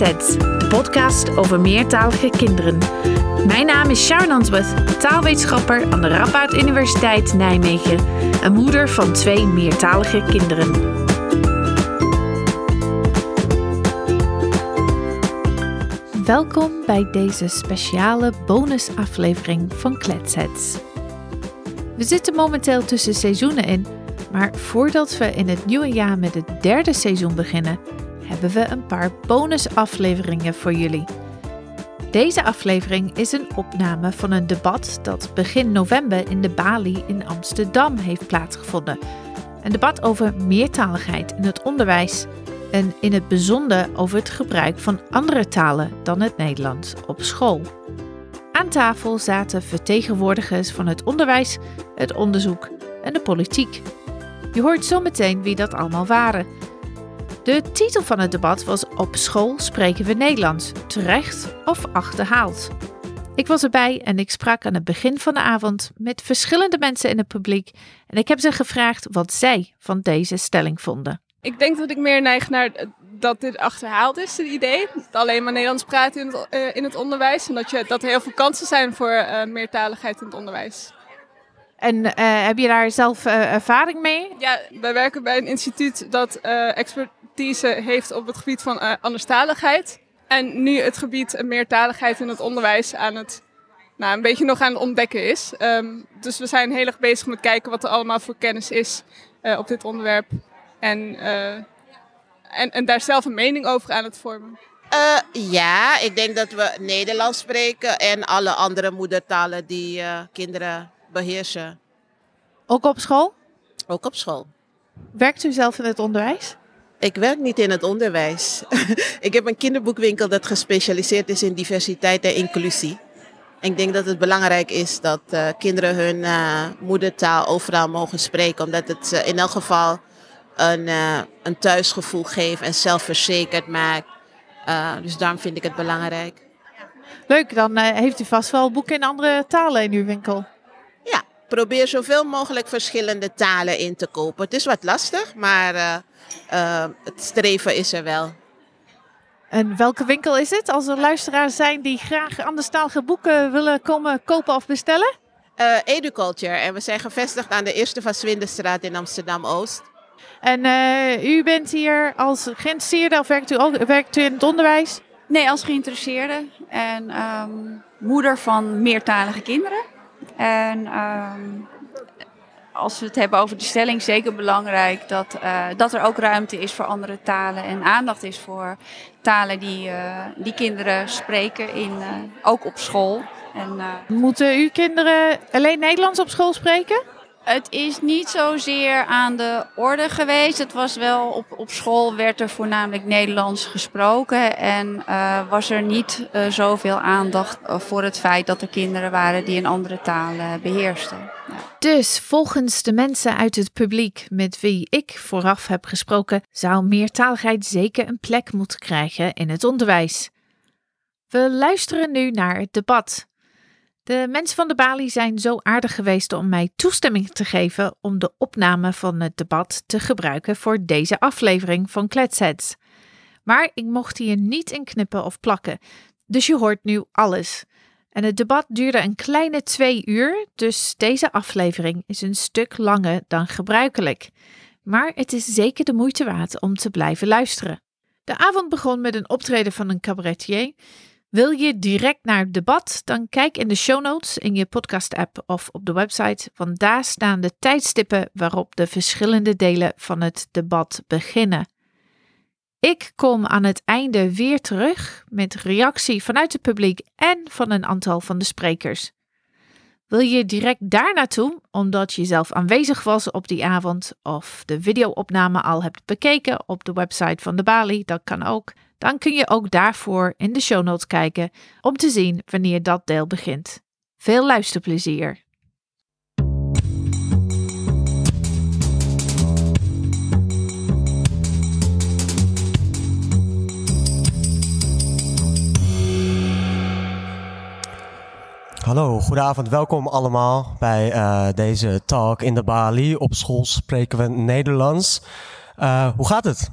De podcast over meertalige kinderen. Mijn naam is Sharon Answorth, taalwetenschapper aan de Radboud Universiteit Nijmegen en moeder van twee meertalige kinderen. Welkom bij deze speciale bonusaflevering van Kletsets. We zitten momenteel tussen seizoenen in, maar voordat we in het nieuwe jaar met het derde seizoen beginnen, hebben we een paar bonusafleveringen voor jullie. Deze aflevering is een opname van een debat dat begin november in de Bali in Amsterdam heeft plaatsgevonden. Een debat over meertaligheid in het onderwijs en in het bijzonder over het gebruik van andere talen dan het Nederlands op school. Aan tafel zaten vertegenwoordigers van het onderwijs, het onderzoek en de politiek. Je hoort zo meteen wie dat allemaal waren. De titel van het debat was Op school spreken we Nederlands, terecht of achterhaald. Ik was erbij en ik sprak aan het begin van de avond met verschillende mensen in het publiek en ik heb ze gevraagd wat zij van deze stelling vonden. Ik denk dat ik meer neig naar dat dit achterhaald is, het idee. Dat alleen maar Nederlands praten in het, uh, in het onderwijs. En dat, je, dat er heel veel kansen zijn voor uh, meertaligheid in het onderwijs. En uh, heb je daar zelf ervaring mee? Ja, wij werken bij een instituut dat expertise heeft op het gebied van anderstaligheid. En nu het gebied meertaligheid in het onderwijs aan het, nou, een beetje nog aan het ontdekken is. Um, dus we zijn heel erg bezig met kijken wat er allemaal voor kennis is op dit onderwerp. En en, en daar zelf een mening over aan het vormen? Uh, ja, ik denk dat we Nederlands spreken en alle andere moedertalen die uh, kinderen beheersen. Ook op school? Ook op school. Werkt u zelf in het onderwijs? Ik werk niet in het onderwijs. ik heb een kinderboekwinkel dat gespecialiseerd is in diversiteit en inclusie. Ik denk dat het belangrijk is dat uh, kinderen hun moedertaal overal mogen spreken, omdat het in elk geval een, een thuisgevoel geeft en zelfverzekerd maakt. Dus daarom vind ik het belangrijk. Leuk, dan heeft u vast wel boeken in andere talen in uw winkel. Probeer zoveel mogelijk verschillende talen in te kopen. Het is wat lastig, maar het streven is er wel. En welke winkel is het? Als er luisteraars zijn die graag anderstalige boeken willen komen kopen of bestellen? Educulture. En we zijn gevestigd aan de Eerste van Swindenstraat in Amsterdam-Oost. En uh, u bent hier als geïnteresseerde of werkt u, ook, werkt u in het onderwijs? Nee, als geïnteresseerde en um, moeder van meertalige kinderen. En um, als we het hebben over de stelling, zeker belangrijk dat, uh, dat er ook ruimte is voor andere talen en aandacht is voor talen die, uh, die kinderen spreken, in, ook op school. En, Moeten uw kinderen alleen Nederlands op school spreken? Het is niet zozeer aan de orde geweest. Het was wel op, op school werd er voornamelijk Nederlands gesproken. En uh, was er niet uh, zoveel aandacht voor het feit dat er kinderen waren die een andere taal beheersten. Dus volgens de mensen uit het publiek met wie ik vooraf heb gesproken, zou meertaligheid zeker een plek moeten krijgen in het onderwijs. We luisteren nu naar het debat. De mensen van de Bali zijn zo aardig geweest om mij toestemming te geven om de opname van het debat te gebruiken voor deze aflevering van Kletsets. Maar ik mocht hier niet in knippen of plakken, dus je hoort nu alles. En het debat duurde een kleine twee uur, dus deze aflevering is een stuk langer dan gebruikelijk. Maar het is zeker de moeite waard om te blijven luisteren. De avond begon met een optreden van een cabaretier. Wil je direct naar het debat? Dan kijk in de show notes in je podcast-app of op de website, want daar staan de tijdstippen waarop de verschillende delen van het debat beginnen. Ik kom aan het einde weer terug met reactie vanuit het publiek en van een aantal van de sprekers. Wil je direct daar naartoe, omdat je zelf aanwezig was op die avond of de videoopname al hebt bekeken op de website van de Bali, dat kan ook dan kun je ook daarvoor in de show notes kijken om te zien wanneer dat deel begint. Veel luisterplezier! Hallo, goedenavond. Welkom allemaal bij uh, deze talk in de Bali. Op school spreken we Nederlands. Uh, hoe gaat het?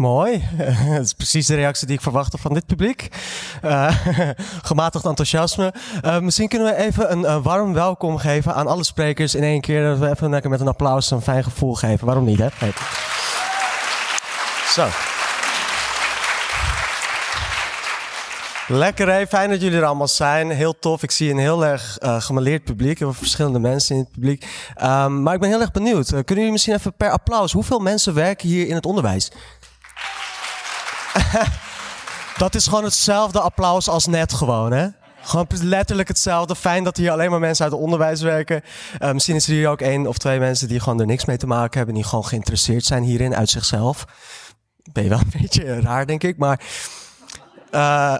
Mooi. Dat is precies de reactie die ik verwachtte van dit publiek. Uh, gematigd enthousiasme. Uh, misschien kunnen we even een uh, warm welkom geven aan alle sprekers in één keer. Dat we even lekker met een applaus een fijn gevoel geven. Waarom niet, hè? Zo. Lekker hè, fijn dat jullie er allemaal zijn. Heel tof. Ik zie een heel erg uh, gemaleerd publiek. Heel veel verschillende mensen in het publiek. Um, maar ik ben heel erg benieuwd. Kunnen jullie misschien even per applaus. Hoeveel mensen werken hier in het onderwijs? dat is gewoon hetzelfde applaus als net gewoon hè. Gewoon letterlijk hetzelfde. Fijn dat hier alleen maar mensen uit het onderwijs werken. Uh, misschien is er hier ook één of twee mensen die gewoon er niks mee te maken hebben. Die gewoon geïnteresseerd zijn hierin uit zichzelf. Ben je wel een beetje raar, denk ik. Maar uh,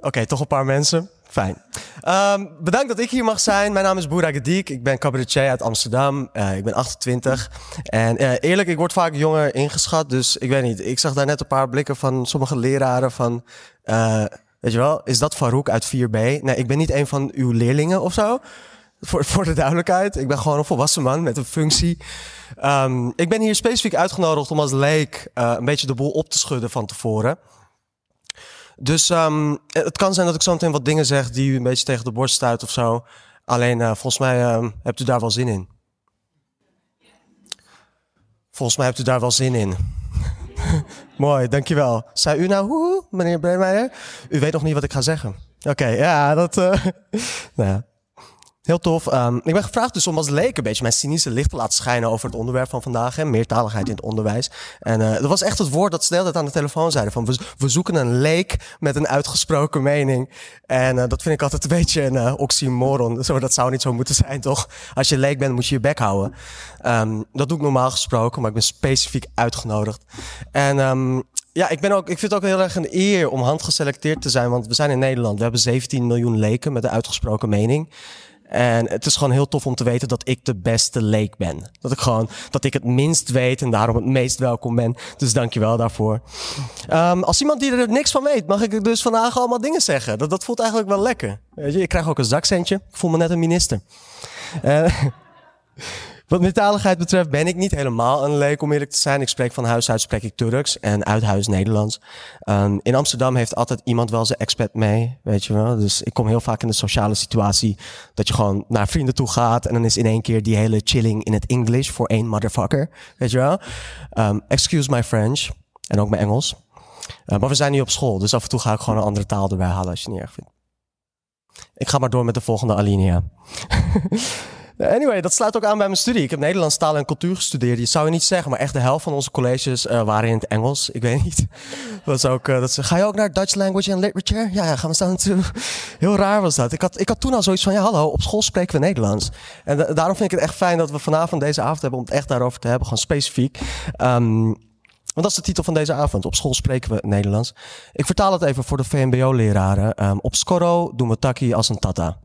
Oké, toch een paar mensen. Fijn. Um, bedankt dat ik hier mag zijn. Mijn naam is Boera Gedik. Ik ben cabaretier uit Amsterdam. Uh, ik ben 28. En uh, eerlijk, ik word vaak jonger ingeschat. Dus ik weet niet. Ik zag daar net een paar blikken van sommige leraren van... Uh, weet je wel, is dat Farouk uit 4B? Nee, ik ben niet een van uw leerlingen of zo. Voor, voor de duidelijkheid. Ik ben gewoon een volwassen man met een functie. Um, ik ben hier specifiek uitgenodigd om als leek een beetje de boel op te schudden van tevoren. Dus um, het kan zijn dat ik zo meteen wat dingen zeg die u een beetje tegen de borst stuit of zo. Alleen uh, volgens mij uh, hebt u daar wel zin in. Volgens mij hebt u daar wel zin in. Mooi, dankjewel. Zei u nou meneer Breemeijer? U weet nog niet wat ik ga zeggen. Oké, ja, dat... Uh, nou ja. Heel tof. Um, ik ben gevraagd dus om als leek een beetje mijn cynische licht te laten schijnen over het onderwerp van vandaag. Hè, meertaligheid in het onderwijs. En uh, dat was echt het woord dat ze de aan de telefoon zeiden. Van we, we zoeken een leek met een uitgesproken mening. En uh, dat vind ik altijd een beetje een uh, oxymoron. Zo, dat zou niet zo moeten zijn, toch? Als je leek bent, moet je je bek houden. Um, dat doe ik normaal gesproken, maar ik ben specifiek uitgenodigd. En um, ja, ik, ben ook, ik vind het ook heel erg een eer om handgeselecteerd te zijn. Want we zijn in Nederland. We hebben 17 miljoen leken met een uitgesproken mening. En het is gewoon heel tof om te weten dat ik de beste leek ben. Dat ik gewoon, dat ik het minst weet en daarom het meest welkom ben. Dus dankjewel daarvoor. Um, als iemand die er niks van weet, mag ik dus vandaag allemaal dingen zeggen. Dat, dat voelt eigenlijk wel lekker. Weet je, ik krijg ook een zakcentje. Ik voel me net een minister. Uh, Wat meertaligheid betreft ben ik niet helemaal een leek om eerlijk te zijn. Ik spreek van huis uit spreek ik Turks en uit huis Nederlands. Um, in Amsterdam heeft altijd iemand wel zijn expat mee, weet je wel. Dus ik kom heel vaak in de sociale situatie dat je gewoon naar vrienden toe gaat en dan is in één keer die hele chilling in het English voor één motherfucker, weet je wel. Um, excuse my French en ook mijn Engels. Uh, maar we zijn nu op school, dus af en toe ga ik gewoon een andere taal erbij halen als je het niet erg vindt. Ik ga maar door met de volgende alinea. Anyway, dat sluit ook aan bij mijn studie. Ik heb Nederlands taal en cultuur gestudeerd. Je zou je niet zeggen, maar echt de helft van onze colleges uh, waren in het Engels. Ik weet niet. Dat is ook, uh, dat ga je ook naar Dutch Language and Literature? Ja, ja gaan we staan naartoe. Heel raar was dat. Ik had, ik had toen al zoiets van, ja hallo, op school spreken we Nederlands. En daarom vind ik het echt fijn dat we vanavond deze avond hebben om het echt daarover te hebben, gewoon specifiek. Um, want dat is de titel van deze avond. Op school spreken we Nederlands. Ik vertaal het even voor de VMBO-leraren. Um, op Scorro doen we taki als een tata.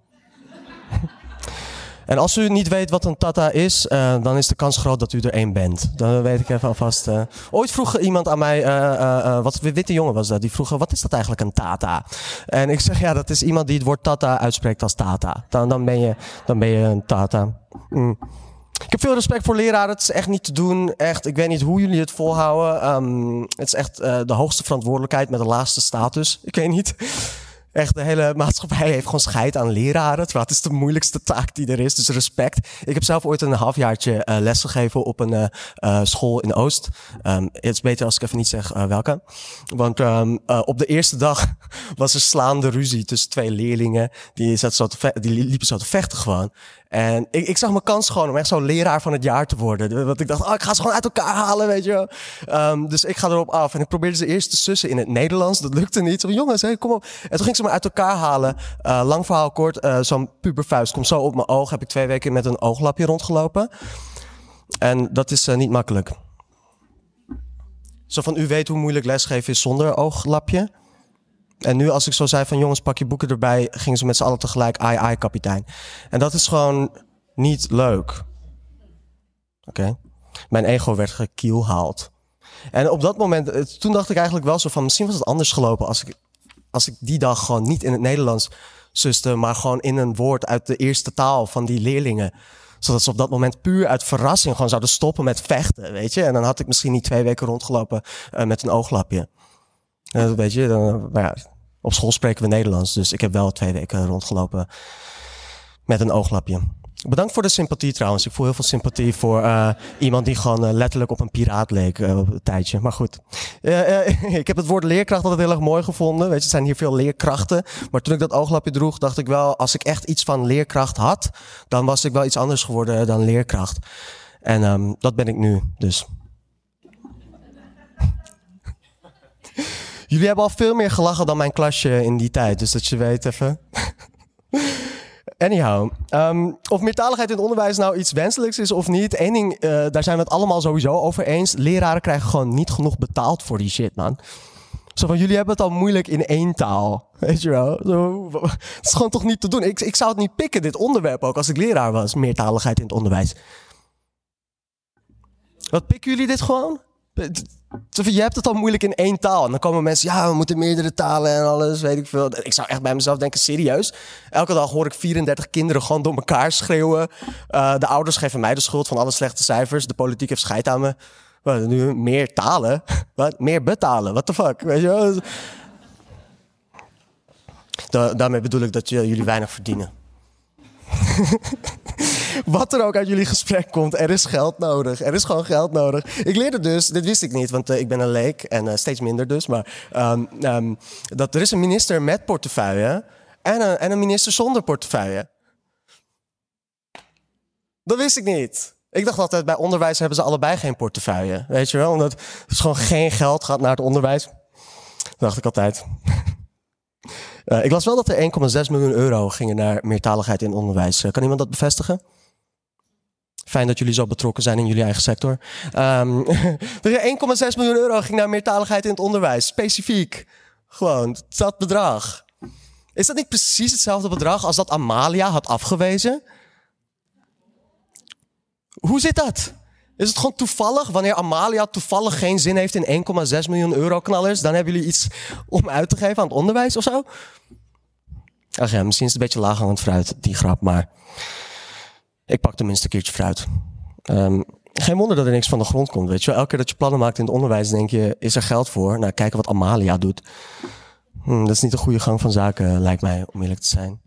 En als u niet weet wat een tata is, uh, dan is de kans groot dat u er één bent. Dan weet ik even alvast. Uh. Ooit vroeg iemand aan mij, uh, wat witte jongen was dat, die vroeg, wat is dat eigenlijk een tata? En ik zeg, ja, dat is iemand die het woord tata uitspreekt als tata. Dan, dan, ben, je, dan ben je een tata. Mm. Ik heb veel respect voor leraren. Het is echt niet te doen. Echt, ik weet niet hoe jullie het volhouden. Um, het is echt de hoogste verantwoordelijkheid met de laagste status. Ik weet niet. Echt, de hele maatschappij heeft gewoon scheid aan leraren. Terwijl het is de moeilijkste taak die er is. Dus respect. Ik heb zelf ooit een halfjaartje uh, lesgegeven op een uh, uh, school in Oost. Um, het is beter als ik even niet zeg welke. Want um, op de eerste dag was er slaande ruzie tussen twee leerlingen. Die, zo die liepen zo te vechten gewoon. En ik, ik zag mijn kans gewoon om echt zo'n leraar van het jaar te worden. Want ik dacht, oh, ik ga ze gewoon uit elkaar halen, weet je. Um, dus ik ga erop af. En ik probeerde ze eerst te sussen in het Nederlands. Dat lukte niet. Zo jongens, hey, kom op. En toen ging ze me uit elkaar halen. Uh, lang verhaal kort, uh, zo'n pubervuist komt zo op mijn oog. Heb ik twee weken met een ooglapje rondgelopen. En dat is uh, niet makkelijk. Zo van, u weet hoe moeilijk lesgeven is zonder ooglapje. En nu als ik zo zei van jongens, pak je boeken erbij, gingen ze met z'n allen tegelijk ai ai kapitein. En dat is gewoon niet leuk. Oké. Mijn ego werd gekielhaald. En op dat moment, eh, toen dacht ik eigenlijk wel zo van misschien was het anders gelopen als ik, als ik die dag gewoon niet in het Nederlands suste, maar gewoon in een woord uit de eerste taal van die leerlingen Zodat ze op dat moment puur uit verrassing gewoon zouden stoppen met vechten, weet je. En dan had ik misschien niet twee weken rondgelopen uh, met een ooglapje. Weet je, dan, maar op school spreken we Nederlands, dus ik heb wel twee weken rondgelopen met een ooglapje. Bedankt voor de sympathie trouwens. Ik voel heel veel sympathie voor uh, iemand die gewoon uh, letterlijk op een piraat leek uh, op een tijdje. Maar goed. ik heb het woord leerkracht altijd heel erg mooi gevonden. Weet je, er zijn hier veel leerkrachten. Maar toen ik dat ooglapje droeg, dacht ik wel, als ik echt iets van leerkracht had, dan was ik wel iets anders geworden dan leerkracht. En um, dat ben ik nu, dus. Jullie hebben al veel meer gelachen dan mijn klasje in die tijd, dus dat je weet even. Anyhow, um, of meertaligheid in het onderwijs nou iets wenselijks is of niet, één ding, uh, daar zijn we het allemaal sowieso over eens. Leraren krijgen gewoon niet genoeg betaald voor die shit, man. Zo van, jullie hebben het al moeilijk in één taal. Weet je wel? Zo, het is gewoon toch niet te doen. Ik, ik zou het niet pikken, dit onderwerp ook, als ik leraar was. Meertaligheid in het onderwijs. Wat pikken jullie dit gewoon? Je hebt het al moeilijk in één taal. En dan komen mensen, ja, we moeten meerdere talen en alles, weet ik veel. Ik zou echt bij mezelf denken, serieus? Elke dag hoor ik 34 kinderen gewoon door elkaar schreeuwen. Uh, de ouders geven mij de schuld van alle slechte cijfers. De politiek heeft scheid aan me. Wat, nu meer talen? Wat? Meer betalen? What the fuck? Weet je wel? Da daarmee bedoel ik dat jullie weinig verdienen. Wat er ook uit jullie gesprek komt, er is geld nodig. Er is gewoon geld nodig. Ik leerde dus, dit wist ik niet, want uh, ik ben een leek en uh, steeds minder dus. Maar um, um, dat er is een minister met portefeuille en een, en een minister zonder portefeuille. Dat wist ik niet. Ik dacht altijd, bij onderwijs hebben ze allebei geen portefeuille. Weet je wel? Omdat er gewoon geen geld gaat naar het onderwijs. Dat dacht ik altijd. Uh, ik las wel dat er 1,6 miljoen euro gingen naar meertaligheid in onderwijs. Kan iemand dat bevestigen? Fijn dat jullie zo betrokken zijn in jullie eigen sector. Um, 1,6 miljoen euro ging naar meertaligheid in het onderwijs. Specifiek. Gewoon, dat bedrag. Is dat niet precies hetzelfde bedrag als dat Amalia had afgewezen? Hoe zit dat? Is het gewoon toevallig, wanneer Amalia toevallig geen zin heeft in 1,6 miljoen euro knallers, dan hebben jullie iets om uit te geven aan het onderwijs of zo? Ach ja, misschien is het een beetje laaghangend fruit, die grap, maar ik pak tenminste een keertje fruit. Um, geen wonder dat er niks van de grond komt, weet je wel. Elke keer dat je plannen maakt in het onderwijs, denk je, is er geld voor? Nou, kijken wat Amalia doet. Hm, dat is niet de goede gang van zaken, lijkt mij, om eerlijk te zijn.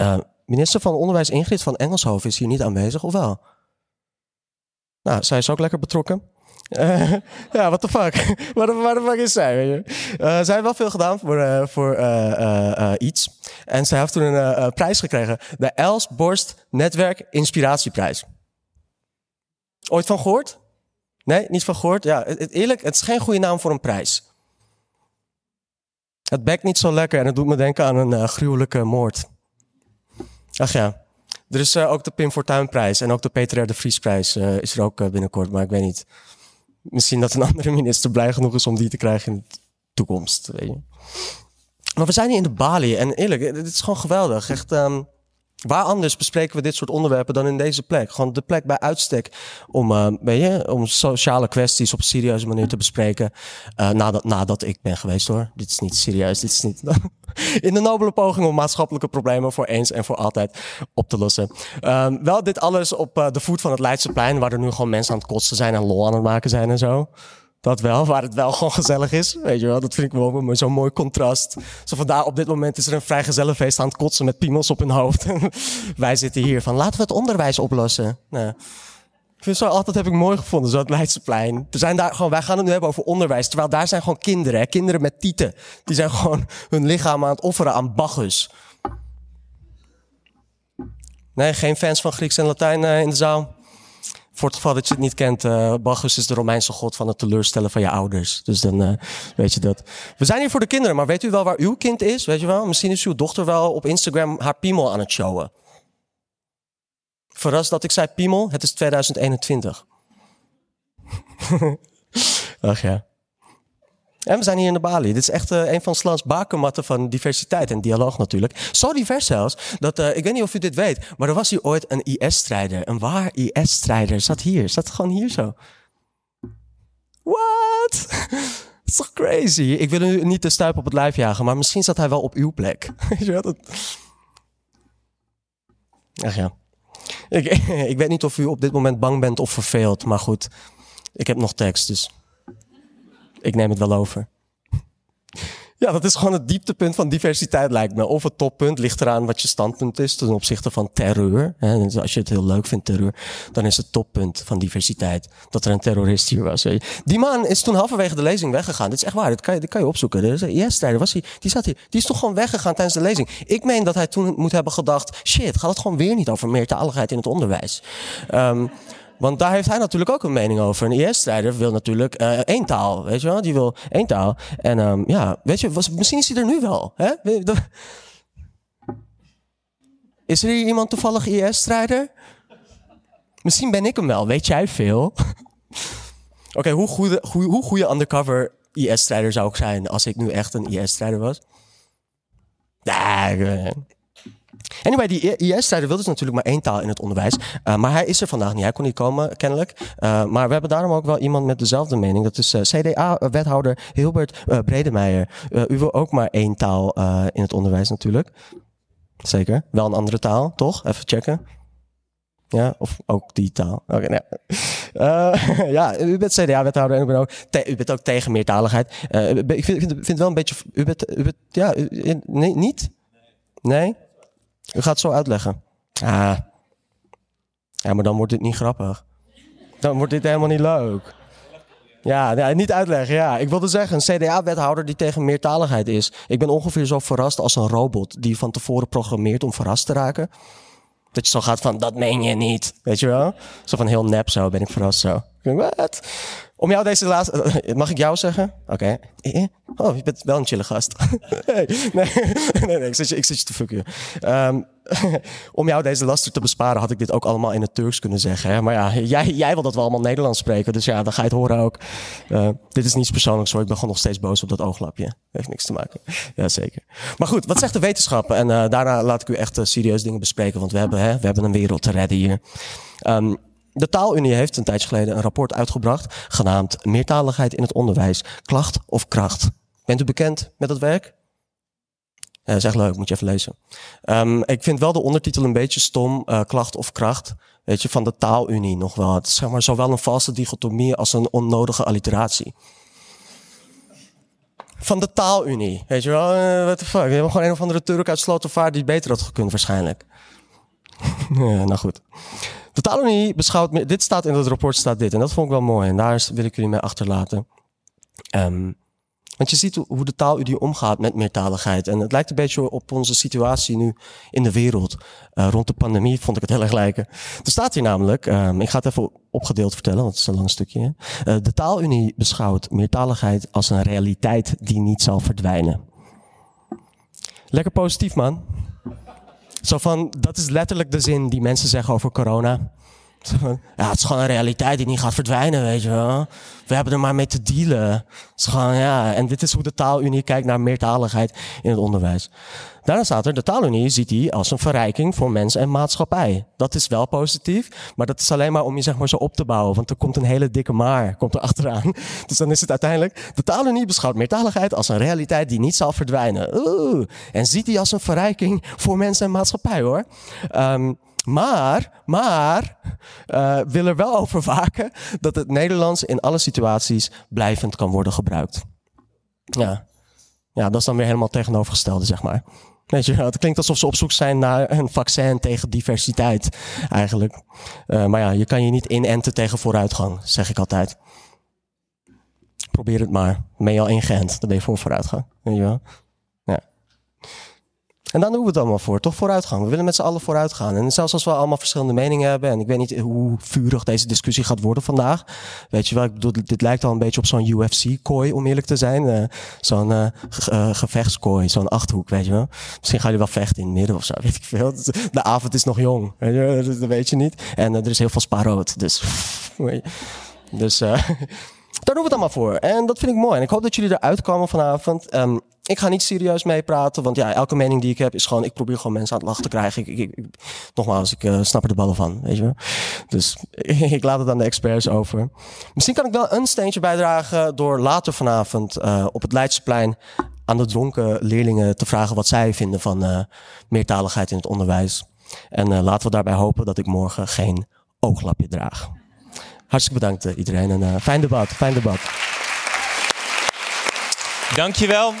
Uh, minister van Onderwijs Ingrid van Engelshoven is hier niet aanwezig, of wel? Nou, zij is ook lekker betrokken. Ja, what the fuck? waar, de, fuck is zij? Uh, zij heeft wel veel gedaan voor, uh, voor iets. En zij heeft toen een prijs gekregen. De Els Borst Netwerk Inspiratieprijs. Ooit van gehoord? Nee, niet van gehoord? Ja, eerlijk, het is geen goede naam voor een prijs. Het bekt niet zo lekker en het doet me denken aan een gruwelijke moord. Ach ja. Er is ook de Pim Fortuynprijs en ook de Peter R. de Vriesprijs is er ook binnenkort, maar ik weet niet. Misschien dat een andere minister blij genoeg is om die te krijgen in de toekomst. Maar we zijn hier in de Bali en eerlijk, het is gewoon geweldig. Echt, um, Waar anders bespreken we dit soort onderwerpen dan in deze plek? Gewoon de plek bij uitstek om, uh, weet je, om sociale kwesties op een serieuze manier te bespreken. Uh, nadat, nadat ik ben geweest hoor. Dit is niet serieus. Dit is niet. in de nobele poging om maatschappelijke problemen voor eens en voor altijd op te lossen. Uh, wel dit alles op uh, de voet van het Leidseplein, waar er nu gewoon mensen aan het kotsen zijn en lol aan het maken zijn en zo. Dat wel, waar het wel gewoon gezellig is. Weet je wel, dat vind ik wel zo'n mooi contrast. Zo vandaar, op dit moment is er een vrij gezellig feest aan het kotsen met piemels op hun hoofd. Wij zitten hier van, laten we het onderwijs oplossen. Nou, ik vind zo altijd heb ik mooi gevonden, zo het Leidseplein. Er zijn daar gewoon, wij gaan het nu hebben over onderwijs. Terwijl daar zijn gewoon kinderen, kinderen met tieten. Die zijn gewoon hun lichaam aan het offeren aan Bacchus. Nee, geen fans van Grieks en Latijn uh, in de zaal? Voor het geval dat je het niet kent, uh, Bacchus is de Romeinse god van het teleurstellen van je ouders. Dus dan uh, weet je dat. We zijn hier voor de kinderen, maar weet u wel waar uw kind is? Weet je wel? Misschien is uw dochter wel op Instagram haar piemel aan het showen. Verrast dat ik zei piemel, het is 2021. Ach ja. We zijn hier in de Bali. Dit is echt uh, een van Slans bakermatten van diversiteit en dialoog natuurlijk. Zo divers zelfs, dat uh, ik weet niet of u dit weet, maar er was hier ooit een IS-strijder. Een waar IS-strijder zat hier. Zat gewoon hier zo. What? Dat is toch crazy? Ik wil u niet de stuip op het lijf jagen, maar misschien zat hij wel op uw plek. Ach ja. ik, ik weet niet of u op dit moment bang bent of verveeld, maar goed. Ik heb nog tekst, dus ik neem het wel over. Ja, dat is gewoon het dieptepunt van diversiteit, lijkt me. Of het toppunt ligt eraan wat je standpunt is ten opzichte van terreur. Dus als je het heel leuk vindt, terreur, dan is het toppunt van diversiteit dat er een terrorist hier was. Die man is toen halverwege de lezing weggegaan. Dit is echt waar, dat kan je, dat kan je opzoeken. Yes, daar was hij. Die zat hier. Die is toch gewoon weggegaan tijdens de lezing. Ik meen dat hij toen moet hebben gedacht: shit, gaat het gewoon weer niet over meertaligheid in het onderwijs? Um, want daar heeft hij natuurlijk ook een mening over. Een IS-strijder wil natuurlijk uh, één taal, weet je wel? Die wil één taal. En um, ja, weet je, misschien is hij er nu wel. Hè? Is er hier iemand toevallig IS-strijder? Misschien ben ik hem wel, weet jij veel? Oké, hoe, goede, hoe goede undercover IS-strijder zou ik zijn als ik nu echt een IS-strijder was? Nee, Anyway, die IS-strijder wil dus natuurlijk maar één taal in het onderwijs. Uh, maar hij is er vandaag niet. Hij kon niet komen, kennelijk. Uh, maar we hebben daarom ook wel iemand met dezelfde mening. Dat is uh, CDA-wethouder Hilbert Bredemeijer. u wil ook maar één taal in het onderwijs natuurlijk. Zeker. Wel een andere taal, toch? Even checken. Ja, of ook die taal. Oké, okay, nee. ja, u bent CDA-wethouder en u bent ook, u bent ook tegen meertaligheid. ik vind, vind, wel een beetje... U bent, u bent ja, u, nee, niet? Nee? U gaat zo uitleggen. Ah. Ja, maar dan wordt dit niet grappig. Dan wordt dit helemaal niet leuk. Ja, ja, niet uitleggen. Ja, ik wilde zeggen, een CDA-wethouder die tegen meertaligheid is. Ik ben ongeveer zo verrast als een robot die van tevoren programmeert om verrast te raken. Dat je zo gaat van, dat meen je niet. Weet je wel? Zo van heel nep zo, ben ik verrast zo. Wat? Om jou deze laatste... Mag ik jou zeggen? Oké. Okay. Oh, je bent wel een chille gast. nee, nee, nee, ik, zit je, ik zit je te fucken. Um, om jou deze laster te besparen had ik dit ook allemaal in het Turks kunnen zeggen. Hè? Maar ja, jij, jij wil dat we allemaal Nederlands spreken. Dus ja, dan ga je het horen ook. Uh, dit is niets persoonlijks hoor. Ik ben gewoon nog steeds boos op dat ooglapje. Heeft niks te maken. Ja, zeker. Maar goed, wat zegt de wetenschap? En daarna laat ik u echt uh, serieus dingen bespreken. Want we hebben, hè, we hebben een wereld te redden hier. Um, de Taalunie heeft een tijdje geleden een rapport uitgebracht genaamd Meertaligheid in het onderwijs, klacht of kracht. Bent u bekend met dat werk? Ja, dat is echt leuk, moet je even lezen. Um, ik vind wel de ondertitel een beetje stom, uh, klacht of kracht. Weet je, van de taalunie nog wel. Het is zeg maar zowel een valse dichotomie als een onnodige alliteratie. Van de taalunie, weet je wel, uh, what the fuck. We hebben gewoon een of andere Turk uit Slotervaart die beter had gekund waarschijnlijk. ja, nou goed. De taalunie beschouwt, dit staat in het rapport, staat dit. En dat vond ik wel mooi. En daar wil ik jullie mee achterlaten. Um, want je ziet hoe de taalunie omgaat met meertaligheid. En het lijkt een beetje op onze situatie nu in de wereld. Uh, rond de pandemie vond ik het heel erg lijken. Er staat hier namelijk, um, ik ga het even opgedeeld vertellen, want het is een lang stukje. Uh, de taalunie beschouwt meertaligheid als een realiteit die niet zal verdwijnen. Lekker positief, man. Zo van, dat is letterlijk de zin die mensen zeggen over corona. Ja, het is gewoon een realiteit die niet gaat verdwijnen, weet je wel. We hebben er maar mee te dealen. Het is gewoon, ja, en dit is hoe de taalunie kijkt naar meertaligheid in het onderwijs. Daarna staat er, de taalunie ziet die als een verrijking voor mens en maatschappij. Dat is wel positief, maar dat is alleen maar om je zeg maar zo op te bouwen. Want er komt een hele dikke maar, komt er achteraan. Dus dan is het uiteindelijk, de taalunie beschouwt meertaligheid als een realiteit die niet zal verdwijnen. Oeh, en ziet die als een verrijking voor mens en maatschappij hoor. Um, maar, maar, uh, wil er wel over waken dat het Nederlands in alle situaties blijvend kan worden gebruikt. Ja. Ja, dat is dan weer helemaal tegenovergestelde, zeg maar. Weet het klinkt alsof ze op zoek zijn naar een vaccin tegen diversiteit, eigenlijk. Uh, maar ja, je kan je niet inenten tegen vooruitgang, zeg ik altijd. Probeer het maar. Ben je al ingeënt, dan ben je voor vooruitgang. Weet je wel? En dan doen we het allemaal voor, toch vooruitgang. We willen met z'n allen vooruit gaan. En zelfs als we allemaal verschillende meningen hebben, en ik weet niet hoe vurig deze discussie gaat worden vandaag. Weet je wel, ik bedoel, dit lijkt al een beetje op zo'n UFC-kooi, om eerlijk te zijn. Uh, zo'n uh, uh, gevechtskooi, zo'n achthoek, weet je wel. Misschien gaan jullie wel vechten in het midden of zo, weet ik veel. De avond is nog jong, weet je, dat weet je niet. En er is heel veel spaarrood, dus... dus daar doen we het allemaal voor. En dat vind ik mooi. En ik hoop dat jullie eruit komen vanavond. Um, ik ga niet serieus meepraten, want ja, elke mening die ik heb is gewoon, ik probeer gewoon mensen aan het lachen te krijgen. Ik, ik, nogmaals, ik uh, snap er de ballen van, weet je wel. Dus ik laat het aan de experts over. Misschien kan ik wel een steentje bijdragen door later vanavond uh, op het Leidseplein aan de dronken leerlingen te vragen wat zij vinden van uh, meertaligheid in het onderwijs. En laten we daarbij hopen dat ik morgen geen ooglapje draag. Hartstikke bedankt iedereen en fijn debat, fijn debat. Dankjewel.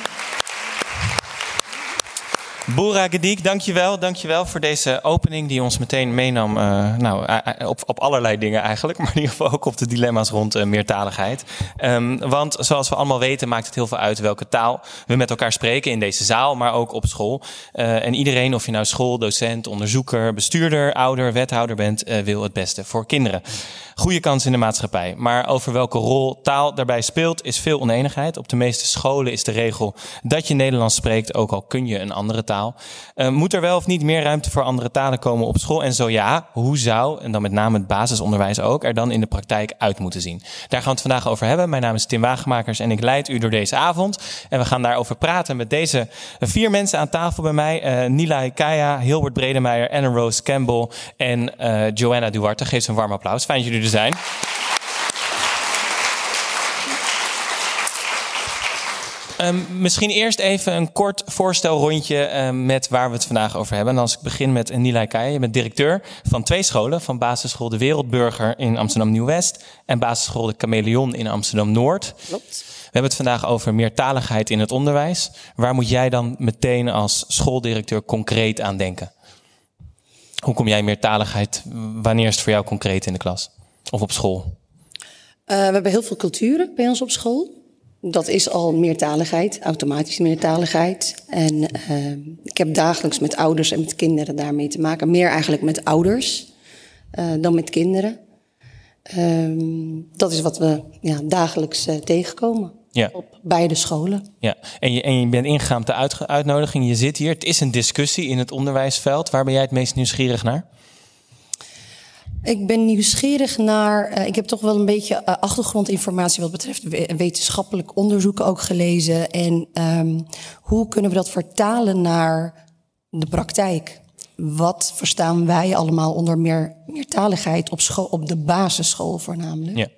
Boera Gedik, dankjewel, dankjewel voor deze opening die ons meteen meenam uh, nou, op, op allerlei dingen eigenlijk, maar in ieder geval ook op de dilemma's rond meertaligheid. Um, want zoals we allemaal weten maakt het heel veel uit welke taal we met elkaar spreken in deze zaal, maar ook op school. En iedereen, of je nou school, docent, onderzoeker, bestuurder, ouder, wethouder bent, wil het beste voor kinderen. Goede kans in de maatschappij. Maar over welke rol taal daarbij speelt is veel oneenigheid. Op de meeste scholen is de regel dat je Nederlands spreekt, ook al kun je een andere taal. Uh, moet er wel of niet meer ruimte voor andere talen komen op school? En zo ja, hoe zou, en dan met name het basisonderwijs ook, er dan in de praktijk uit moeten zien? Daar gaan we het vandaag over hebben. Mijn naam is Tim Wagemakers en ik leid u door deze avond. En we gaan daarover praten met deze vier mensen aan tafel bij mij. Uh, Nila Kaya, Hilbert Bredemeijer, Anne Rose Campbell en uh, Joanna Duarte. Geef ze een warm applaus. Fijn dat jullie er zijn. Um, misschien eerst even een kort voorstelrondje uh, met waar we het vandaag over hebben. En als ik begin met Nilay Kaya. Je bent directeur van twee scholen. Van basisschool De Wereldburger in Amsterdam Nieuw-West. En basisschool De Chameleon in Amsterdam Noord. Klopt. We hebben het vandaag over meertaligheid in het onderwijs. Waar moet jij dan meteen als schooldirecteur concreet aan denken? Hoe kom jij meertaligheid? Wanneer is het voor jou concreet in de klas? Of op school? Uh, we hebben heel veel culturen bij ons op school. Dat is al meertaligheid, automatische meertaligheid. En uh, ik heb dagelijks met ouders en met kinderen daarmee te maken. Meer eigenlijk met ouders uh, dan met kinderen. Uh, dat is wat we ja, dagelijks uh, tegenkomen. Ja. Op beide scholen. Ja, en je, en je bent ingegaan op de uit, uitnodiging. Je zit hier. Het is een discussie in het onderwijsveld. Waar ben jij het meest nieuwsgierig naar? Ik ben nieuwsgierig naar. Uh, ik heb toch wel een beetje uh, achtergrondinformatie wat betreft wetenschappelijk onderzoek ook gelezen. En um, hoe kunnen we dat vertalen naar de praktijk? Wat verstaan wij allemaal onder meer, meertaligheid op, school, op de basisschool voornamelijk? Ja.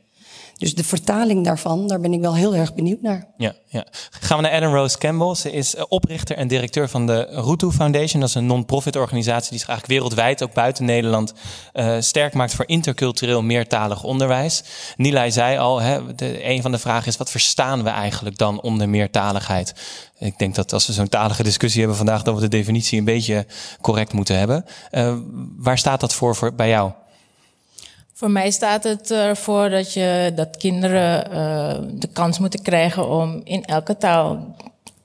Dus de vertaling daarvan, daar ben ik wel heel erg benieuwd naar. Ja, ja. Gaan we naar Adam Rose Campbell. Ze is oprichter en directeur van de Rutu Foundation. Dat is een non-profit organisatie die zich eigenlijk wereldwijd, ook buiten Nederland, uh, sterk maakt voor intercultureel meertalig onderwijs. Nilay zei al, hè, een van de vragen is, wat verstaan we eigenlijk dan onder meertaligheid? Ik denk dat als we zo'n talige discussie hebben vandaag, dat we de definitie een beetje correct moeten hebben. Uh, waar staat dat voor, voor bij jou? Voor mij staat het ervoor dat, je, dat kinderen uh, de kans moeten krijgen om in elke taal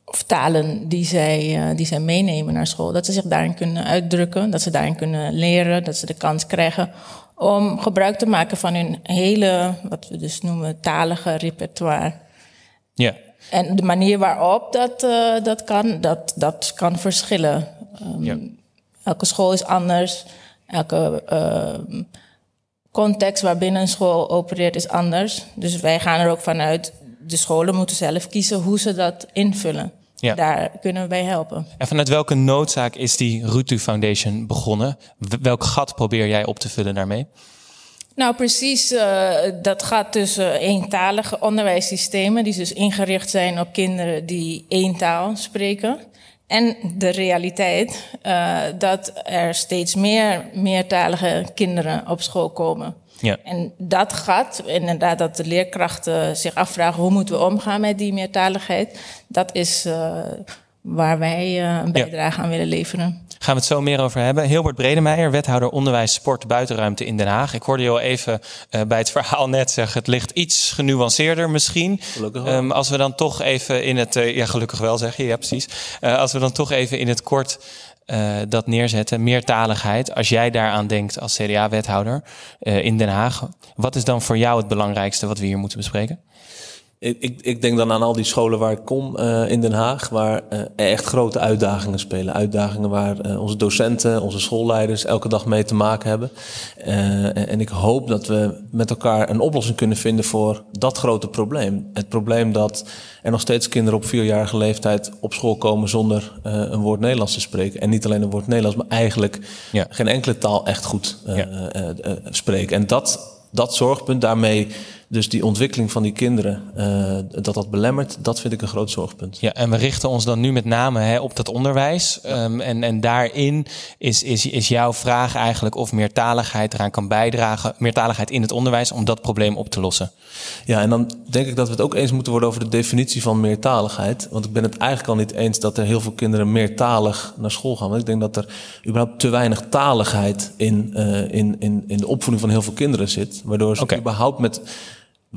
of talen die zij, uh, die zij meenemen naar school, dat ze zich daarin kunnen uitdrukken, dat ze daarin kunnen leren, dat ze de kans krijgen om gebruik te maken van hun hele, wat we dus noemen, talige repertoire. Ja. En de manier waarop dat, uh, dat kan, dat, dat kan verschillen. Um, ja. Elke school is anders. Elke uh, context waarbinnen een school opereert is anders. Dus wij gaan er ook vanuit, de scholen moeten zelf kiezen hoe ze dat invullen. Ja. Daar kunnen we bij helpen. En vanuit welke noodzaak is die Rutu Foundation begonnen? Welk gat probeer jij op te vullen daarmee? Nou, precies. Uh, dat gaat tussen eentalige onderwijssystemen, die dus ingericht zijn op kinderen die één taal spreken. En de realiteit uh, dat er steeds meer meertalige kinderen op school komen. Ja. En dat gaat, inderdaad, dat de leerkrachten zich afvragen hoe moeten we omgaan met die meertaligheid. Dat is uh, waar wij uh, een bijdrage ja. aan willen leveren. Gaan we het zo meer over hebben. Hilbert Bredemeijer, wethouder onderwijs, sport, buitenruimte in Den Haag. Ik hoorde je al even uh, bij het verhaal net zeggen, het ligt iets genuanceerder misschien. Gelukkig wel. Um, als we dan toch even in het, uh, ja gelukkig wel zeg je, ja precies. Uh, als we dan toch even in het kort dat neerzetten, meertaligheid. Als jij daaraan denkt als CDA-wethouder in Den Haag, wat is dan voor jou het belangrijkste wat we hier moeten bespreken? Ik, ik, ik denk dan aan al die scholen waar ik kom uh, in Den Haag, waar uh, echt grote uitdagingen spelen. Uitdagingen waar uh, onze docenten, onze schoolleiders elke dag mee te maken hebben. en ik hoop dat we met elkaar een oplossing kunnen vinden voor dat grote probleem. Het probleem dat er nog steeds kinderen op vierjarige leeftijd op school komen zonder een woord Nederlands te spreken. En niet alleen een woord Nederlands, maar eigenlijk ja. geen enkele taal echt goed ja. spreken. En dat, dat zorgpunt, daarmee Dus die ontwikkeling van die kinderen, uh, dat dat belemmert, dat vind ik een groot zorgpunt. Ja, en we richten ons dan nu met name hè, op dat onderwijs. Um, en, en daarin is, is, is jouw vraag eigenlijk of meertaligheid eraan kan bijdragen, meertaligheid in het onderwijs, om dat probleem op te lossen. Ja, en dan denk ik dat we het ook eens moeten worden over de definitie van meertaligheid. Want ik ben het eigenlijk al niet eens dat er heel veel kinderen meertalig naar school gaan. Want ik denk dat er überhaupt te weinig taligheid in, uh, in, in, in de opvoeding van heel veel kinderen zit. Waardoor ze okay. überhaupt met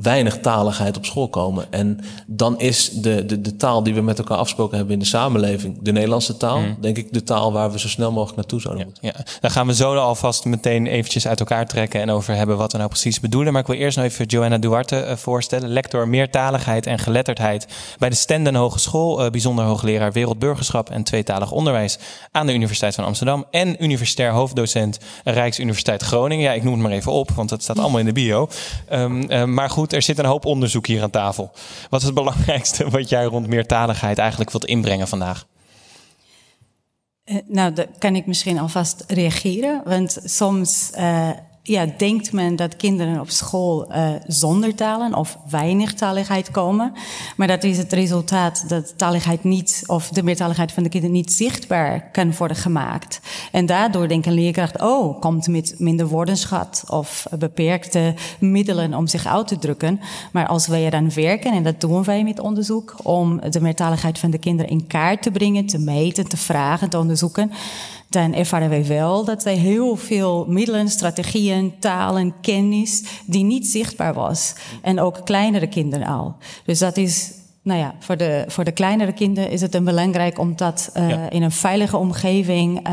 weinig taligheid op school komen. En dan is de, de, de taal die we met elkaar afgesproken hebben in de samenleving, de Nederlandse taal, mm. denk ik de taal waar we zo snel mogelijk naartoe zouden ja, moeten. Ja. Daar gaan we zo alvast meteen eventjes uit elkaar trekken en over hebben wat we nou precies bedoelen. Maar ik wil eerst nog even Joanna Duarte uh, voorstellen, lector meertaligheid en geletterdheid bij de Stenden Hogeschool, uh, bijzonder hoogleraar wereldburgerschap en tweetalig onderwijs aan de Universiteit van Amsterdam en universitair hoofddocent Rijksuniversiteit Groningen. Ja, ik noem het maar even op, want dat staat allemaal in de bio. Um, uh, maar goed, er zit een hoop onderzoek hier aan tafel. Wat is het belangrijkste wat jij rond meertaligheid eigenlijk wilt inbrengen vandaag? Uh, nou, daar kan ik misschien alvast reageren. Want soms uh, ja, denkt men dat kinderen op school uh, zonder talen of weinig taligheid komen. Maar dat is het resultaat dat taligheid niet, of de meertaligheid van de kinderen niet zichtbaar kan worden gemaakt. En daardoor denkt een leerkracht, oh, komt met minder woordenschat of beperkte middelen om zich uit te drukken. Maar als wij eraan werken, en dat doen wij met onderzoek, om de meertaligheid van de kinderen in kaart te brengen, te meten, te vragen, te onderzoeken dan ervaren wij wel dat wij heel veel middelen, strategieën, talen, kennis die niet zichtbaar was. En ook kleinere kinderen al. Dus dat is nou ja, voor de, voor de kleinere kinderen is het dan belangrijk om dat uh, ja. in een veilige omgeving uh,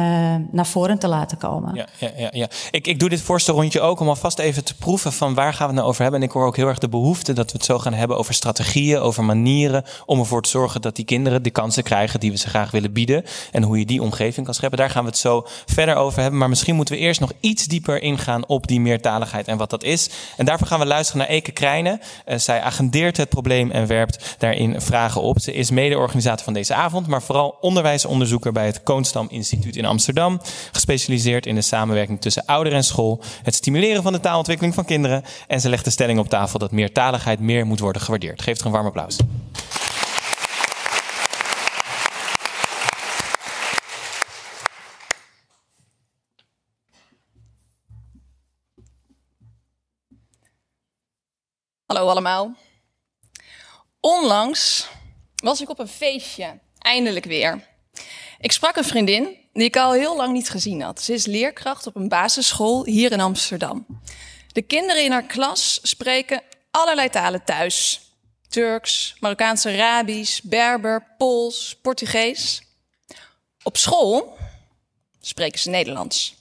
naar voren te laten komen. Ja, ja, ja, ja. Ik, ik doe dit voorste rondje ook om alvast even te proeven van waar gaan we het nou over hebben. En ik hoor ook heel erg de behoefte dat we het zo gaan hebben over strategieën, over manieren om ervoor te zorgen dat die kinderen de kansen krijgen die we ze graag willen bieden. En hoe je die omgeving kan scheppen. Daar gaan we het zo verder over hebben. Maar misschien moeten we eerst nog iets dieper ingaan op die meertaligheid en wat dat is. En daarvoor gaan we luisteren naar Eke Krijnen. Uh, zij agendeert het probleem en werpt daarin vragen op. Ze is mede-organisator van deze avond, maar vooral onderwijsonderzoeker bij het Koonstam Instituut in Amsterdam. Gespecialiseerd in de samenwerking tussen ouder en school, het stimuleren van de taalontwikkeling van kinderen. En ze legt de stelling op tafel dat meertaligheid meer moet worden gewaardeerd. Geef er een warm applaus. Hallo allemaal. Onlangs was ik op een feestje, eindelijk weer. Ik sprak een vriendin die ik al heel lang niet gezien had. Ze is leerkracht op een basisschool hier in Amsterdam. De kinderen in haar klas spreken allerlei talen thuis. Turks, Marokkaanse Arabisch, Berber, Pools, Portugees. Op school spreken ze Nederlands.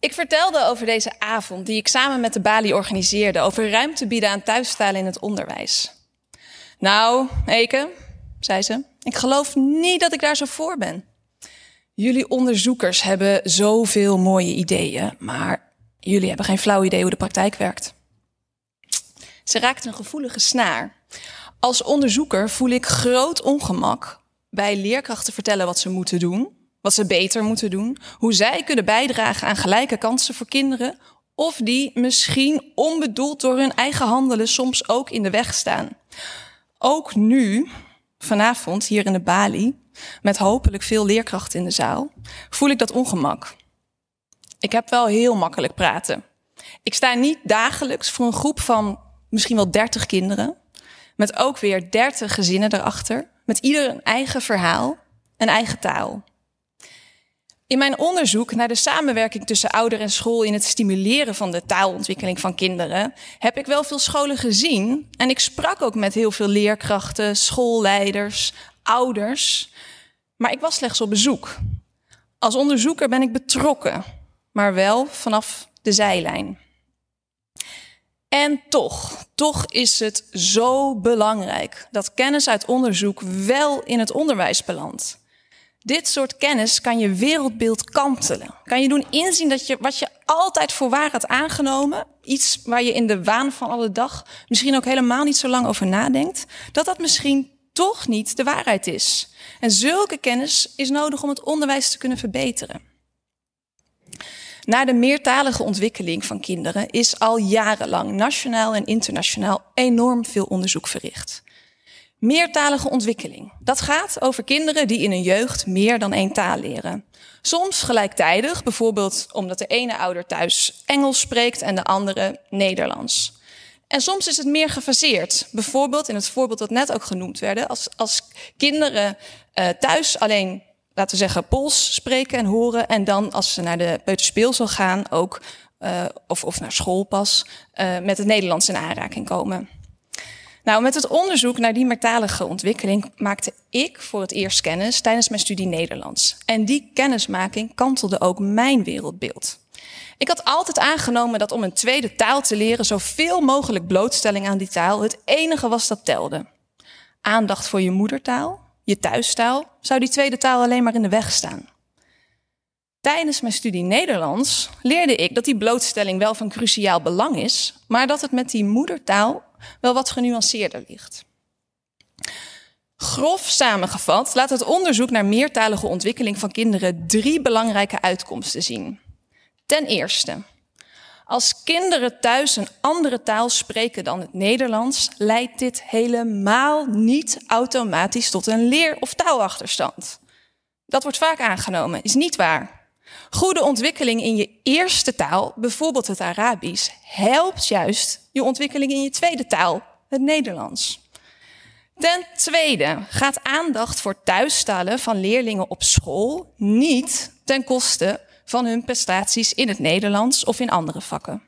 Ik vertelde over deze avond die ik samen met de Bali organiseerde... over ruimte bieden aan thuistalen in het onderwijs. Nou, Eke, zei ze, ik geloof niet dat ik daar zo voor ben. Jullie onderzoekers hebben zoveel mooie ideeën, maar jullie hebben geen flauw idee hoe de praktijk werkt. Ze raakte een gevoelige snaar. Als onderzoeker voel ik groot ongemak bij leerkrachten vertellen wat ze moeten doen, wat ze beter moeten doen, hoe zij kunnen bijdragen aan gelijke kansen voor kinderen, of die misschien onbedoeld door hun eigen handelen soms ook in de weg staan. Ook nu, vanavond hier in de Bali, met hopelijk veel leerkrachten in de zaal, voel ik dat ongemak. Ik heb wel heel makkelijk praten. Ik sta niet dagelijks voor een groep van misschien wel 30 kinderen, met ook weer 30 gezinnen erachter, met ieder een eigen verhaal, een eigen taal. In mijn onderzoek naar de samenwerking tussen ouder en school in het stimuleren van de taalontwikkeling van kinderen heb ik wel veel scholen gezien en ik sprak ook met heel veel leerkrachten, schoolleiders, ouders, maar ik was slechts op bezoek. Als onderzoeker ben ik betrokken, maar wel vanaf de zijlijn. En toch, toch is het zo belangrijk dat kennis uit onderzoek wel in het onderwijs belandt. Dit soort kennis kan je wereldbeeld kantelen. Kan je doen inzien dat je wat je altijd voor waar had aangenomen, iets waar je in de waan van alle dag misschien ook helemaal niet zo lang over nadenkt, dat dat misschien toch niet de waarheid is. En zulke kennis is nodig om het onderwijs te kunnen verbeteren. Naar de meertalige ontwikkeling van kinderen is al jarenlang nationaal en internationaal enorm veel onderzoek verricht. Meertalige ontwikkeling. Dat gaat over kinderen die in hun jeugd meer dan één taal leren. Soms gelijktijdig, bijvoorbeeld omdat de ene ouder thuis Engels spreekt en de andere Nederlands. En soms is het meer gefaseerd. Bijvoorbeeld in het voorbeeld dat net ook genoemd werd, als, als kinderen uh, thuis alleen, laten we zeggen, Pools spreken en horen, en dan als ze naar de peuterspeelsel gaan, ook, uh, of, of naar school pas, uh, met het Nederlands in aanraking komen. Nou, met het onderzoek naar die meertalige ontwikkeling maakte ik voor het eerst kennis tijdens mijn studie Nederlands. En die kennismaking kantelde ook mijn wereldbeeld. Ik had altijd aangenomen dat om een tweede taal te leren zoveel mogelijk blootstelling aan die taal het enige was dat telde. Aandacht voor je moedertaal, je thuistaal, zou die tweede taal alleen maar in de weg staan. Tijdens mijn studie Nederlands leerde ik dat die blootstelling wel van cruciaal belang is, maar dat het met die moedertaal wel wat genuanceerder ligt. Grof samengevat laat het onderzoek naar meertalige ontwikkeling van kinderen drie belangrijke uitkomsten zien. Ten eerste, als kinderen thuis een andere taal spreken dan het Nederlands, leidt dit helemaal niet automatisch tot een leer- of taalachterstand. Dat wordt vaak aangenomen, is niet waar. Goede ontwikkeling in je eerste taal, bijvoorbeeld het Arabisch, helpt juist je ontwikkeling in je tweede taal, het Nederlands. Ten tweede gaat aandacht voor thuistalen van leerlingen op school niet ten koste van hun prestaties in het Nederlands of in andere vakken.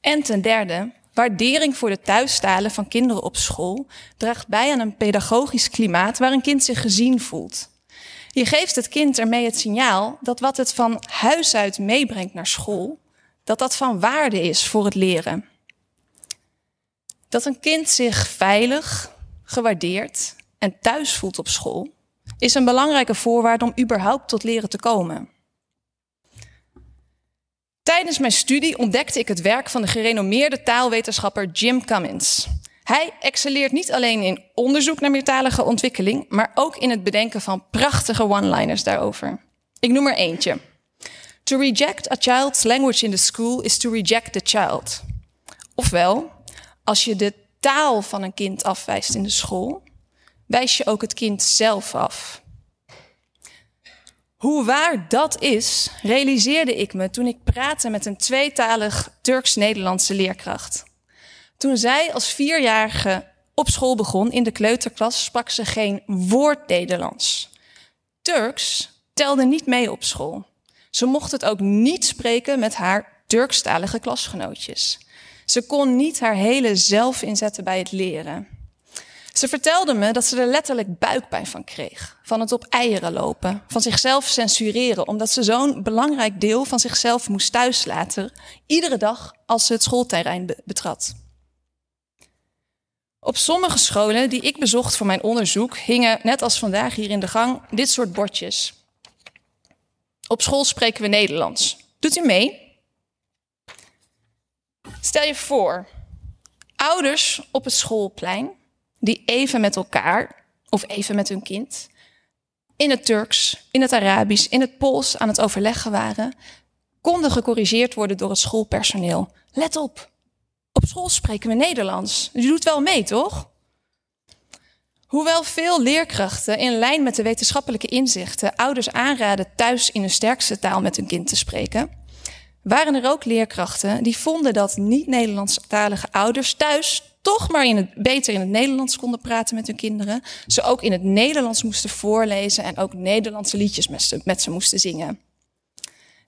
En ten derde, waardering voor de thuistalen van kinderen op school draagt bij aan een pedagogisch klimaat waar een kind zich gezien voelt. Je geeft het kind ermee het signaal dat wat het van huis uit meebrengt naar school, dat dat van waarde is voor het leren. Dat een kind zich veilig, gewaardeerd en thuis voelt op school, is een belangrijke voorwaarde om überhaupt tot leren te komen. Tijdens mijn studie ontdekte ik het werk van de gerenommeerde taalwetenschapper Jim Cummins. Hij excelleert niet alleen in onderzoek naar meertalige ontwikkeling, maar ook in het bedenken van prachtige one-liners daarover. Ik noem er eentje. To reject a child's language in the school is to reject the child. Ofwel, als je de taal van een kind afwijst in de school, wijs je ook het kind zelf af. Hoe waar dat is, realiseerde ik me toen ik praatte met een tweetalig Turks-Nederlandse leerkracht. Toen zij als vierjarige op school begon in de kleuterklas, sprak ze geen woord Nederlands. Turks telde niet mee op school. Ze mocht het ook niet spreken met haar Turkstalige klasgenootjes. Ze kon niet haar hele zelf inzetten bij het leren. Ze vertelde me dat ze er letterlijk buikpijn van kreeg. Van het op eieren lopen, van zichzelf censureren, omdat ze zo'n belangrijk deel van zichzelf moest thuislaten, iedere dag als ze het schoolterrein betrad. Op sommige scholen die ik bezocht voor mijn onderzoek hingen, net als vandaag hier in de gang, dit soort bordjes. Op school spreken we Nederlands. Doet u mee? Stel je voor, ouders op het schoolplein die even met elkaar of even met hun kind in het Turks, in het Arabisch, in het Pools aan het overleggen waren, konden gecorrigeerd worden door het schoolpersoneel. Let op, op school spreken we Nederlands. Je doet wel mee, toch? Hoewel veel leerkrachten in lijn met de wetenschappelijke inzichten ouders aanraden thuis in hun sterkste taal met hun kind te spreken, waren er ook leerkrachten die vonden dat niet-Nederlandstalige ouders thuis toch maar in het, beter in het Nederlands konden praten met hun kinderen. Ze ook in het Nederlands moesten voorlezen en ook Nederlandse liedjes met ze, met ze moesten zingen.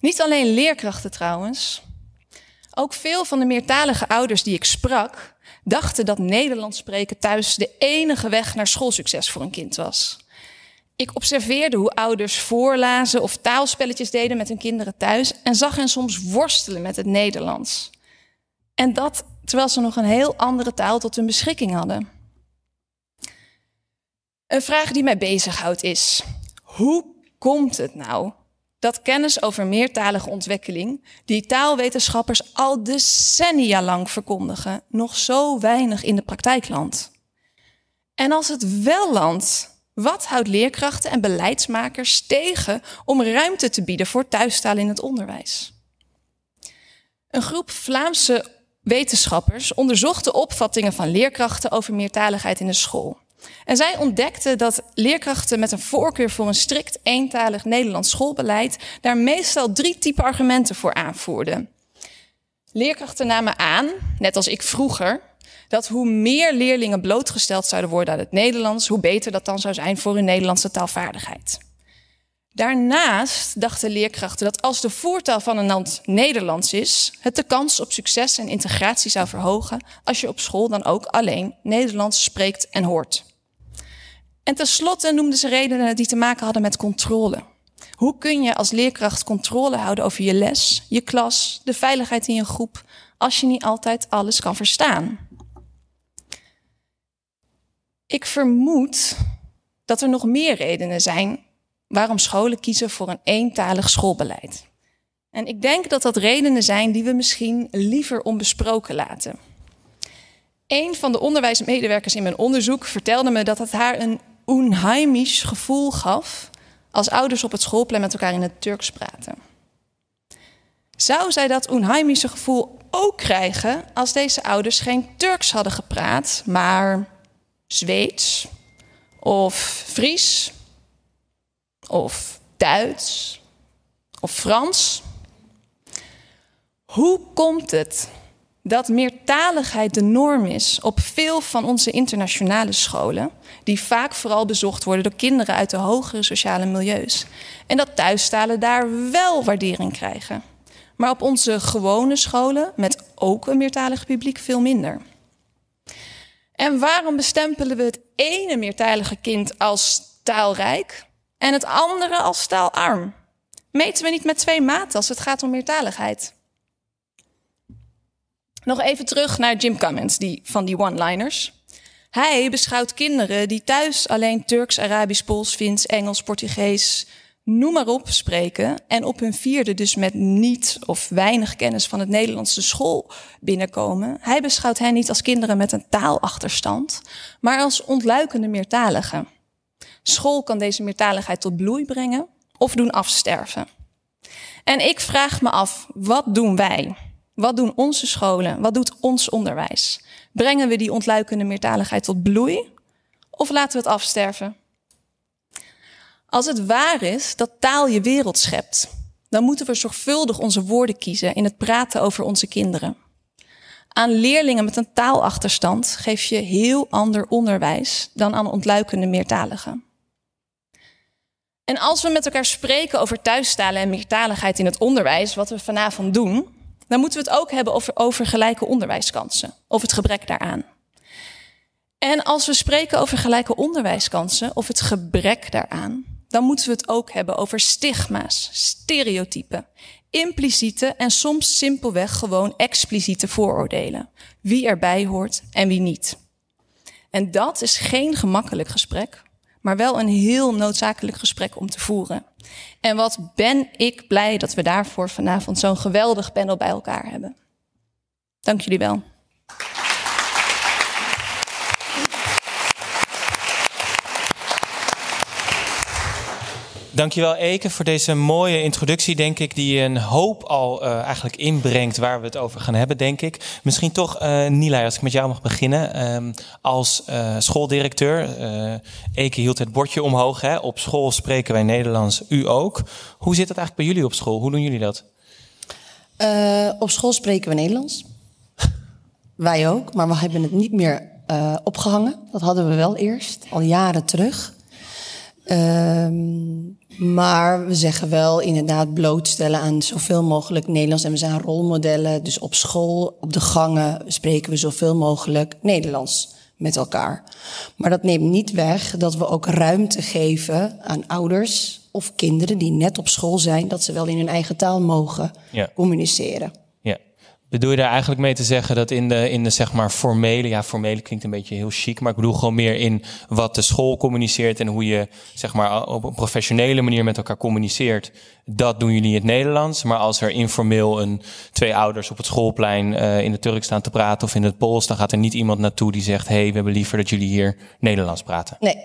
Niet alleen leerkrachten trouwens, ook veel van de meertalige ouders die ik sprak, dachten dat Nederlands spreken thuis de enige weg naar schoolsucces voor een kind was. Ik observeerde hoe ouders voorlazen of taalspelletjes deden met hun kinderen thuis en zag hen soms worstelen met het Nederlands. En dat terwijl ze nog een heel andere taal tot hun beschikking hadden. Een vraag die mij bezighoudt is: hoe komt het nou dat kennis over meertalige ontwikkeling, die taalwetenschappers al decennia lang verkondigen, nog zo weinig in de praktijk landt? En als het wel landt, wat houdt leerkrachten en beleidsmakers tegen om ruimte te bieden voor thuistaal in het onderwijs? Een groep Vlaamse wetenschappers onderzocht de opvattingen van leerkrachten over meertaligheid in de school. En zij ontdekten dat leerkrachten met een voorkeur voor een strikt eentalig Nederlands schoolbeleid daar meestal drie type argumenten voor aanvoerden. Leerkrachten namen aan, net als ik vroeger, dat hoe meer leerlingen blootgesteld zouden worden aan het Nederlands, hoe beter dat dan zou zijn voor hun Nederlandse taalvaardigheid. Daarnaast dachten leerkrachten dat als de voertaal van een land Nederlands is, het de kans op succes en integratie zou verhogen als je op school dan ook alleen Nederlands spreekt en hoort. En tenslotte noemden ze redenen die te maken hadden met controle. Hoe kun je als leerkracht controle houden over je les, je klas, de veiligheid in je groep, als je niet altijd alles kan verstaan? Ik vermoed dat er nog meer redenen zijn waarom scholen kiezen voor een eentalig schoolbeleid. En ik denk dat dat redenen zijn die we misschien liever onbesproken laten. Een van de onderwijsmedewerkers in mijn onderzoek vertelde me dat het haar een onheimisch gevoel gaf als ouders op het schoolplein met elkaar in het Turks praten. Zou zij dat onheimische gevoel ook krijgen als deze ouders geen Turks hadden gepraat, maar Zweeds of Fries of Duits of Frans? Hoe komt het dat meertaligheid de norm is op veel van onze internationale scholen, die vaak vooral bezocht worden door kinderen uit de hogere sociale milieus, en dat thuistalen daar wel waardering krijgen, maar op onze gewone scholen met ook een meertalig publiek veel minder? En waarom bestempelen we het ene meertalige kind als taalrijk en het andere als taalarm? Meten we niet met twee maten als het gaat om meertaligheid? Nog even terug naar Jim Cummins, die, van die one-liners. Hij beschouwt kinderen die thuis alleen Turks, Arabisch, Pools, Fins, Engels, Portugees, noem maar op, spreken. En op hun vierde dus met niet of weinig kennis van het Nederlandse school binnenkomen. Hij beschouwt hen niet als kinderen met een taalachterstand, maar als ontluikende meertaligen. School kan deze meertaligheid tot bloei brengen of doen afsterven. En ik vraag me af, wat doen wij? Wat doen onze scholen? Wat doet ons onderwijs? Brengen we die ontluikende meertaligheid tot bloei? Of laten we het afsterven? Als het waar is dat taal je wereld schept, dan moeten we zorgvuldig onze woorden kiezen in het praten over onze kinderen. Aan leerlingen met een taalachterstand geef je heel ander onderwijs dan aan ontluikende meertaligen. En als we met elkaar spreken over thuistalen en meertaligheid in het onderwijs, wat we vanavond doen, dan moeten we het ook hebben over, over gelijke onderwijskansen of het gebrek daaraan. En als we spreken over gelijke onderwijskansen of het gebrek daaraan, dan moeten we het ook hebben over stigma's, stereotypen, impliciete en soms simpelweg gewoon expliciete vooroordelen. Wie erbij hoort en wie niet. En dat is geen gemakkelijk gesprek, maar wel een heel noodzakelijk gesprek om te voeren. En wat ben ik blij dat we daarvoor vanavond zo'n geweldig panel bij elkaar hebben. Dank jullie wel. Dankjewel Eke voor deze mooie introductie, denk ik, die een hoop al uh, eigenlijk inbrengt waar we het over gaan hebben, denk ik. Misschien toch, uh, Nila, als ik met jou mag beginnen. Um, als uh, schooldirecteur, Eke hield het bordje omhoog. Hè? Op school spreken wij Nederlands, u ook. Hoe zit dat eigenlijk bij jullie op school? Hoe doen jullie dat? op school spreken we Nederlands. wij ook, maar we hebben het niet meer opgehangen. Dat hadden we wel eerst, al jaren terug. Um, maar we zeggen wel inderdaad blootstellen aan zoveel mogelijk Nederlands. En we zijn rolmodellen. Dus op school, op de gangen spreken we zoveel mogelijk Nederlands met elkaar. Maar dat neemt niet weg dat we ook ruimte geven aan ouders of kinderen die net op school zijn, dat ze wel in hun eigen taal mogen ja. communiceren. Bedoel je daar eigenlijk mee te zeggen dat in de, in de zeg maar formele, ja, formele klinkt een beetje heel chic, maar ik bedoel gewoon meer in wat de school communiceert en hoe je zeg maar op een professionele manier met elkaar communiceert. Dat doen jullie in het Nederlands. Maar als er informeel een, twee ouders op het schoolplein uh, in de Turk staan te praten of in het Pools, dan gaat er niet iemand naartoe die zegt: hey, we hebben liever dat jullie hier Nederlands praten. Nee,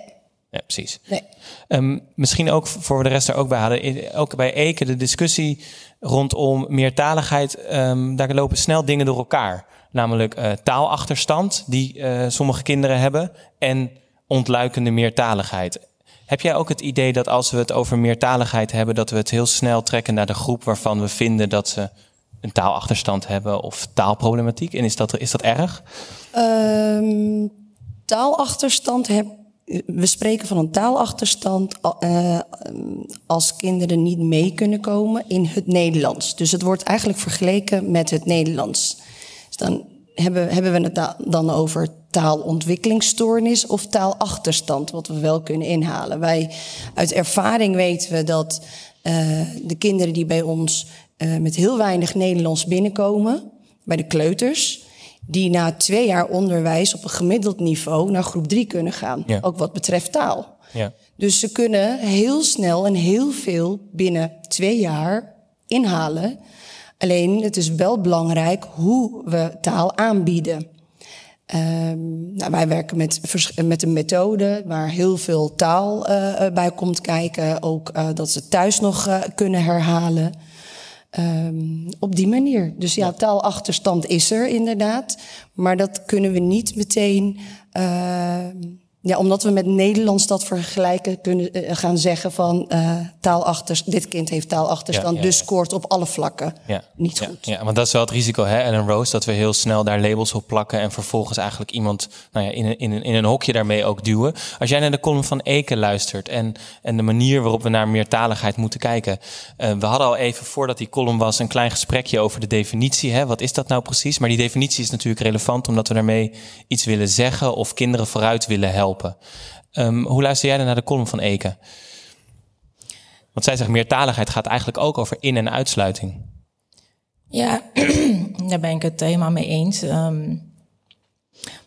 Ja, precies. Nee. Um, misschien ook voor we de rest er ook bij hadden. Ook bij Eke de discussie rondom meertaligheid. Um, daar lopen snel dingen door elkaar. Namelijk uh, taalachterstand die uh, sommige kinderen hebben. En ontluikende meertaligheid. Heb jij ook het idee dat als we het over meertaligheid hebben, dat we het heel snel trekken naar de groep waarvan we vinden dat ze een taalachterstand hebben of taalproblematiek? En is dat, is dat erg? Um, taalachterstand heb, we spreken van een taalachterstand uh, als kinderen niet mee kunnen komen in het Nederlands. Dus het wordt eigenlijk vergeleken met het Nederlands. Dus dan hebben, hebben we het dan over taalontwikkelingsstoornis of taalachterstand, wat we wel kunnen inhalen. Wij, uit ervaring weten we dat uh, de kinderen die bij ons uh, met heel weinig Nederlands binnenkomen, bij de kleuters, die na twee jaar onderwijs op een gemiddeld niveau naar groep drie kunnen gaan. Ja. Ook wat betreft taal. Ja. Dus ze kunnen heel snel en heel veel binnen twee jaar inhalen. Alleen het is wel belangrijk hoe we taal aanbieden. Um, nou, wij werken met, met een methode waar heel veel taal uh, bij komt kijken. Ook uh, dat ze thuis nog uh, kunnen herhalen. Um, op die manier. Dus ja, taalachterstand is er inderdaad. Maar dat kunnen we niet meteen. Ja, omdat we met Nederlands dat vergelijken kunnen uh, gaan zeggen van uh, taalachters, dit kind heeft taalachterstand, ja, ja, dus scoort op alle vlakken niet goed. Ja, want dat is wel het risico, hè, Ellen Rose, dat we heel snel daar labels op plakken en vervolgens eigenlijk iemand nou ja, in, een, in, een, in een hokje daarmee ook duwen. Als jij naar de column van Eke luistert en, en de manier waarop we naar meertaligheid moeten kijken. Uh, we hadden al even voordat die column was een klein gesprekje over de definitie. Hè, wat is dat nou precies? Maar die definitie is natuurlijk relevant omdat we daarmee iets willen zeggen of kinderen vooruit willen helpen. Um, hoe luister jij dan naar de column van Eke? Want zij zegt meertaligheid gaat eigenlijk ook over in- en uitsluiting. Ja, daar ben ik het helemaal mee eens. Um,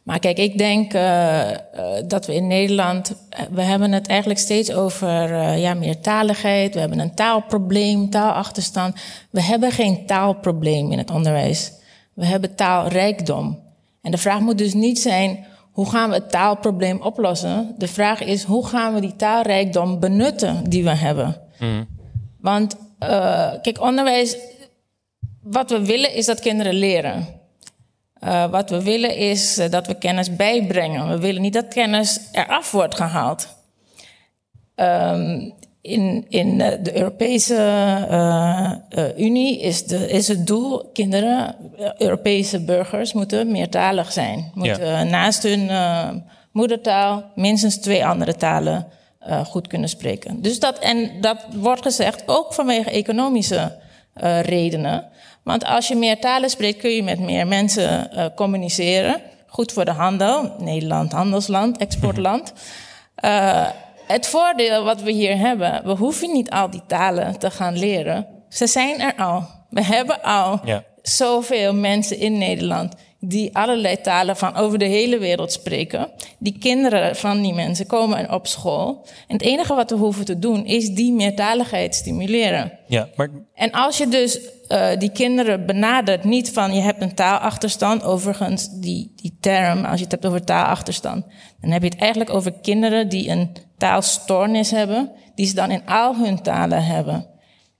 maar kijk, ik denk uh, uh, dat we in Nederland, we hebben het eigenlijk steeds over uh, ja, meertaligheid. We hebben een taalprobleem, taalachterstand. We hebben geen taalprobleem in het onderwijs. We hebben taalrijkdom. En de vraag moet dus niet zijn, hoe gaan we het taalprobleem oplossen? De vraag is, hoe gaan we die taalrijkdom benutten die we hebben? Mm. Want, uh, kijk, onderwijs, wat we willen is dat kinderen leren. Uh, wat we willen is uh, dat we kennis bijbrengen. We willen niet dat kennis eraf wordt gehaald. Um, in, in de Europese uh, uh, Unie is, de, is het doel: kinderen, Europese burgers, moeten meertalig zijn. Moeten ja. naast hun uh, moedertaal minstens twee andere talen goed kunnen spreken. Dus dat, en dat wordt gezegd ook vanwege economische redenen. Want als je meer talen spreekt, kun je met meer mensen communiceren. Goed voor de handel. Nederland, handelsland, exportland het voordeel wat we hier hebben, we hoeven niet al die talen te gaan leren. Ze zijn er al. We hebben al ja. zoveel mensen in Nederland die allerlei talen van over de hele wereld spreken. Die kinderen van die mensen komen op school. En het enige wat we hoeven te doen is die meertaligheid stimuleren. Ja, maar... En als je dus uh, die kinderen benadert, niet van je hebt een taalachterstand, overigens die, die term, als je het hebt over taalachterstand, dan heb je het eigenlijk over kinderen die een taalstoornis hebben, die ze dan in al hun talen hebben.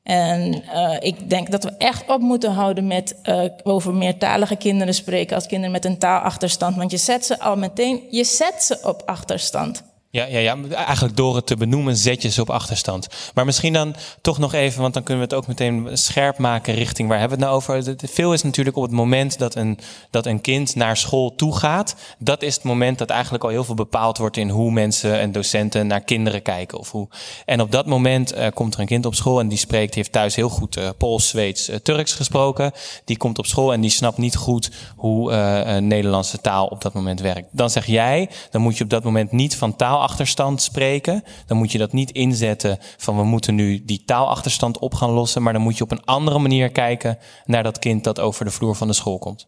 En uh, ik denk dat we echt op moeten houden met uh, over meertalige kinderen spreken als kinderen met een taalachterstand. Want je zet ze al meteen, je zet ze op achterstand. Ja, ja, ja, eigenlijk door het te benoemen zet je ze op achterstand. Maar misschien dan toch nog even, want dan kunnen we het ook meteen scherp maken richting waar hebben we het nou over. Veel is natuurlijk op het moment dat een, dat een kind naar school toe gaat. Dat is het moment dat eigenlijk al heel veel bepaald wordt in hoe mensen en docenten naar kinderen kijken. Of hoe. En op dat moment uh, komt er een kind op school en die spreekt, heeft thuis heel goed uh, Pools, Zweeds, uh, Turks gesproken. Die komt op school en die snapt niet goed hoe Nederlandse taal op dat moment werkt. Dan zeg jij, dan moet je op dat moment niet van taal taalachterstand spreken, dan moet je dat niet inzetten van we moeten nu die taalachterstand op gaan lossen, maar dan moet je op een andere manier kijken naar dat kind dat over de vloer van de school komt.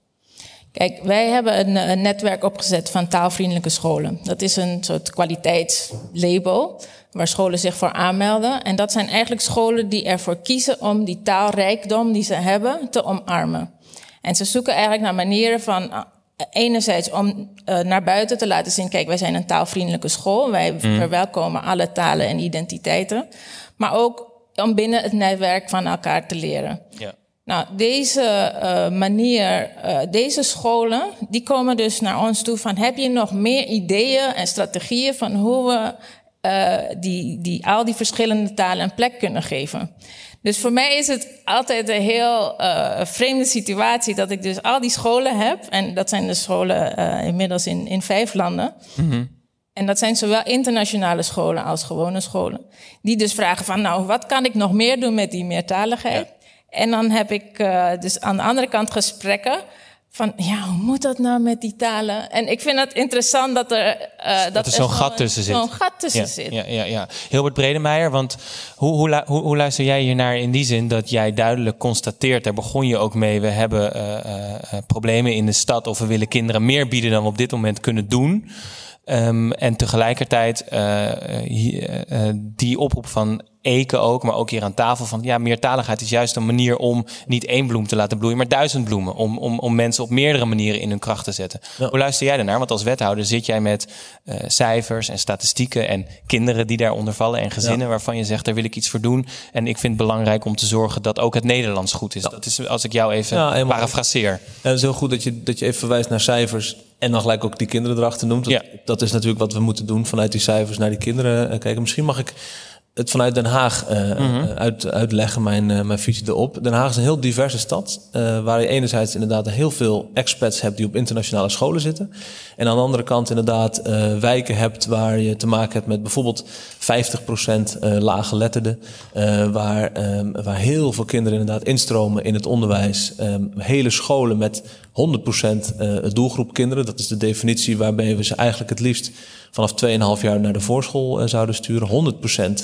Kijk, wij hebben een, een netwerk opgezet van taalvriendelijke scholen. Dat is een soort kwaliteitslabel waar scholen zich voor aanmelden. En dat zijn eigenlijk scholen die ervoor kiezen om die taalrijkdom die ze hebben te omarmen. En ze zoeken eigenlijk naar manieren van enerzijds om uh, naar buiten te laten zien: kijk, wij zijn een taalvriendelijke school. Wij mm. verwelkomen alle talen en identiteiten. Maar ook om binnen het netwerk van elkaar te leren. Ja. Nou, deze uh, manier, uh, deze scholen, die komen dus naar ons toe van heb je nog meer ideeën en strategieën van hoe we die, die, al die verschillende talen een plek kunnen geven. Dus voor mij is het altijd een heel vreemde situatie dat ik dus al die scholen heb. En dat zijn de scholen inmiddels in, in vijf landen. Mm -hmm. En dat zijn zowel internationale scholen als gewone scholen. Die dus vragen van, nou, wat kan ik nog meer doen met die meertaligheid? Ja. En dan heb ik uh, dus aan de andere kant gesprekken van, ja, hoe moet dat nou met die talen? En ik vind het interessant dat er... Uh, dat, dat er zo'n gat tussen zit. Zo'n gat tussen ja, zit. Ja, ja, ja. Hilbert Bredemeijer, want hoe, hoe, hoe, hoe luister jij hiernaar in die zin dat jij duidelijk constateert, daar begon je ook mee, we hebben uh, problemen in de stad of we willen kinderen meer bieden dan we op dit moment kunnen doen. Um, en tegelijkertijd die oproep van Eken ook, maar ook hier aan tafel van ja, meertaligheid is juist een manier om niet één bloem te laten bloeien, maar duizend bloemen. Om, om, om mensen op meerdere manieren in hun kracht te zetten. Ja. Hoe luister jij daarnaar? Want als wethouder zit jij met uh, cijfers en statistieken en kinderen die daaronder vallen en gezinnen ja. waarvan je zegt, daar wil ik iets voor doen. En ik vind het belangrijk om te zorgen dat ook het Nederlands goed is. Ja. Dat is als ik jou even parafraseer. En het is heel goed dat je, dat je even verwijst naar cijfers. En dan gelijk ook die kinderen erachter noemt. Dat, dat is natuurlijk wat we moeten doen vanuit die cijfers naar die kinderen eh, kijken. Misschien mag ik het vanuit Den Haag uh, mm-hmm. uit, uitleggen, mijn, uh, mijn visie erop. Den Haag is een heel diverse stad, uh, waar je enerzijds inderdaad heel veel expats hebt die op internationale scholen zitten. En aan de andere kant inderdaad wijken hebt waar je te maken hebt met bijvoorbeeld 50% lage letterden. waar, um, waar heel veel kinderen inderdaad instromen in het onderwijs. Um, hele scholen met 100% doelgroep kinderen. Dat is de definitie waarbij we ze eigenlijk het liefst vanaf 2,5 jaar naar de voorschool uh, zouden sturen.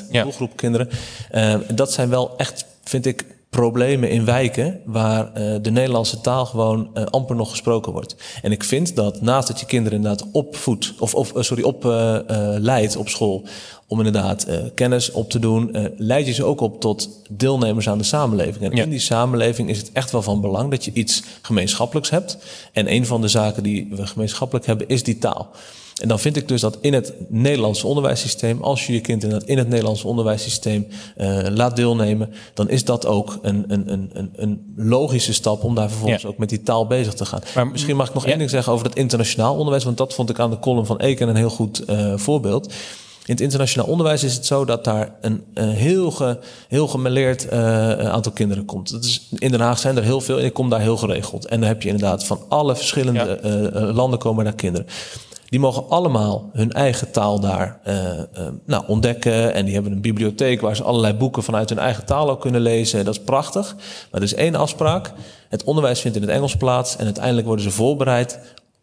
100% ja. doelgroep kinderen. Uh, dat zijn wel echt, vind ik, problemen in wijken waar uh, de Nederlandse taal gewoon uh, amper nog gesproken wordt. En ik vind dat naast dat je kinderen inderdaad opvoedt, of, of uh, sorry, opleidt op school, om inderdaad kennis op te doen, leid je ze ook op tot deelnemers aan de samenleving. En ja. in die samenleving is het echt wel van belang dat je iets gemeenschappelijks hebt. En een van de zaken die we gemeenschappelijk hebben is die taal. En dan vind ik dus dat in het Nederlandse onderwijssysteem, als je je kind inderdaad in het Nederlandse onderwijssysteem uh, laat deelnemen, dan is dat ook een, een, een, een logische stap om daar vervolgens ja. ook met die taal bezig te gaan. Maar misschien mag ik nog ja. één ding zeggen over het internationaal onderwijs, want dat vond ik aan de column van Eken een heel goed uh, voorbeeld. In het internationaal onderwijs is het zo dat daar een, een heel, ge, heel gemeleerd uh, aantal kinderen komt. Dat is, in Den Haag zijn er heel veel en ik kom daar heel geregeld. En dan heb je inderdaad van alle verschillende ja. uh, landen komen daar kinderen. Die mogen allemaal hun eigen taal daar uh, uh, nou, ontdekken. En die hebben een bibliotheek waar ze allerlei boeken vanuit hun eigen taal ook kunnen lezen. Dat is prachtig. Maar er is één afspraak. Het onderwijs vindt in het Engels plaats. En uiteindelijk worden ze voorbereid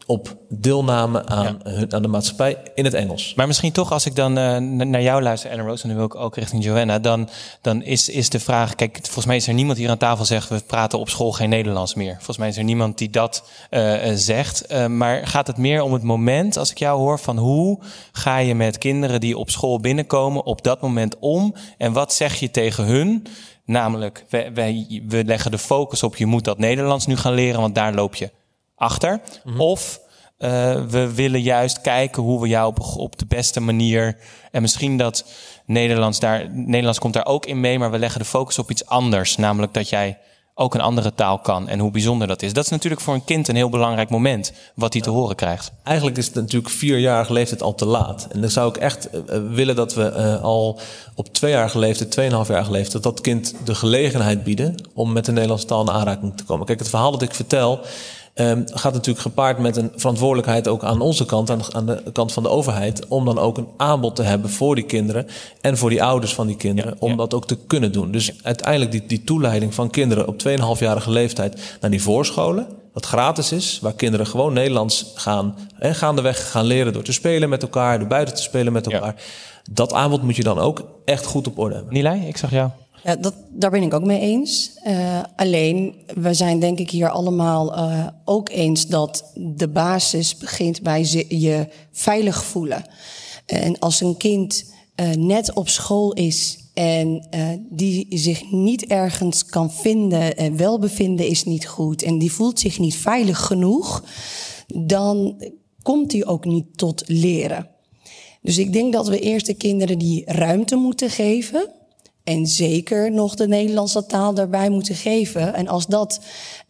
op deelname aan, ja. hun, aan de maatschappij in het Engels. Maar misschien toch, als ik dan uh, naar jou luister, Ellen Rose, en nu wil ik ook richting Joanna, dan, dan is, is de vraag, kijk, volgens mij is er niemand hier aan tafel zegt, we praten op school geen Nederlands meer. Volgens mij is er niemand die dat uh, zegt. Uh, maar gaat het meer om het moment, als ik jou hoor, van hoe ga je met kinderen die op school binnenkomen op dat moment om? En wat zeg je tegen hun? Namelijk, wij, we leggen de focus op je moet dat Nederlands nu gaan leren, want daar loop je achter. Mm-hmm. Of uh, we willen juist kijken hoe we jou op, op de beste manier. En misschien dat Nederlands daar. Nederlands komt daar ook in mee, maar we leggen de focus op iets anders. Namelijk dat jij ook een andere taal kan en hoe bijzonder dat is. Dat is natuurlijk voor een kind een heel belangrijk moment wat hij te horen krijgt. Eigenlijk is het natuurlijk vierjarige leeftijd al te laat. En dan zou ik echt uh, willen dat we uh, al op tweejarige leeftijd, tweeënhalfjarige leeftijd, dat kint de gelegenheid bieden om met de Nederlandse taal in aanraking te komen. Kijk, het verhaal dat ik vertel um, gaat natuurlijk gepaard met een verantwoordelijkheid ook aan onze kant, aan, aan, de kant van de overheid, om dan ook een aanbod te hebben voor die kinderen en voor die ouders van die kinderen, ja, om ja. dat ook te kunnen doen. Dus uiteindelijk die, die toeleiding van kinderen op 2,5-jarige leeftijd naar die voorscholen, wat gratis is, waar kinderen gewoon Nederlands gaan en gaandeweg gaan leren door te spelen met elkaar, door buiten te spelen met elkaar. Dat aanbod moet je dan ook echt goed op orde hebben. Nilay, ik zag jou. Dat, daar ben ik ook mee eens. Uh, alleen, we zijn denk ik hier allemaal uh, ook eens dat de basis begint bij je veilig voelen. En als een kind uh, net op school is en die zich niet ergens kan vinden en welbevinden is niet goed en die voelt zich niet veilig genoeg dan komt hij ook niet tot leren. Dus ik denk dat we eerst de kinderen die ruimte moeten geven. En zeker nog de Nederlandse taal daarbij moeten geven. En als dat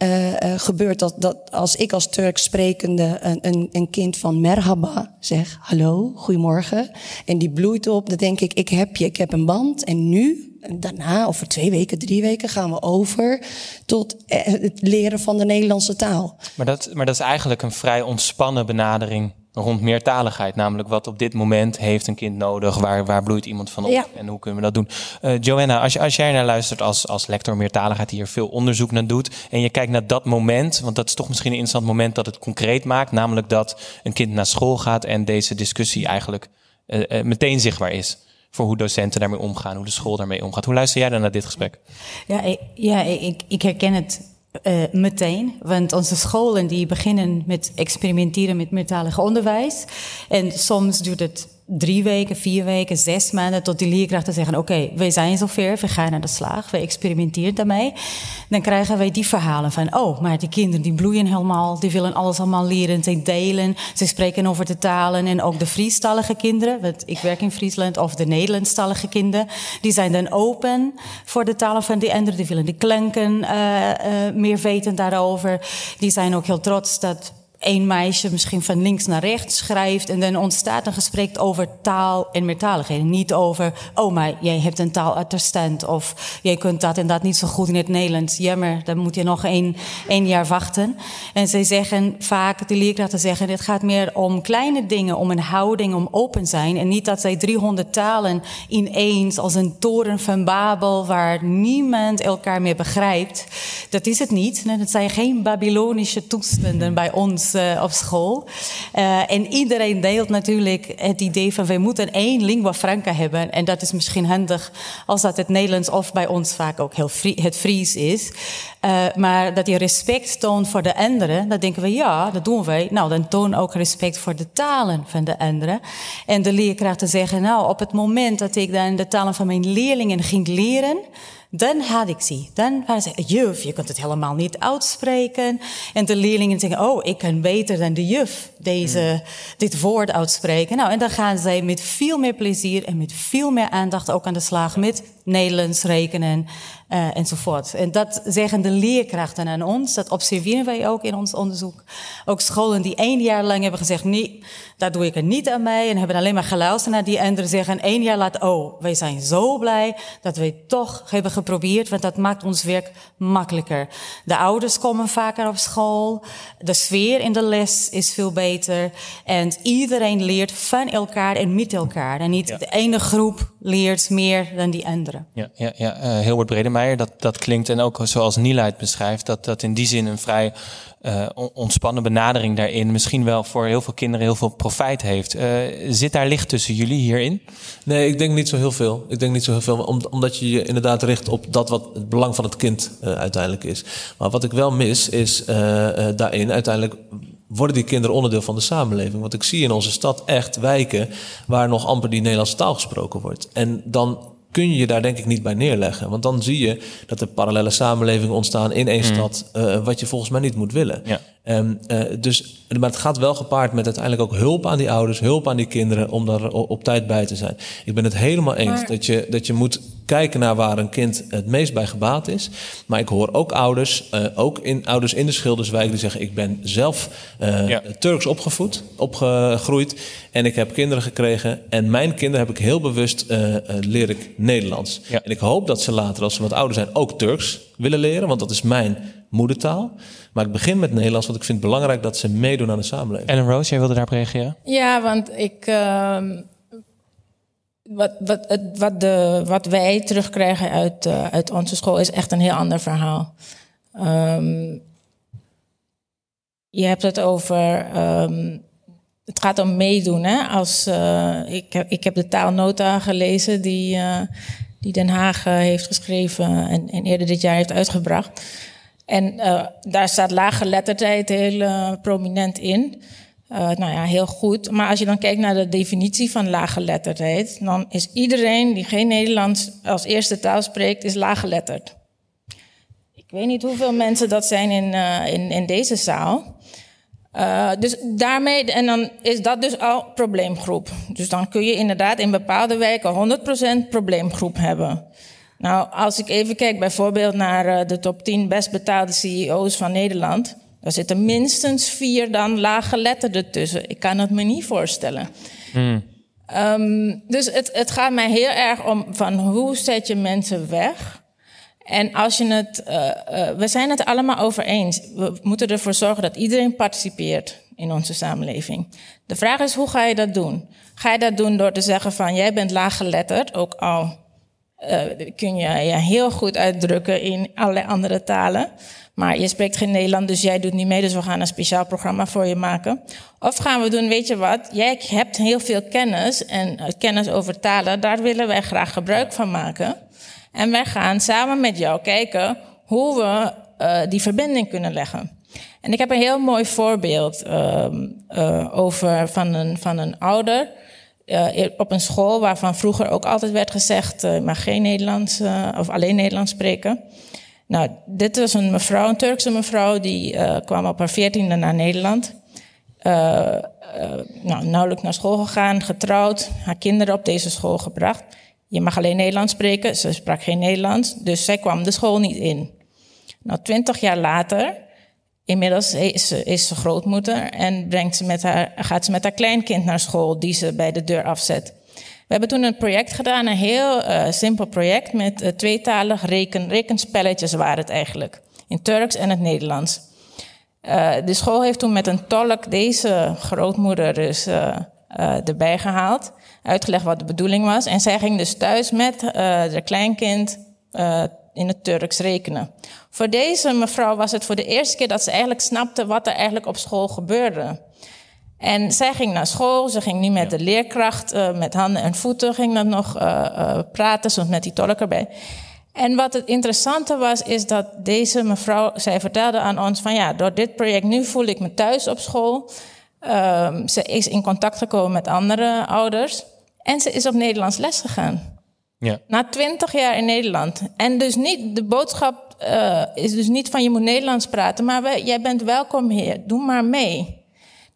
uh, uh, gebeurt, dat, dat als ik als Turks sprekende een, een, een kind van merhaba zeg, hallo, goedemorgen. En die bloeit op, dan denk ik, ik heb je, ik heb een band. En nu, daarna, over twee weken, drie weken, gaan we over tot het leren van de Nederlandse taal. Maar dat, maar dat is eigenlijk een vrij ontspannen benadering rond meertaligheid. Namelijk wat op dit moment heeft een kind nodig, waar, waar bloeit iemand van op Ja. en hoe kunnen we dat doen. Eh, Joanna, als, je, als jij naar luistert als, als lector meertaligheid die hier veel onderzoek naar doet en je kijkt naar dat moment, want dat is toch misschien een interessant moment dat het concreet maakt, namelijk dat een kind naar school gaat en deze discussie eigenlijk eh, eh, meteen zichtbaar is. Voor hoe docenten daarmee omgaan, hoe de school daarmee omgaat. Hoe luister jij dan naar dit gesprek? Ja, ik, ja, ik, ik herken het uh, meteen. Want onze scholen die beginnen met experimenteren met meertalig onderwijs. En soms duurt het drie weken, vier weken, zes maanden tot die leerkrachten zeggen: Oké, wij zijn zover, we gaan naar de slag, we experimenteren daarmee. Dan krijgen wij die verhalen van: Oh, maar die kinderen die bloeien helemaal, die willen alles allemaal leren, ze delen, ze spreken over de talen. En ook de Friestalige kinderen, want ik werk in Friesland, of de Nederlandstalige kinderen, die zijn dan open voor de talen van die anderen, die willen die klanken uh, uh, meer weten daarover. Die zijn ook heel trots dat een meisje misschien van links naar rechts schrijft en dan ontstaat een gesprek over taal en meertaligheden. Niet over, oh maar jij hebt een taalatterstant of jij kunt dat en dat niet zo goed in het Nederlands. Jammer, dan moet je nog één, één jaar wachten. En zij zeggen vaak, de leerkrachten zeggen, het gaat meer om kleine dingen, om een houding, om open zijn. En niet dat zij 300 talen ineens als een toren van Babel waar niemand elkaar meer begrijpt. Dat is het niet. Dat zijn geen Babylonische toestanden bij ons uh, op school. Uh, en iedereen deelt natuurlijk het idee van wij moeten één lingua franca hebben. En dat is misschien handig als dat het Nederlands of bij ons vaak ook heel het Fries is. Uh, maar dat je respect toont voor de anderen, dan denken we ja, dat doen wij. Nou, dan toon ook respect voor de talen van de anderen. En de leerkrachten zeggen, nou, op het moment dat ik dan de talen van mijn leerlingen ging leren, dan had ik ze. Dan waren ze, juf, je kunt het helemaal niet uitspreken. En de leerlingen zeggen, oh, ik kan beter dan de juf deze, mm. dit woord uitspreken. Nou, en dan gaan zij met veel meer plezier en met veel meer aandacht ook aan de slag met Nederlands rekenen uh, enzovoort. En dat zeggen de leerkrachten aan ons. Dat observeren wij ook in ons onderzoek. Ook scholen die één jaar lang hebben gezegd, nee, daar doe ik er niet aan mee. En hebben alleen maar geluisterd naar die anderen zeggen één jaar later, oh, wij zijn zo blij dat wij toch hebben geprobeerd, want dat maakt ons werk makkelijker. De ouders komen vaker op school. De sfeer in de les is veel beter. En iedereen leert van elkaar en met elkaar. En niet ja. de ene groep leert meer dan die andere. Ja, ja, ja. Uh, Hilbert Bredemeijer, dat, dat klinkt en ook zoals Niela het beschrijft, dat dat in die zin een vrij uh, ontspannen benadering daarin misschien wel voor heel veel kinderen heel veel profijt heeft. Uh, zit daar licht tussen jullie hierin? Nee, ik denk niet zo heel veel. Ik denk niet zo heel veel, om, omdat je je inderdaad richt op dat wat het belang van het kind uh, uiteindelijk is. Maar wat ik wel mis is daarin uiteindelijk worden die kinderen onderdeel van de samenleving. Want ik zie in onze stad echt wijken waar nog amper die Nederlandse taal gesproken wordt. En dan kun je je daar denk ik niet bij neerleggen. Want dan zie je dat er parallele samenlevingen ontstaan in één mm. stad, uh, wat je volgens mij niet moet willen. Ja. Um, uh, dus, maar het gaat wel gepaard met uiteindelijk ook hulp aan die ouders, hulp aan die kinderen om daar op, op tijd bij te zijn. Ik ben het helemaal eens maar... dat, je, dat je moet kijken naar waar een kind het meest bij gebaat is. Maar ik hoor ook ouders, uh, ook in, ouders in de Schilderswijk, die zeggen: Ik ben zelf uh, ja. Turks opgevoed, opgegroeid. En ik heb kinderen gekregen. En mijn kinderen heb ik heel bewust uh, leer ik Nederlands. Ja. En ik hoop dat ze later, als ze wat ouder zijn, ook Turks willen leren. Want dat is mijn moedertaal. Maar ik begin met Nederlands, want ik vind het belangrijk dat ze meedoen aan de samenleving. Ellen Rose, jij wilde daarop reageren? Ja, want ik. Uh, wat, wat, wat, de, wat wij terugkrijgen uit, uh, uit onze school is echt een heel ander verhaal. Um, je hebt het over. Um, het gaat om meedoen. Hè? Als, uh, ik, heb, ik heb de taalnota gelezen die, uh, die Den Haag heeft geschreven en, en eerder dit jaar heeft uitgebracht. En uh, daar staat laaggeletterdheid heel uh, prominent in. Uh, nou ja, heel goed. Maar als je dan kijkt naar de definitie van laaggeletterdheid, dan is iedereen die geen Nederlands als eerste taal spreekt, is laaggeletterd. Ik weet niet hoeveel mensen dat zijn in, in, in deze zaal. Dus daarmee, en dan is dat dus al probleemgroep. Dus dan kun je inderdaad in bepaalde wijken 100% probleemgroep hebben. Nou, als ik even kijk bijvoorbeeld naar uh, de top 10 best betaalde CEO's van Nederland. Daar zitten minstens vier dan laaggeletterden tussen. Ik kan het me niet voorstellen. Mm. Um, dus het, het gaat mij heel erg om van hoe zet je mensen weg. En als je het, uh, uh, we zijn het allemaal over eens. We moeten ervoor zorgen dat iedereen participeert in onze samenleving. De vraag is, hoe ga je dat doen? Ga je dat doen door te zeggen van, jij bent laaggeletterd, ook al uh, kun je heel goed uitdrukken in allerlei andere talen. Maar je spreekt geen Nederlands, dus jij doet niet mee, dus we gaan een speciaal programma voor je maken. Of gaan we doen, weet je wat, jij hebt heel veel kennis en kennis over talen, daar willen wij graag gebruik van maken. En wij gaan samen met jou kijken hoe we uh, die verbinding kunnen leggen. En ik heb een heel mooi voorbeeld uh, over van een, van een ouder uh, op een school waarvan vroeger ook altijd werd gezegd: je mag geen Nederlands of alleen Nederlands spreken. Nou, dit was een mevrouw, een Turkse mevrouw, die kwam op haar veertiende naar Nederland. nou, nauwelijks naar school gegaan, getrouwd, haar kinderen op deze school gebracht. Je mag alleen Nederlands spreken. Ze sprak geen Nederlands, dus zij kwam de school niet in. Nou, twintig jaar later, inmiddels is ze, is grootmoeder en brengt ze met haar, gaat ze met haar kleinkind naar school, die ze bij de deur afzet. We hebben toen een project gedaan, een heel uh, simpel project met uh, tweetalig reken, rekenspelletjes waren het eigenlijk. In Turks en het Nederlands. Uh, de school heeft toen met een tolk deze grootmoeder dus erbij gehaald uitgelegd wat de bedoeling was. En zij ging dus thuis met haar kleinkind in het Turks rekenen. Voor deze mevrouw was het voor de eerste keer dat ze eigenlijk snapte wat er eigenlijk op school gebeurde. En zij ging naar school, ze ging niet met de leerkracht, uh, met handen en voeten, ging dan nog praten, soms met die tolk erbij. En wat het interessante was, is dat deze mevrouw, zij vertelde aan ons van ja, door dit project nu voel ik me thuis op school. Um, ze is in contact gekomen met andere ouders. En ze is op Nederlands les gegaan. Ja. Na twintig jaar in Nederland. En dus niet, de boodschap uh, is dus niet van je moet Nederlands praten, maar we, jij bent welkom hier, doe maar mee.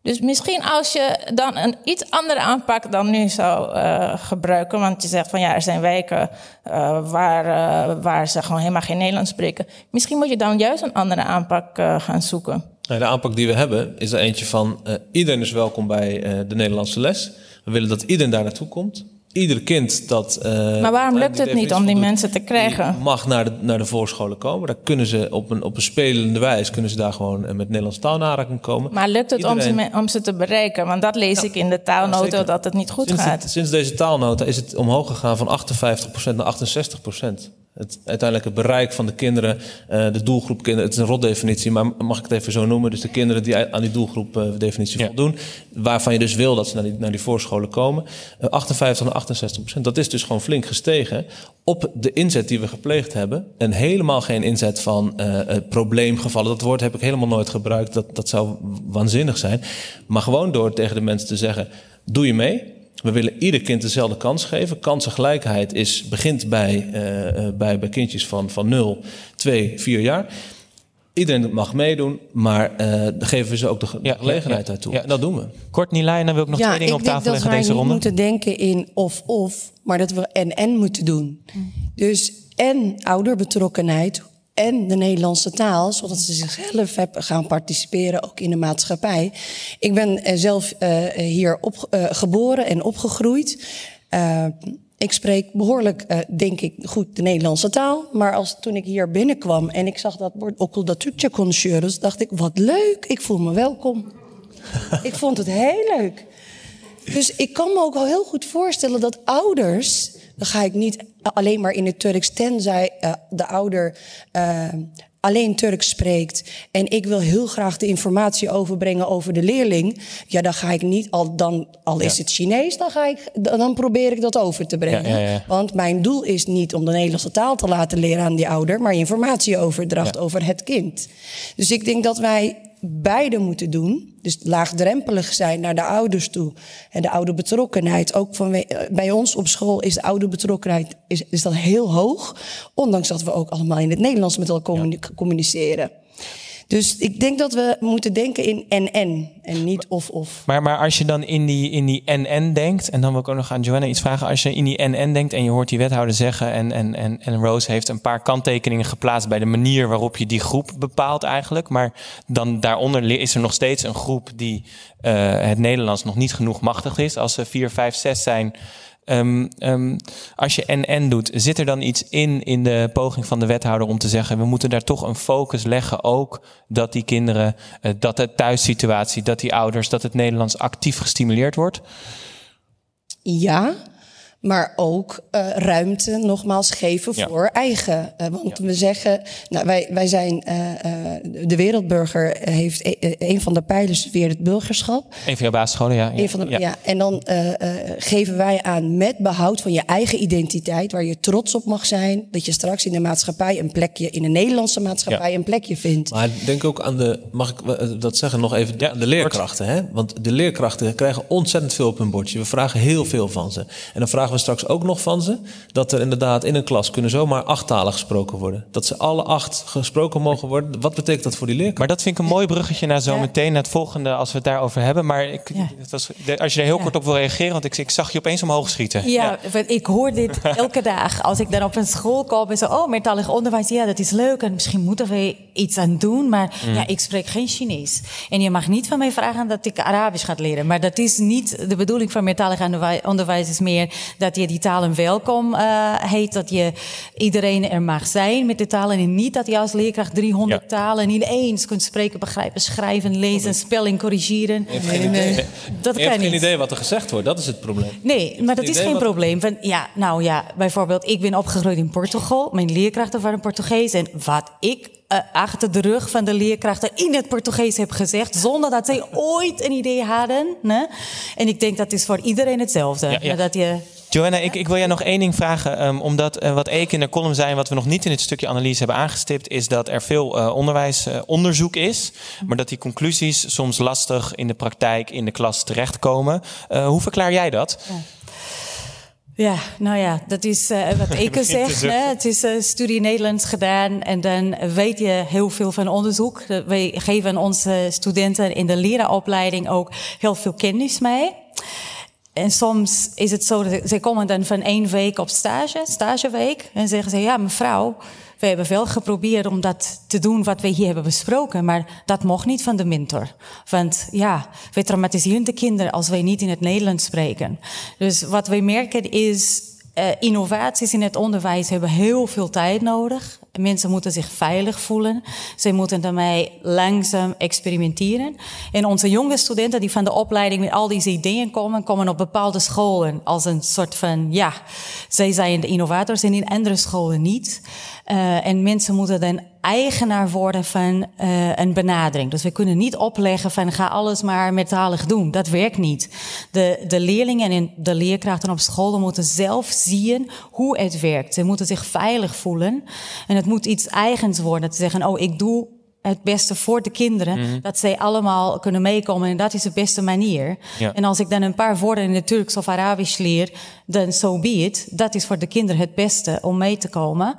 Dus misschien als je dan een iets andere aanpak dan nu zou uh, gebruiken, want je zegt van ja, er zijn wijken uh, waar, waar ze gewoon helemaal geen Nederlands spreken. Misschien moet je dan juist een andere aanpak gaan zoeken. de aanpak die we hebben is er eentje van iedereen is welkom bij de Nederlandse les. We willen dat iedereen daar naartoe komt. Ieder kind dat. Uh, maar waarom lukt het niet om die mensen te krijgen? Mag naar de, naar de voorscholen komen. Daar kunnen ze op een, op een spelende wijze kunnen ze daar gewoon eh, met Nederlands taal komen. Maar lukt het om, ze, om ze te bereiken? Want dat lees ik in de taalnota dat het niet goed sinds gaat. sinds deze taalnota is het omhoog gegaan van 58% naar 68%. Het uiteindelijke bereik van de kinderen, uh, de doelgroep kinderen, het is een rotdefinitie, maar mag ik het even zo noemen? Dus de kinderen die aan die doelgroepdefinitie uh, voldoen, waarvan je dus wil dat ze naar die, naar die voorscholen komen, uh, 58 naar 68 procent. Dat is dus gewoon flink gestegen op de inzet die we gepleegd hebben. En helemaal geen inzet van uh, probleemgevallen. Dat woord heb ik helemaal nooit gebruikt, dat, dat zou waanzinnig zijn. Maar gewoon door tegen de mensen te zeggen, doe je mee? We willen ieder kind dezelfde kans geven. Kansengelijkheid is, begint bij, uh, bij, bij kindjes van, van 0, 2, 4 jaar. Iedereen mag meedoen, maar uh, geven we ze ook de ja, gelegenheid ja, daartoe. Ja. Dat doen we. Kort, Nila, en dan wil ik nog twee dingen op tafel leggen deze ronde. we moeten denken in of-of, maar dat we en-en moeten doen. Mm. Dus en ouderbetrokkenheid, en de Nederlandse taal, zodat ze zichzelf gaan participeren ook in de maatschappij. Ik ben eh, zelf uh, hier op, uh, geboren en opgegroeid. Uh, ik spreek behoorlijk, denk ik, goed de Nederlandse taal. Maar als, toen ik hier binnenkwam en ik zag dat woord Okulda Turkse Conjures, dacht ik, wat leuk, ik voel me welkom. ik vond het heel leuk. Dus ik kan me ook al heel goed voorstellen dat ouders dan ga ik niet alleen maar in het Turks, tenzij uh, de ouder uh, alleen Turks spreekt. En ik wil heel graag de informatie overbrengen over de leerling. Ja, dan ga ik niet, al, dan, al is het Chinees, dan, ga ik, dan probeer ik dat over te brengen. Ja, ja, Want mijn doel is niet om de Nederlandse taal te laten leren aan die ouder, maar informatieoverdracht over het kind. Dus ik denk dat wij beide moeten doen. Dus laagdrempelig zijn naar de ouders toe. En de ouderbetrokkenheid. Ook van, eh, bij ons op school is de ouderbetrokkenheid is, is dat heel hoog. Ondanks dat we ook allemaal in het Nederlands met elkaar communiceren. Dus ik denk dat we moeten denken in en-en en niet of-of. Maar, maar als je dan in die, in die denkt, en dan wil ik ook nog aan Joanna iets vragen. Als je in die en-en denkt en je hoort die wethouder zeggen, en, en, en, en Rose heeft een paar kanttekeningen geplaatst bij de manier waarop je die groep bepaalt eigenlijk. Maar dan daaronder is er nog steeds een groep die uh, het Nederlands nog niet genoeg machtig is. Als ze vier, vijf, zes zijn, Um, um, als je en-en doet, zit er dan iets in in de poging van de wethouder om te zeggen: we moeten daar toch een focus leggen, ook dat die kinderen, uh, dat de thuissituatie, dat die ouders, dat het Nederlands actief gestimuleerd wordt? Ja, maar ook uh, ruimte nogmaals geven ja. voor eigen. Uh, want ja. we zeggen, nou, wij, wij zijn, uh, de wereldburger heeft e een van de pijlers weer het burgerschap. Een van jouw basisscholen, ja. Een van de, ja. ja. En dan geven wij aan met behoud van je eigen identiteit, waar je trots op mag zijn, dat je straks in de maatschappij een plekje, in de Nederlandse maatschappij een plekje vindt. Maar denk ook aan de, mag ik dat zeggen nog even, aan de leerkrachten. Hè? Want de leerkrachten krijgen ontzettend veel op hun bordje. We vragen heel veel van ze. En dan vragen we straks ook nog van ze dat er inderdaad in een klas kunnen zomaar acht talen gesproken worden. Dat ze alle acht gesproken mogen worden. Wat betekent dat voor die leerkracht? Maar dat vind ik een mooi bruggetje naar zo meteen, naar het volgende, als we het daarover hebben. Maar ik, het was, als je er heel kort op wil reageren, want ik, ik zag je opeens omhoog schieten. Ja, ik hoor dit elke dag. Als ik dan op een school kom en zo, oh, meertalig onderwijs, ja, dat is leuk. En misschien moeten we iets aan doen. Maar mm. ja, ik spreek geen Chinees. En je mag niet van mij vragen dat ik Arabisch ga leren. Maar dat is niet de bedoeling van meertalig onderwijs, is meer dat je die talen welkom uh, heet. Dat je iedereen er mag zijn met de talen. En niet dat je als leerkracht 300 ja. talen ineens kunt spreken, begrijpen, schrijven, lezen, spelling corrigeren. Je hebt geen, idee, dat je hebt geen idee wat er gezegd wordt. Dat is het probleem. Nee, maar dat is geen wat... probleem. Van, ja, nou ja, bijvoorbeeld, ik ben opgegroeid in Portugal. Mijn leerkrachten waren Portugees. En wat ik uh, achter de rug van de leerkrachten in het Portugees heb gezegd, zonder dat zij ooit een idee hadden. Ne? En ik denk dat is voor iedereen hetzelfde. Ja, ja. Dat je Joanna, ik, ik, wil jij nog één ding vragen. Um, omdat uh, wat ik in de column zei, wat we nog niet in dit stukje analyse hebben aangestipt, is dat er veel uh, onderwijsonderzoek uh, is. Maar dat die conclusies soms lastig in de praktijk, in de klas terechtkomen. hoe verklaar jij dat? Ja. Ja, nou ja, dat is uh, wat Eke zegt. Hè? Het is een studie Nederlands gedaan en dan weet je heel veel van onderzoek. Wij geven onze studenten in de leraaropleiding ook heel veel kennis mee. En soms is het zo dat ze komen dan van één week op stage, stageweek. En zeggen ze, ja mevrouw, we hebben wel geprobeerd om dat te doen wat we hier hebben besproken. Maar dat mocht niet van de mentor. Want ja, we traumatiseren de kinderen als wij niet in het Nederlands spreken. Dus wat wij merken is, uh, innovaties in het onderwijs hebben heel veel tijd nodig. Mensen moeten zich veilig voelen. Ze moeten daarmee langzaam experimenteren. En onze jonge studenten die van de opleiding met al deze ideeën komen, komen op bepaalde scholen als een soort van, ja, zij zijn de innovators en in andere scholen niet. Uh, en mensen moeten dan eigenaar worden van uh, een benadering. Dus we kunnen niet opleggen van ga alles maar metalig doen. Dat werkt niet. De, de leerlingen en de leerkrachten op school moeten zelf zien hoe het werkt. Ze moeten zich veilig voelen. En het moet iets eigens worden. Te zeggen, oh, ik doe het beste voor de kinderen. Mm -hmm. Dat zij allemaal kunnen meekomen. En dat is de beste manier. Ja. En als ik dan een paar woorden in het Turks of Arabisch leer, dan so be it. Dat is voor de kinderen het beste om mee te komen.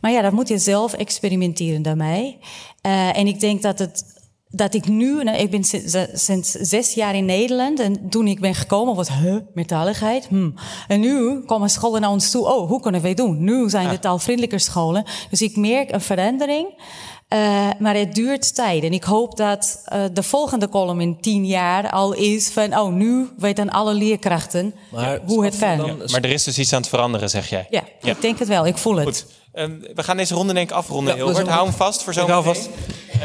Maar ja, dat moet je zelf experimenteren daarmee. Uh, en ik denk dat het dat ik nu, nou, ik ben sinds, sinds, zes jaar in Nederland en toen ik ben gekomen was, huh, meertaligheid? Hm. En nu komen scholen naar ons toe, oh, hoe kunnen wij doen? Nu zijn ja. de taalvriendelijke scholen. Dus ik merk een verandering. Uh, maar het duurt tijd. En ik hoop dat uh, de volgende column in tien jaar al is van... oh, nu weten alle leerkrachten maar, hoe het kan. Ja, maar er is dus iets aan het veranderen, zeg jij? Ja, ja. ik denk het wel. Ik voel het. Goed. Um, we gaan deze ronde denk ik afronden, ja, Hilbert. Hou hem vast voor zometeen. vast.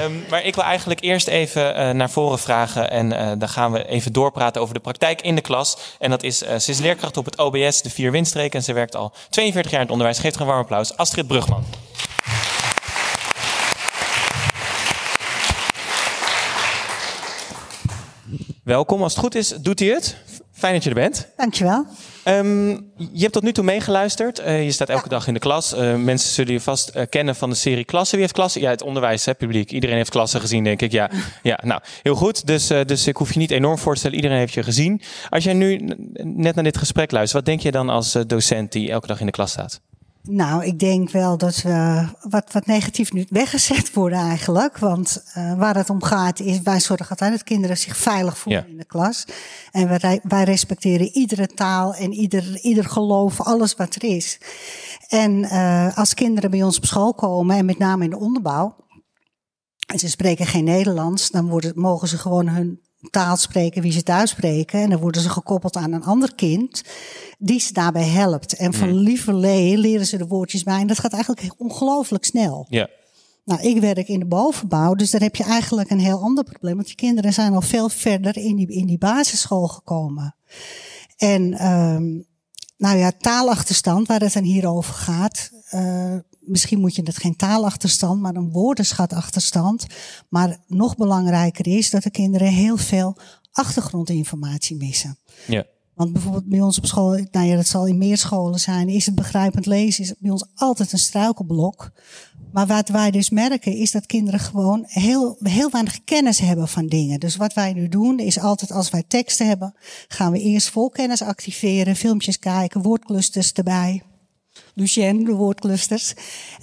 Um, maar ik wil eigenlijk eerst even uh, naar voren vragen... en uh, dan gaan we even doorpraten over de praktijk in de klas. En dat is, uh, ze is leerkracht op het OBS, de vier windstreken... en ze werkt al 42 jaar in het onderwijs. Geef er een warm applaus. Astrid Brugman. Welkom. Als het goed is, doet hij het. Fijn dat je er bent. Dankjewel. Um, je hebt tot nu toe meegeluisterd. Uh, je staat elke ja. dag in de klas. Uh, mensen zullen je vast uh, kennen van de serie Klassen. Wie heeft klassen? Ja, het onderwijs, hè, publiek. Iedereen heeft klassen gezien, denk ik. Ja, ja nou, heel goed. Dus, dus ik hoef je niet enorm voor te stellen. Iedereen heeft je gezien. Als jij nu net naar dit gesprek luistert, wat denk je dan als docent die elke dag in de klas staat? Nou, ik denk wel dat we wat, wat negatief nu weggezet worden eigenlijk. Want uh, waar het om gaat is, wij zorgen altijd dat kinderen zich veilig voelen ja. in de klas. En wij, wij respecteren iedere taal en ieder, ieder geloof, alles wat er is. En uh, als kinderen bij ons op school komen, en met name in de onderbouw, en ze spreken geen Nederlands, dan worden, mogen ze gewoon hun taal spreken wie ze thuis spreken. En dan worden ze gekoppeld aan een ander kind die ze daarbij helpt. En van mm. lieverlee leren ze de woordjes bij. En dat gaat eigenlijk ongelooflijk snel. Ja. Nou, ik werk in de bovenbouw, dus daar heb je eigenlijk een heel ander probleem. Want die kinderen zijn al veel verder in die, in die basisschool gekomen. En um, nou ja, taalachterstand, waar het dan hier over gaat. Uh, misschien moet je het geen taalachterstand, maar een woordenschatachterstand. Maar nog belangrijker is dat de kinderen heel veel achtergrondinformatie missen. Ja. Want bijvoorbeeld bij ons op school, nou ja, dat zal in meer scholen zijn, is het begrijpend lezen is bij ons altijd een struikelblok. Maar wat wij dus merken is dat kinderen gewoon heel, heel weinig kennis hebben van dingen. Dus wat wij nu doen is altijd als wij teksten hebben, gaan we eerst volkennis activeren, filmpjes kijken, woordclusters erbij. Lucien, de woordclusters.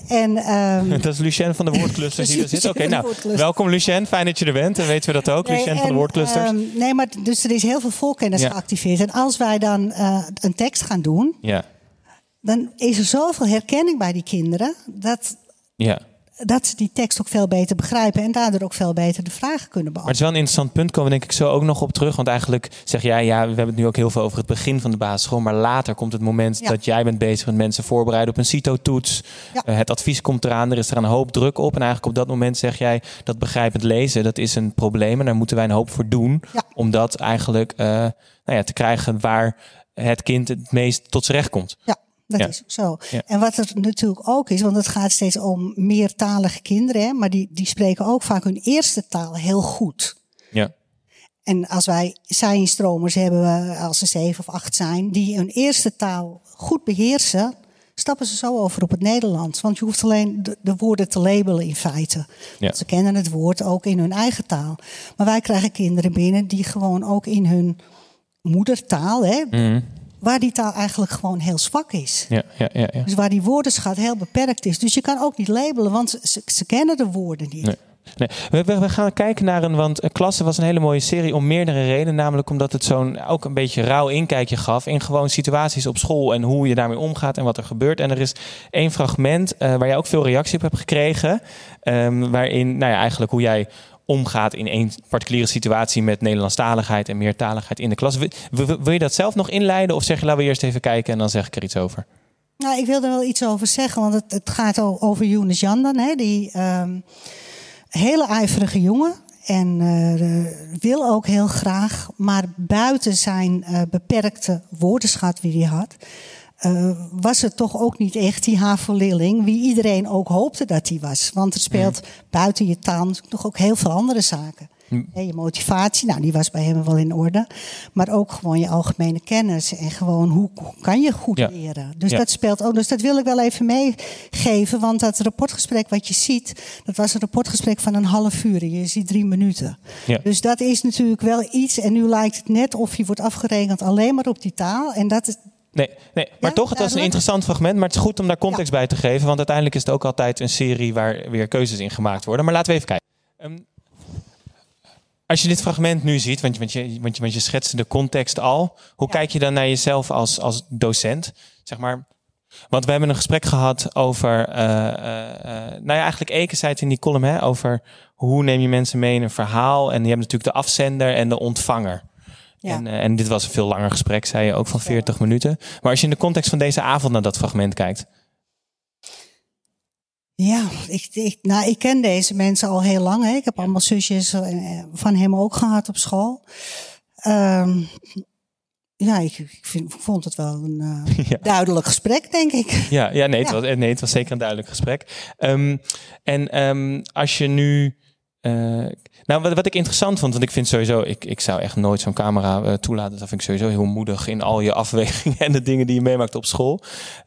En, um, dat is Lucien van de woordclusters die er zit. Oké, nou, welkom Lucien. Fijn dat je er bent. En weten we dat ook, nee, Lucien van de woordclusters. Um, nee, maar dus er is heel veel volkennis geactiveerd. En als wij dan uh, een tekst gaan doen, ja. dan is er zoveel herkenning bij die kinderen. Dat, ja dat ze die tekst ook veel beter begrijpen en daardoor ook veel beter de vragen kunnen beantwoorden. Maar het is wel een interessant punt, komen we denk ik zo ook nog op terug. Want eigenlijk zeg jij, ja, we hebben het nu ook heel veel over het begin van de basisschool. Maar later komt het moment dat jij bent bezig met mensen voorbereiden op een CITO-toets. Uh, het advies komt eraan, er is er een hoop druk op. En eigenlijk op dat moment zeg jij, dat begrijpend lezen, dat is een probleem. En daar moeten wij een hoop voor doen. Om dat eigenlijk uh, nou ja, te krijgen waar het kind het meest tot z'n recht komt. Ja. Dat is ook zo. En wat er natuurlijk ook is, want het gaat steeds om meertalige kinderen, hè, maar die, die spreken ook vaak hun eerste taal heel goed. Ja. En als wij zijnstromers hebben, als ze zeven of acht zijn, die hun eerste taal goed beheersen, stappen ze zo over op het Nederlands. Want je hoeft alleen de, de woorden te labelen in feite. Ja. Ze kennen het woord ook in hun eigen taal. Maar wij krijgen kinderen binnen die gewoon ook in hun moedertaal, hè, mm waar die taal eigenlijk gewoon heel zwak is. Ja, ja, ja, ja. Dus waar die woordenschat heel beperkt is. Dus je kan ook niet labelen, want ze, ze kennen de woorden niet. Nee. Nee. We, we, gaan kijken naar een, want Klasse was een hele mooie serie om meerdere redenen. Namelijk omdat het zo'n ook een beetje rauw inkijkje gaf in gewoon situaties op school en hoe je daarmee omgaat en wat er gebeurt. En er is één fragment uh, waar jij ook veel reactie op hebt gekregen. Um, waarin, nou ja, eigenlijk hoe jij omgaat in één particuliere situatie met Nederlandstaligheid en meertaligheid in de klas. Wil, je dat zelf nog inleiden of zeg je laten we eerst even kijken en dan zeg ik er iets over? Nou, ik wil er wel iets over zeggen, want het, het gaat over Younes Jandan, hè, die um, hele ijverige jongen. En uh, wil ook heel graag, maar buiten zijn uh, beperkte woordenschat die hij had, uh, was het toch ook niet echt die haverleerling wie iedereen ook hoopte dat hij was. Want er speelt buiten je taal nog ook heel veel andere zaken. je motivatie, nou die was bij hem wel in orde. Maar ook gewoon je algemene kennis en gewoon hoe, kan je goed leren. Dus dat speelt ook. Dus dat wil ik wel even meegeven. Want dat rapportgesprek wat je ziet, dat was een rapportgesprek van een half uur. Je ziet drie minuten. Dus dat is natuurlijk wel iets. En nu lijkt het net of je wordt afgerekend alleen maar op die taal. En dat is, Nee, nee. maar toch, het was een interessant fragment. Maar het is goed om daar context bij te geven. Want uiteindelijk is het ook altijd een serie waar weer keuzes in gemaakt worden. Maar laten we even kijken. Um, als je dit fragment nu ziet, want, want, je, want, je, want je schetste de context al. Hoe kijk je dan naar jezelf als, als docent? Zeg maar, want we hebben een gesprek gehad over, uh, uh, nou ja, eigenlijk Eke zei het in die column, hè, over hoe neem je mensen mee in een verhaal. En je hebt natuurlijk de afzender en de ontvanger. Ja. En, uh, en, dit was een veel langer gesprek, zei je ook van 40 minuten. Maar als je in de context van deze avond naar dat fragment kijkt. Ja, ik, ik, nou, ik ken deze mensen al heel lang. Hè. Ik heb allemaal zusjes eh, van hem ook gehad op school. Um, ja, ik, ik, vind, ik, vond het wel een uh, ja. duidelijk gesprek, denk ik. Ja, ja, nee, het Was, nee, het was zeker een duidelijk gesprek. Um, en um, als je nu uh, nou, wat, wat, ik interessant vond, want ik vind sowieso, ik, ik zou echt nooit zo'n camera uh, toelaten. Dat vind ik sowieso heel moedig in al je afwegingen en de dingen die je meemaakt op school.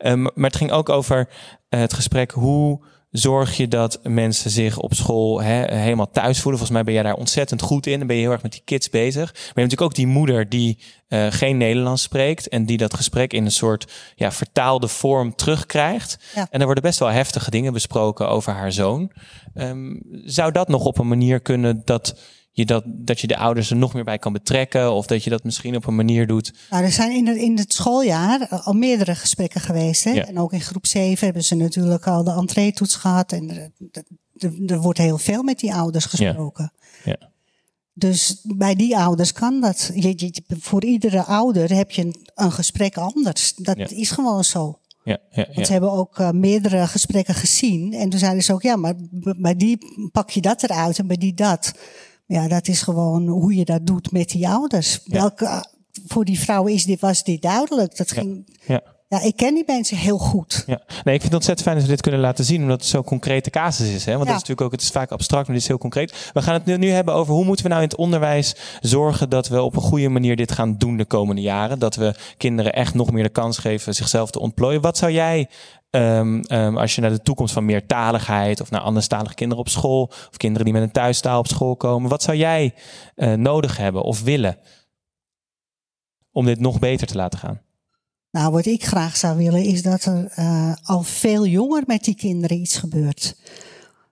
Um, maar het ging ook over uh, het gesprek hoe zorg je dat mensen zich op school helemaal thuis voelen? Volgens mij ben jij daar ontzettend goed in. Dan ben je heel erg met die kids bezig. Maar je hebt natuurlijk ook die moeder die uh, geen Nederlands spreekt. En die dat gesprek in een soort ja, vertaalde vorm terugkrijgt. Ja. En er worden best wel heftige dingen besproken over haar zoon. Um, zou dat nog op een manier kunnen dat je dat, dat je de ouders er nog meer bij kan betrekken? Of dat je dat misschien op een manier doet? Nou, er zijn in het, in het schooljaar al meerdere gesprekken geweest. Hè? En ook in groep 7 hebben ze natuurlijk al de entree-toets gehad. En er, er, er, wordt heel veel met die ouders gesproken. Ja. ja. Dus bij die ouders kan dat. Je, je, voor iedere ouder heb je een, een gesprek anders. Dat is gewoon zo. Ja, ja, Want ze hebben ook uh, meerdere gesprekken gezien. En toen zeiden ze ook, ja, maar bij die pak je dat eruit en bij die dat. Ja, dat is gewoon hoe je dat doet met die ouders. Welke, voor die vrouw is dit, was dit duidelijk. Dat ging, ja. ja. ik ken die mensen heel goed. Ja. Nee, ik vind het ontzettend fijn dat we dit kunnen laten zien, omdat het zo'n concrete casus is. Hè? Want dat is natuurlijk ook, het is vaak abstract, maar dit is heel concreet. We gaan het nu, nu hebben over hoe moeten we nou in het onderwijs zorgen dat we op een goede manier dit gaan doen de komende jaren. Dat we kinderen echt nog meer de kans geven zichzelf te ontplooien. Wat zou jij Um, um, als je naar de toekomst van meertaligheid of naar anderstalige kinderen op school of kinderen die met een thuistaal op school komen, wat zou jij uh, nodig hebben of willen om dit nog beter te laten gaan? Nou, wat ik graag zou willen is dat er uh, al veel jonger met die kinderen iets gebeurt.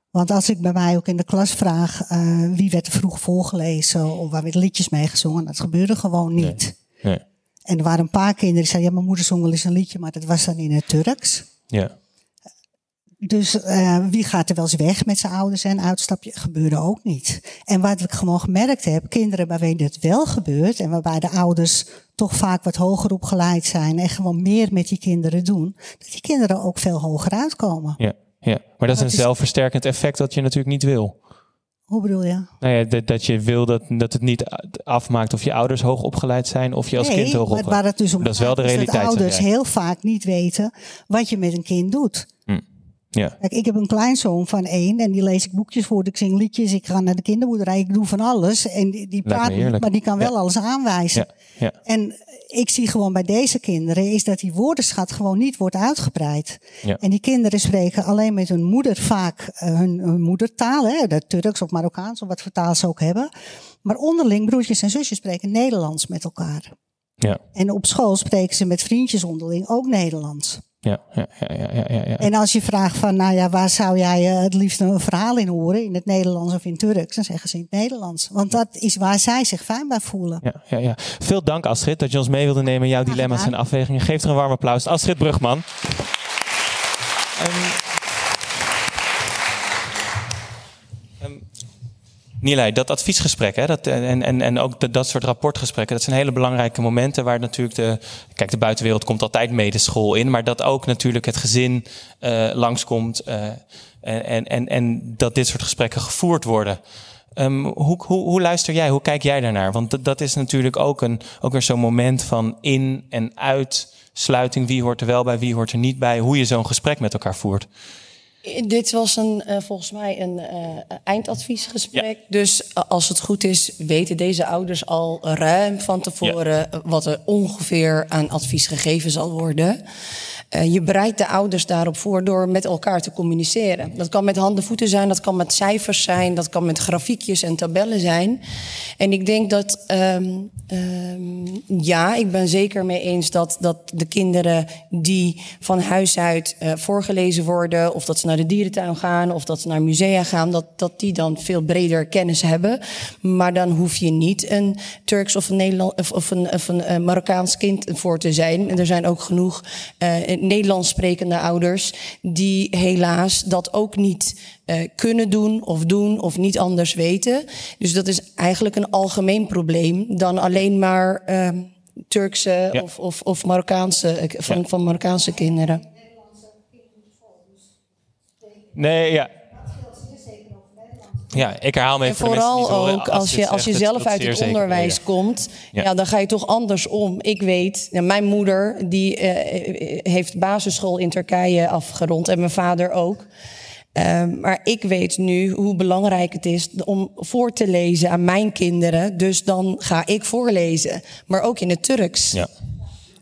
Want als ik bij mij ook in de klas vraag uh, wie werd er vroeg voorgelezen of waar werd liedjes mee gezongen, dat gebeurde gewoon niet. Nee. Nee. En er waren een paar kinderen die zeiden, ja, mijn moeder zong wel eens een liedje, maar dat was dan in het Turks. Ja. Dus uh, wie gaat er wel eens weg met zijn ouders en uitstapje? Gebeurde ook niet. En wat ik gewoon gemerkt heb, kinderen waarbij dit wel gebeurt en waarbij de ouders toch vaak wat hoger opgeleid zijn en gewoon meer met die kinderen doen, dat die kinderen ook veel hoger uitkomen. Ja, ja. maar dat is een zelfversterkend effect dat je natuurlijk niet wil. Hoe bedoel je? Nou ja, dat, dat je wil dat, dat het niet afmaakt of je ouders hoog opgeleid zijn of je als kind hoog opgeleid Waar het dus om dat is wel de realiteit. Dat ouders heel vaak niet weten wat je met een kind doet. Ja. Kijk, ik heb een kleinzoon van één en die lees ik boekjes voor, ik zing liedjes, ik ga naar de kinderboerderij, ik doe van alles. En die, die praat niet, maar die kan wel alles aanwijzen. Ja. Ja. En ik zie gewoon bij deze kinderen is dat die woordenschat gewoon niet wordt uitgebreid. En die kinderen spreken alleen met hun moeder vaak hun, hun, moedertaal, hè, de Turks of Marokkaans of wat voor taal ze ook hebben. Maar onderling, broertjes en zusjes spreken Nederlands met elkaar. Ja. En op school spreken ze met vriendjes onderling ook Nederlands. Ja, ja, ja, ja, ja, ja. En als je vraagt van, nou ja, waar zou jij eh, het liefst een verhaal in horen? In het Nederlands of in Turks? Dan zeggen ze in het Nederlands. Want dat is waar zij zich fijn bij voelen. Ja, ja, ja. Veel dank Astrid dat je ons mee wilde nemen in jouw dilemma's en afwegingen. Geef er een warm applaus. Astrid Brugman. Nilay, dat adviesgesprek hè, dat, en, en, en ook dat, soort rapportgesprekken, dat zijn hele belangrijke momenten waar natuurlijk de. Kijk, de buitenwereld komt altijd mee de school in, maar dat ook natuurlijk het gezin uh, langskomt uh, en, en, en dat dit soort gesprekken gevoerd worden. Um, hoe, hoe, hoe, luister jij, hoe kijk jij daarnaar? Want dat, dat is natuurlijk ook, een, ook weer zo'n moment van in- en uitsluiting. Wie hoort er wel bij, wie hoort er niet bij? Hoe je zo'n gesprek met elkaar voert. Dit was een, uh, volgens mij een uh, eindadviesgesprek. Ja. Dus als het goed is, weten deze ouders al ruim van tevoren ja. wat er ongeveer aan advies gegeven zal worden. Uh, je bereidt de ouders daarop voor door met elkaar te communiceren. Dat kan met handen, voeten zijn, dat kan met cijfers zijn, dat kan met grafiekjes en tabellen zijn. En ik denk dat, um, um, ja, ik ben zeker mee eens dat, dat de kinderen die van huis uit uh, voorgelezen worden, of dat ze naar de dierentuin gaan, of dat ze naar musea gaan, dat, dat die dan veel breder kennis hebben. Maar dan hoef je niet een Turks of een, Nederland, of, een, een, een Marokkaans kind voor te zijn. En er zijn ook genoeg Nederlands sprekende ouders die helaas dat ook niet uh, kunnen doen of doen of niet anders weten. Dus dat is eigenlijk een algemeen probleem dan alleen maar uh, Turkse ja. of, of, of Marokkaanse, van, ja. van Marokkaanse kinderen. Nee, ja. Ja, ik herhaal me even en vooral ook als je, als je zelf uit het onderwijs zeker, komt, ja. ja. dan ga je toch anders om. Ik weet, ja, mijn moeder die uh, heeft basisschool in Turkije afgerond en mijn vader ook. Uh, maar ik weet nu hoe belangrijk het is om voor te lezen aan mijn kinderen. Dus dan ga ik voorlezen. Maar ook in het Turks. Ja.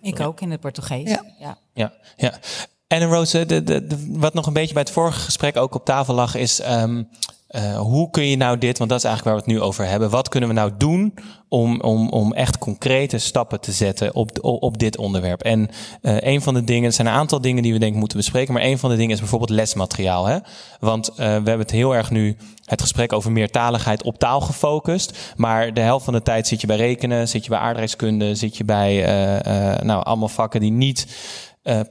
Ik ook in het Portugees. Ja. ja. ja. ja. En Rose, de, de, de, wat nog een beetje bij het vorige gesprek ook op tafel lag, is um, uh, hoe kun je nou dit, want dat is eigenlijk waar we het nu over hebben. Wat kunnen we nou doen om, om, om echt concrete stappen te zetten op, op dit onderwerp? En uh, een van de dingen, er zijn een aantal dingen die we denk ik moeten bespreken, maar een van de dingen is bijvoorbeeld lesmateriaal. Hè? Want uh, we hebben het heel erg nu het gesprek over meertaligheid op taal gefocust. Maar de helft van de tijd zit je bij rekenen, zit je bij aardrijkskunde, zit je bij nou, allemaal vakken die niet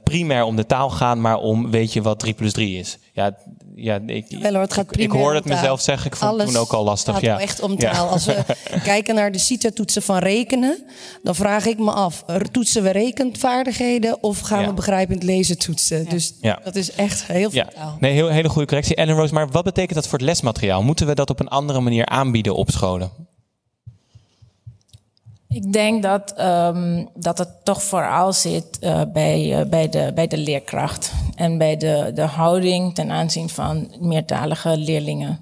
primair om de taal gaan, maar om weet je wat 3 plus 3 is. Ja, ja ik, Wel, hoor, het gaat ik, ik hoorde het mezelf zeggen, ik vond Alles het toen ook al lastig. gaat ja. wel echt om taal. Als we kijken naar de CITA-toetsen van rekenen, dan vraag ik me af, toetsen we rekenvaardigheden of gaan Ja. we begrijpend lezen toetsen? Dus Ja. dat is echt heel veel Ja, taal. nee, heel, hele goede correctie. Ellen Rose, maar wat betekent dat voor het lesmateriaal? Moeten we dat op een andere manier aanbieden op scholen? Ik denk dat, ehm, dat het toch vooral zit eh, bij, eh, bij, de, bij de leerkracht en bij de, de houding ten aanzien van meertalige leerlingen.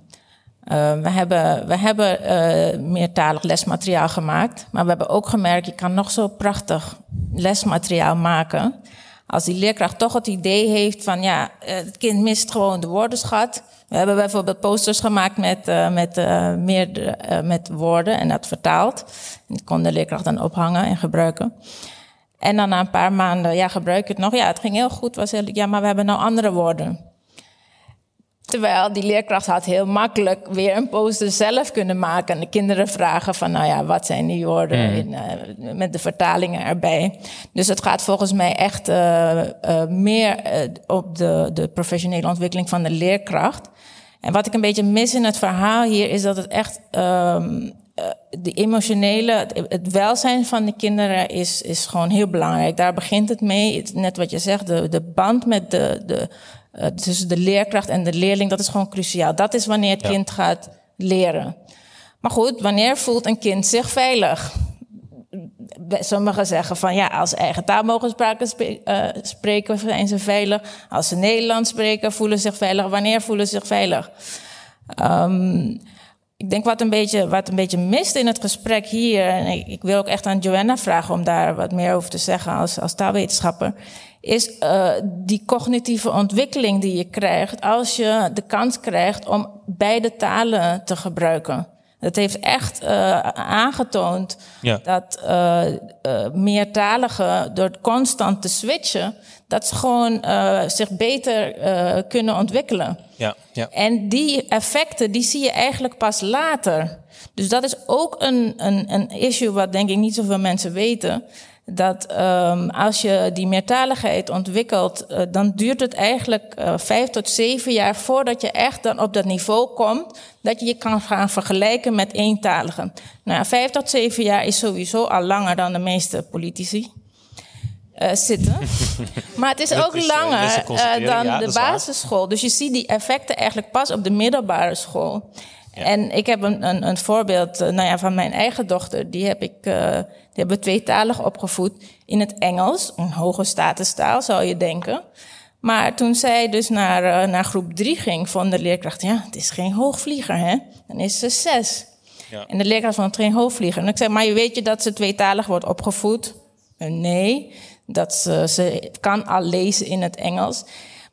Eh, we hebben, we hebben eh, meertalig lesmateriaal gemaakt, maar we hebben ook gemerkt, je kan nog zo prachtig lesmateriaal maken. Als die leerkracht toch het idee heeft van, ja, het kind mist gewoon de woordenschat. We hebben bijvoorbeeld posters gemaakt met, eh, met, meer, eh, met woorden en dat vertaald. En die kon de leerkracht dan ophangen en gebruiken. En dan na een paar maanden, ja, gebruik het nog. Ja, het ging heel goed. Was heel, ja, maar we hebben nou andere woorden. Terwijl die leerkracht had heel makkelijk weer een poster zelf kunnen maken. En de kinderen vragen van, nou ja, wat zijn die woorden Mm. in, eh, met de vertalingen erbij. Dus het gaat volgens mij echt meer op de, de professionele ontwikkeling van de leerkracht. En wat ik een beetje mis in het verhaal hier is dat het echt eh, de emotionele, het, welzijn van de kinderen is, is gewoon heel belangrijk. Daar begint het mee. Net wat je zegt, de, de band met de, de, eh, tussen de leerkracht en de leerling, dat is gewoon cruciaal. Dat is wanneer het Ja. kind gaat leren. Maar goed, wanneer voelt een kind zich veilig? Sommigen zeggen van ja, als ze eigen taal mogen spraken, spe- eh, spreken, zijn ze veilig. Als ze Nederlands spreken, voelen ze zich veilig. Wanneer voelen ze zich veilig? Ehm, ik denk wat een, beetje, wat een beetje mist in het gesprek hier, en ik, ik wil ook echt aan Joanna vragen om daar wat meer over te zeggen als, als taalwetenschapper, is eh, die cognitieve ontwikkeling die je krijgt als je de kans krijgt om beide talen te gebruiken. Het heeft echt eh, aangetoond Ja. dat eh meertaligen door constant te switchen, dat ze gewoon zich beter kunnen ontwikkelen. Ja, ja. En die effecten, die zie je eigenlijk pas later. Dus dat is ook een, een, een issue wat denk ik niet zoveel mensen weten. Dat ehm, als je die meertaligheid ontwikkelt, eh, dan duurt het eigenlijk eh, vijf tot zeven jaar voordat je echt dan op dat niveau komt, dat je je kan gaan vergelijken met eentaligen. Nou, vijf tot zeven jaar is sowieso al langer dan de meeste politici eh, zitten. Maar het is Dat ook is, langer is dan ja, de basisschool. Dus je ziet die effecten eigenlijk pas op de middelbare school. En ik heb een, een, een voorbeeld eh, nou ja, van mijn eigen dochter. Die, heb ik, eh, die hebben we tweetalig opgevoed in het Engels. Een hoge statustaal, zou je denken. Maar toen zij dus naar, eh, naar groep drie ging, vond de leerkracht... ja, het is geen hoogvlieger, hè? Dan is ze zes. Ja. En de leerkracht vond het geen hoofdvlieger. En ik zei, maar je weet je dat ze tweetalig wordt opgevoed? Eh, Nee, dat ze, ze kan al lezen in het Engels.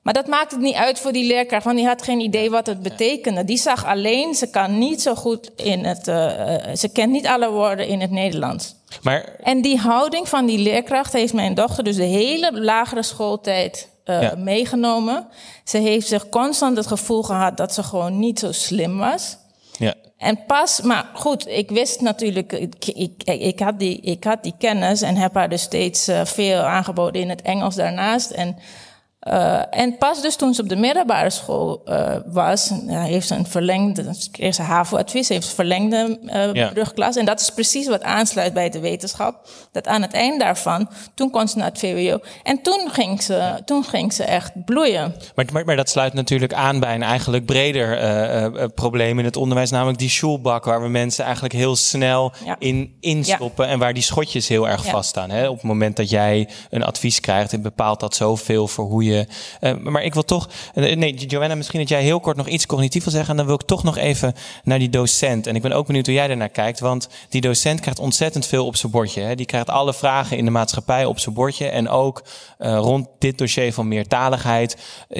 Maar dat maakt het niet uit voor die leerkracht, want die had geen idee wat het betekende. Die zag alleen, ze kan niet zo goed in het, eh, eh, ze kent niet alle woorden in het Nederlands. Maar En die houding van die leerkracht heeft mijn dochter dus de hele lagere schooltijd eh, Ja. meegenomen. Ze heeft zich constant het gevoel gehad dat ze gewoon niet zo slim was. Ja. En pas, maar goed, ik wist natuurlijk, ik, ik, ik, had, die, ik had die kennis en heb haar dus steeds veel aangeboden in het Engels daarnaast. En, eh, en pas dus toen ze op de middelbare school eh, was, ja, heeft ze een verlengde, kreeg ze HAVO-advies, heeft ze verlengde eh Ja. brugklas. En dat is precies wat aansluit bij de wetenschap. Dat aan het eind daarvan, toen kon ze naar het VWO. En toen ging ze, toen ging ze echt bloeien. Maar, maar, maar dat sluit natuurlijk aan bij een eigenlijk breder probleem in het onderwijs, namelijk die schoolbak, waar we mensen eigenlijk heel snel Ja. in instoppen en waar die schotjes heel erg vaststaan. Hè? Op het moment dat jij een advies krijgt, en bepaalt dat zoveel voor hoe goede. Uh, maar ik wil toch. Uh, nee, Joanna, misschien dat jij heel kort nog iets cognitief wil zeggen. En dan wil ik toch nog even naar die docent. En ik ben ook benieuwd hoe jij ernaar kijkt. Want die docent krijgt ontzettend veel op zijn bordje. Hè. Die krijgt alle vragen in de maatschappij op zijn bordje. En ook rond dit dossier van meertaligheid.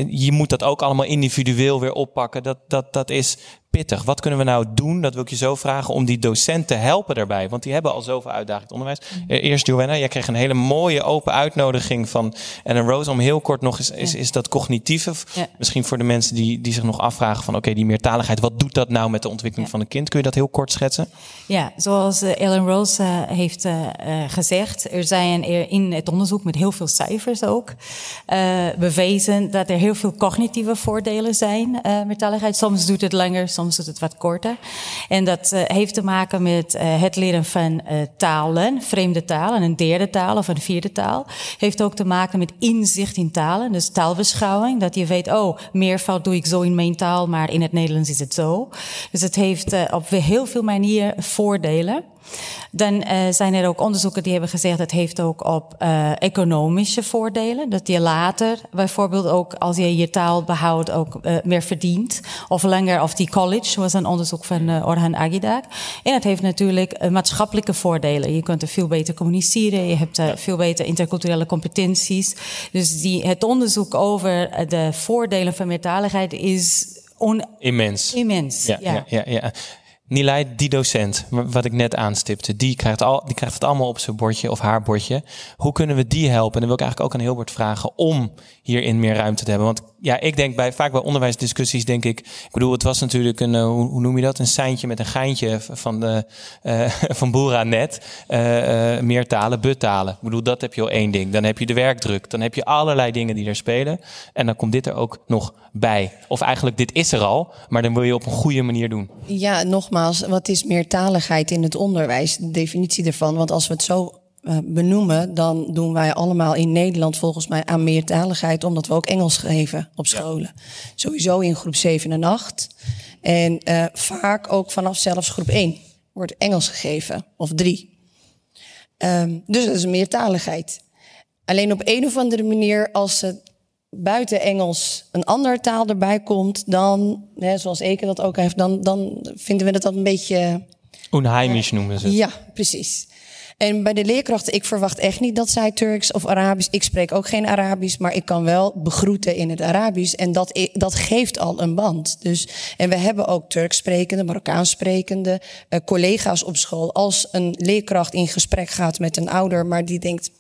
je moet dat ook allemaal individueel weer oppakken. Dat, dat, dat is pittig. Wat kunnen we nou doen, dat wil ik je zo vragen, om die docenten te helpen daarbij? Want die hebben al zoveel uitdagingen in het onderwijs. Mm. Eh, eerst Joanna, jij kreeg een hele mooie open uitnodiging van Ellen Rose om heel kort nog eens, is, is dat cognitieve, misschien voor de mensen die, die zich nog afvragen van oké, die meertaligheid, wat doet dat nou met de ontwikkeling van een kind? Kun je dat heel kort schetsen? Ja, zoals uh, Ellen Rose uh, heeft gezegd, er zijn er in het onderzoek met heel veel cijfers ook bewezen dat er heel veel cognitieve voordelen zijn. meertaligheid, soms doet het langer, soms soms het wat korter. En dat uh, heeft te maken met uh, het leren van uh, talen, vreemde talen, een derde taal of een vierde taal. Heeft ook te maken met inzicht in talen, dus taalbeschouwing. Dat je weet, oh, meervoud doe ik zo in mijn taal, maar in het Nederlands is het zo. Dus het heeft op heel veel manieren voordelen. Dan uh, zijn er ook onderzoeken die hebben gezegd dat het heeft ook op uh, economische voordelen. Dat je later bijvoorbeeld ook als je je taal behoudt ook uh, meer verdient. Of langer of die college was een onderzoek van Orhan Agidak. En het heeft natuurlijk maatschappelijke voordelen. Je kunt er veel beter communiceren. Je hebt veel beter interculturele competenties. Dus die, het onderzoek over de voordelen van meertaligheid is on immens. Immens, ja. ja, ja, ja. Nilay, die docent, wat ik net aanstipte, die krijgt, al, die krijgt het allemaal op zijn bordje of haar bordje. Hoe kunnen we die helpen? En dan wil ik eigenlijk ook aan Hilbert vragen om hierin meer ruimte te hebben. Want ja, ik denk bij, vaak bij onderwijsdiscussies denk ik, ik bedoel, het was natuurlijk een, uh, hoe, noem je dat? Een seintje met een geintje van, de, uh, van Boera net. Uh, meer talen, buttalen. Ik bedoel, dat heb je al één ding. Dan heb je de werkdruk. Dan heb je allerlei dingen die er spelen. En dan komt dit er ook nog bij. Of eigenlijk, dit is er al, maar dan wil je op een goede manier doen. Ja, nogmaals, wat is meertaligheid in het onderwijs? De definitie ervan. Want als we het zo benoemen, dan doen wij allemaal in Nederland volgens mij aan meertaligheid, omdat we ook Engels geven op scholen. Sowieso in groep 7 en 8. En uh, vaak ook vanaf zelfs groep 1 wordt Engels gegeven, of 3. Um, dus dat is een meertaligheid. Alleen op een of andere manier, als ze buiten Engels een andere taal erbij komt, dan, hè, zoals Eke dat ook heeft, dan, dan vinden we dat, dat een beetje. Onheimisch noemen ze het. Ja, precies. En bij de leerkrachten, ik verwacht echt niet dat zij Turks of Arabisch. Ik spreek ook geen Arabisch, maar ik kan wel begroeten in het Arabisch. En dat, dat geeft al een band. Dus, en we hebben ook Turks sprekende, Marokkaans sprekende uh, collega's op school. Als een leerkracht in gesprek gaat met een ouder, maar die denkt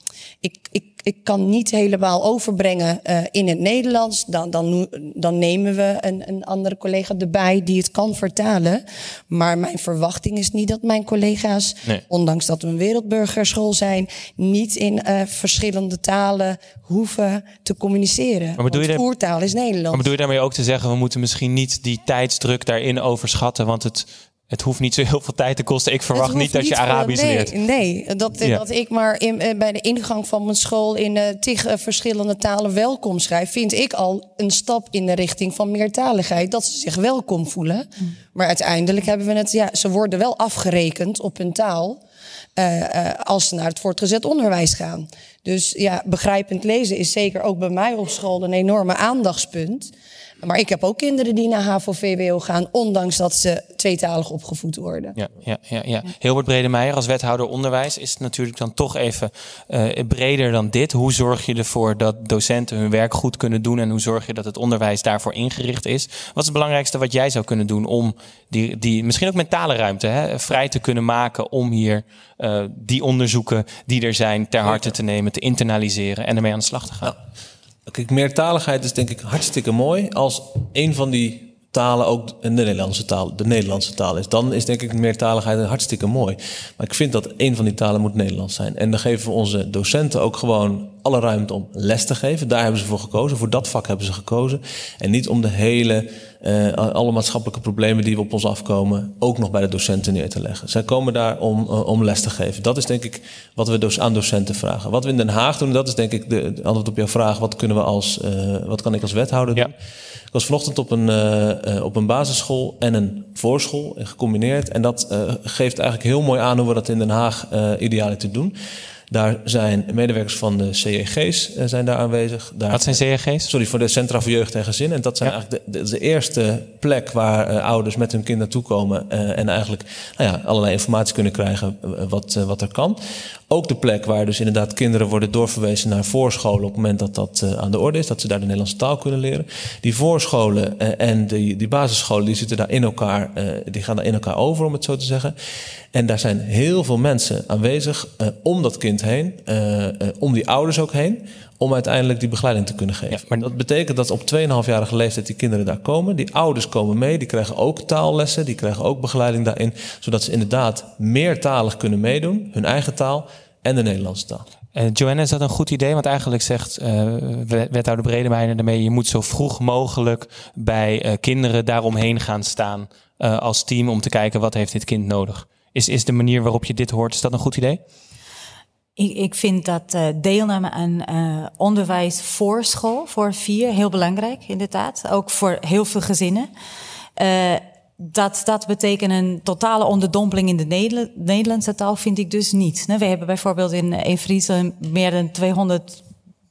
ik, ik, ik kan niet helemaal overbrengen uh, in het Nederlands. Dan, dan, dan nemen we een, een andere collega erbij die het kan vertalen. Maar mijn verwachting is niet dat mijn collega's, nee. ondanks dat we een wereldburgerschool zijn, niet in uh, verschillende talen hoeven te communiceren. Maar bedoel je daar, voertaal is Nederlands. Maar bedoel je daarmee ook te zeggen, we moeten misschien niet die tijdsdruk daarin overschatten, want het het hoeft niet zo heel veel tijd te kosten. Ik verwacht niet dat je Arabisch nee, leert. Nee, dat, dat ik maar in, eh, bij de ingang van mijn school in uh, tig uh, verschillende talen welkom schrijf, vind ik al een stap in de richting van meertaligheid. Dat ze zich welkom voelen. Mm. Maar uiteindelijk hebben we het, ja, ze worden wel afgerekend op hun taal. Uh, als ze naar het voortgezet onderwijs gaan. Dus ja, begrijpend lezen is zeker ook bij mij op school een enorme aandachtspunt. Maar ik heb ook kinderen die naar HAVO-VWO gaan, ondanks dat ze tweetalig opgevoed worden. Ja, ja, ja, ja. Hilbert Bredemeijer, als wethouder onderwijs, is het natuurlijk dan toch even uh, breder dan dit. Hoe zorg je ervoor dat docenten hun werk goed kunnen doen en hoe zorg je dat het onderwijs daarvoor ingericht is? Wat is het belangrijkste wat jij zou kunnen doen om die, die misschien ook mentale ruimte hè, vrij te kunnen maken om hier uh, die onderzoeken die er zijn ter harte te nemen, te internaliseren en ermee aan de slag te gaan? Ja. Kijk, meertaligheid is denk ik hartstikke mooi als een van die talen ook de Nederlandse taal, de Nederlandse taal is. Dan is denk ik meertaligheid hartstikke mooi. Maar ik vind dat een van die talen moet Nederlands zijn. En dan geven we onze docenten ook gewoon alle ruimte om les te geven. Daar hebben ze voor gekozen. Voor dat vak hebben ze gekozen. En niet om de hele, uh, alle maatschappelijke problemen die op ons afkomen, ook nog bij de docenten neer te leggen. Zij komen daar om, uh, om les te geven. Dat is denk ik wat we dus aan docenten vragen. Wat we in Den Haag doen, dat is denk ik de, de antwoord op jouw vraag. Wat kunnen we als, uh, wat kan ik als wethouder doen? Ja. Ik was vanochtend op een, op een basisschool en een voorschool gecombineerd. En dat geeft eigenlijk heel mooi aan hoe we dat in Den Haag ideaal te doen. Daar zijn medewerkers van de CEG's uh, zijn daar aanwezig. Daar, Wat zijn CEG's? Sorry, voor de Centra voor Jeugd en Gezin. En dat zijn ja. eigenlijk de, de, de, eerste plek waar uh, ouders met hun kind naartoe komen uh, en eigenlijk nou ja, allerlei informatie kunnen krijgen wat, wat er kan. Ook de plek waar dus inderdaad kinderen worden doorverwezen naar voorscholen op het moment dat dat aan de orde is, dat ze daar de Nederlandse taal kunnen leren. Die voorscholen en die, die basisscholen die zitten daar in elkaar, die gaan daar in elkaar over, om het zo te zeggen. En daar zijn heel veel mensen aanwezig uh, om dat kind heen, uh, uh, om die ouders ook heen, om uiteindelijk die begeleiding te kunnen geven. Ja, maar dat betekent dat op 2,5-jarige leeftijd die kinderen daar komen. Die ouders komen mee, die krijgen ook taallessen, die krijgen ook begeleiding daarin, zodat ze inderdaad meertalig kunnen meedoen, hun eigen taal en de Nederlandse taal. Uh, Joanne, is dat een goed idee? Want eigenlijk zegt uh, wethouder Bredemeijer daarmee... je moet zo vroeg mogelijk bij uh, kinderen daaromheen gaan staan als team... om te kijken wat heeft dit kind nodig. Is, is de manier waarop je dit hoort, is dat een goed idee? Ik, ik vind dat uh, deelname aan uh, onderwijs voor school, voor vier, heel belangrijk inderdaad. Ook voor heel veel gezinnen. Uh, dat dat betekent een totale onderdompeling in de Nederl Nederlandse taal, vind ik dus niet. We hebben bijvoorbeeld in, Friesland meer dan 200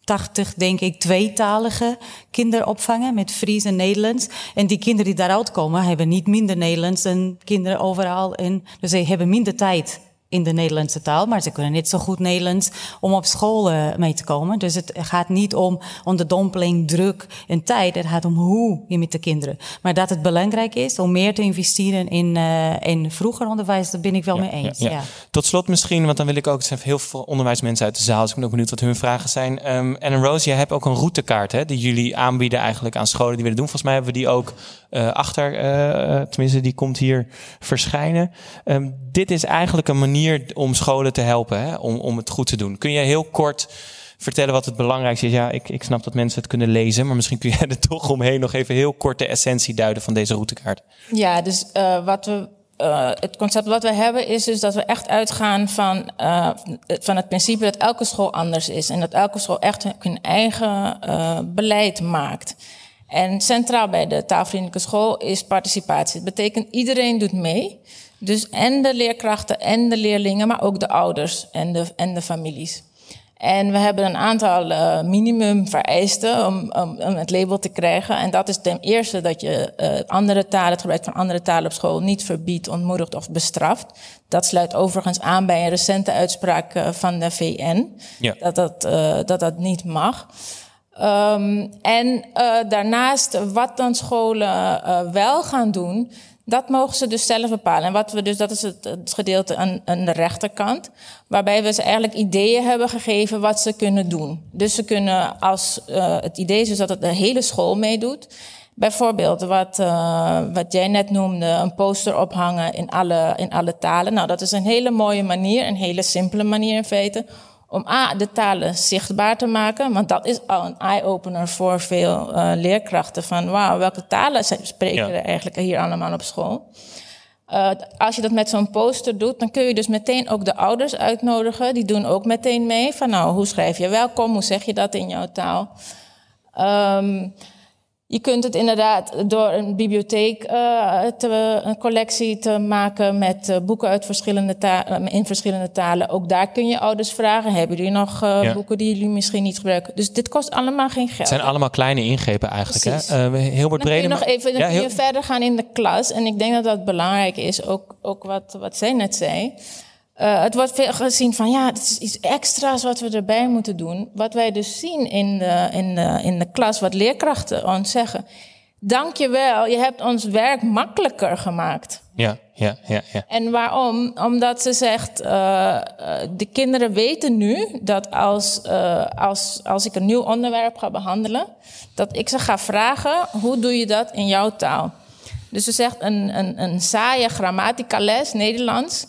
80, denk ik, tweetalige kinderopvangen met Fries en Nederlands. En die kinderen die daaruit komen, hebben niet minder Nederlands dan kinderen overal. En, dus ze hebben minder tijd in de Nederlandse taal, maar ze kunnen net zo goed Nederlands om op school uh, mee te komen. Dus het gaat niet om onderdompeling, druk en tijd. Het gaat om hoe je met de kinderen. Maar dat het belangrijk is om meer te investeren in, uh, in vroeger onderwijs, daar ben ik wel ja, mee eens. Ja, ja. Tot slot misschien, want dan wil ik ook, er heel veel onderwijsmensen uit de zaal, dus ik ben ook benieuwd wat hun vragen zijn. Um, en Rose, jij hebt ook een routekaart hè, die jullie aanbieden eigenlijk aan scholen die willen doen. Volgens mij hebben we die ook uh, achter, uh, tenminste die komt hier verschijnen. Um, dit is eigenlijk een manier om scholen te helpen, hè? Om, om het goed te doen. Kun je heel kort vertellen wat het belangrijkste is? Ja, ik, ik snap dat mensen het kunnen lezen, maar misschien kun jij er toch omheen nog even heel kort de essentie duiden van deze routekaart. Ja, dus wat we het concept wat we hebben is dus dat we echt uitgaan van, van het principe dat elke school anders is. En dat elke school echt hun eigen beleid maakt. En centraal bij de taalvriendelijke school is participatie. Dat betekent iedereen doet mee. Dus en de leerkrachten en de leerlingen, maar ook de ouders en de, en de families. En we hebben een aantal uh, minimum vereisten om, om, om, het label te krijgen. En dat is ten eerste dat je uh, andere talen, het gebruik van andere talen op school niet verbiedt, ontmoedigt of bestraft. Dat sluit overigens aan bij een recente uitspraak uh, van de VN. Ja. Dat, dat, dat dat niet mag. Um, en daarnaast, wat dan scholen wel gaan doen, dat mogen ze dus zelf bepalen. En wat we dus, dat is het, het gedeelte aan, de rechterkant, waarbij we ze eigenlijk ideeën hebben gegeven wat ze kunnen doen. Dus ze kunnen als uh, het idee is dus dat het de hele school meedoet. Bijvoorbeeld wat, wat jij net noemde, een poster ophangen in alle, in alle talen. Nou, dat is een hele mooie manier, een hele simpele manier in feite om A, de talen zichtbaar te maken. Want dat is al een eye-opener voor veel uh, leerkrachten. Van wauw, welke talen spreken ja. er eigenlijk hier allemaal op school? Uh, als je dat met zo'n poster doet, dan kun je dus meteen ook de ouders uitnodigen. Die doen ook meteen mee. Van nou, hoe schrijf je welkom? Hoe zeg je dat in jouw taal? Um, je kunt het inderdaad door een bibliotheek uh, te, een collectie te maken met uh, boeken uit verschillende talen, in verschillende talen. Ook daar kun je ouders vragen: hebben jullie nog uh, ja. boeken die jullie misschien niet gebruiken? Dus dit kost allemaal geen geld. Het zijn allemaal kleine ingrepen eigenlijk. Precies. Hè? heel kun je nog even ja, heel... verder gaan in de klas. En ik denk dat dat belangrijk is, ook, ook wat, wat zij net zei. Uh, het wordt veel gezien van ja, het is iets extra's wat we erbij moeten doen. Wat wij dus zien in de, in de, in de klas, wat leerkrachten ons zeggen. Dank je wel, je hebt ons werk makkelijker gemaakt. Ja, ja, ja. ja. En waarom? Omdat ze zegt, uh, de kinderen weten nu dat als, uh, als, als ik een nieuw onderwerp ga behandelen, dat ik ze ga vragen, hoe doe je dat in jouw taal? Dus ze zegt een, een, een saaie grammatica les, Nederlands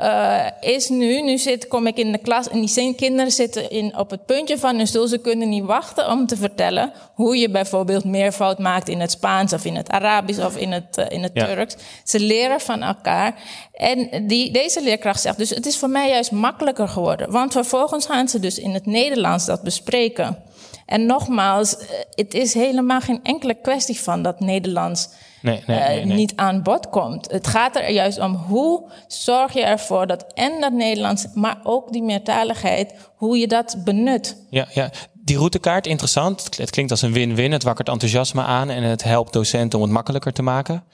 uh, is nu, nu zit, kom ik in de klas en die kinderen zitten in, op het puntje van hun stoel. Ze kunnen niet wachten om te vertellen hoe je bijvoorbeeld meervoud maakt in het Spaans of in het Arabisch of in het, uh, in het ja. Turks. Ze leren van elkaar. En die, deze leerkracht zegt, dus het is voor mij juist makkelijker geworden. Want vervolgens gaan ze dus in het Nederlands dat bespreken. En nogmaals, eh, het is helemaal geen enkele kwestie van dat Nederlands Nee, nee, nee, eh, nee. niet aan bod komt. Het gaat er juist om hoe zorg je ervoor dat en dat Nederlands, maar ook die meertaligheid, hoe je dat benut. Ja, ja. Die routekaart, interessant. Het klinkt als een win-win. Het wakkert enthousiasme aan en het helpt docenten om het makkelijker te maken.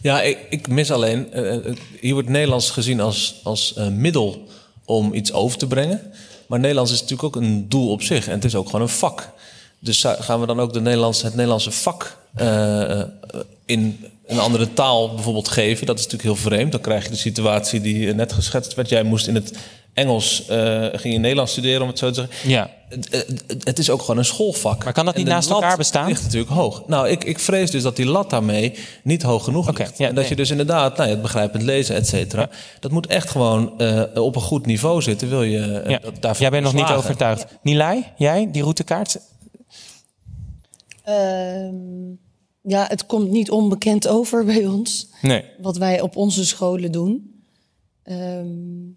Ja, ik, ik mis alleen. eh, eh, hier wordt Nederlands gezien als, als eh, middel om iets over te brengen. Maar Nederlands is natuurlijk ook een doel op zich. En het is ook gewoon een vak. Dus gaan we dan ook de Nederlands, het Nederlandse vak eh, eh, in een andere taal bijvoorbeeld geven? Dat is natuurlijk heel vreemd. Dan krijg je de situatie die eh, net geschetst werd. Jij moest in het Engels, ging je Nederlands studeren, om het zo te zeggen. Ja. Het, het, het is ook gewoon een schoolvak. Maar kan dat niet naast elkaar bestaan? ligt natuurlijk hoog. Nou, ik, ik vrees dus dat die lat daarmee niet hoog genoeg ligt. en dat nee. je dus inderdaad, nou, ja, het begrijpend lezen, et cetera. Dat moet echt gewoon op een goed niveau zitten. Wil je eh, Ja. Jij bent nog niet overtuigd. Nilay, jij, die routekaart? Ehm, ja, het komt niet onbekend over bij ons. Nee. Wat wij op onze scholen doen. Ehm,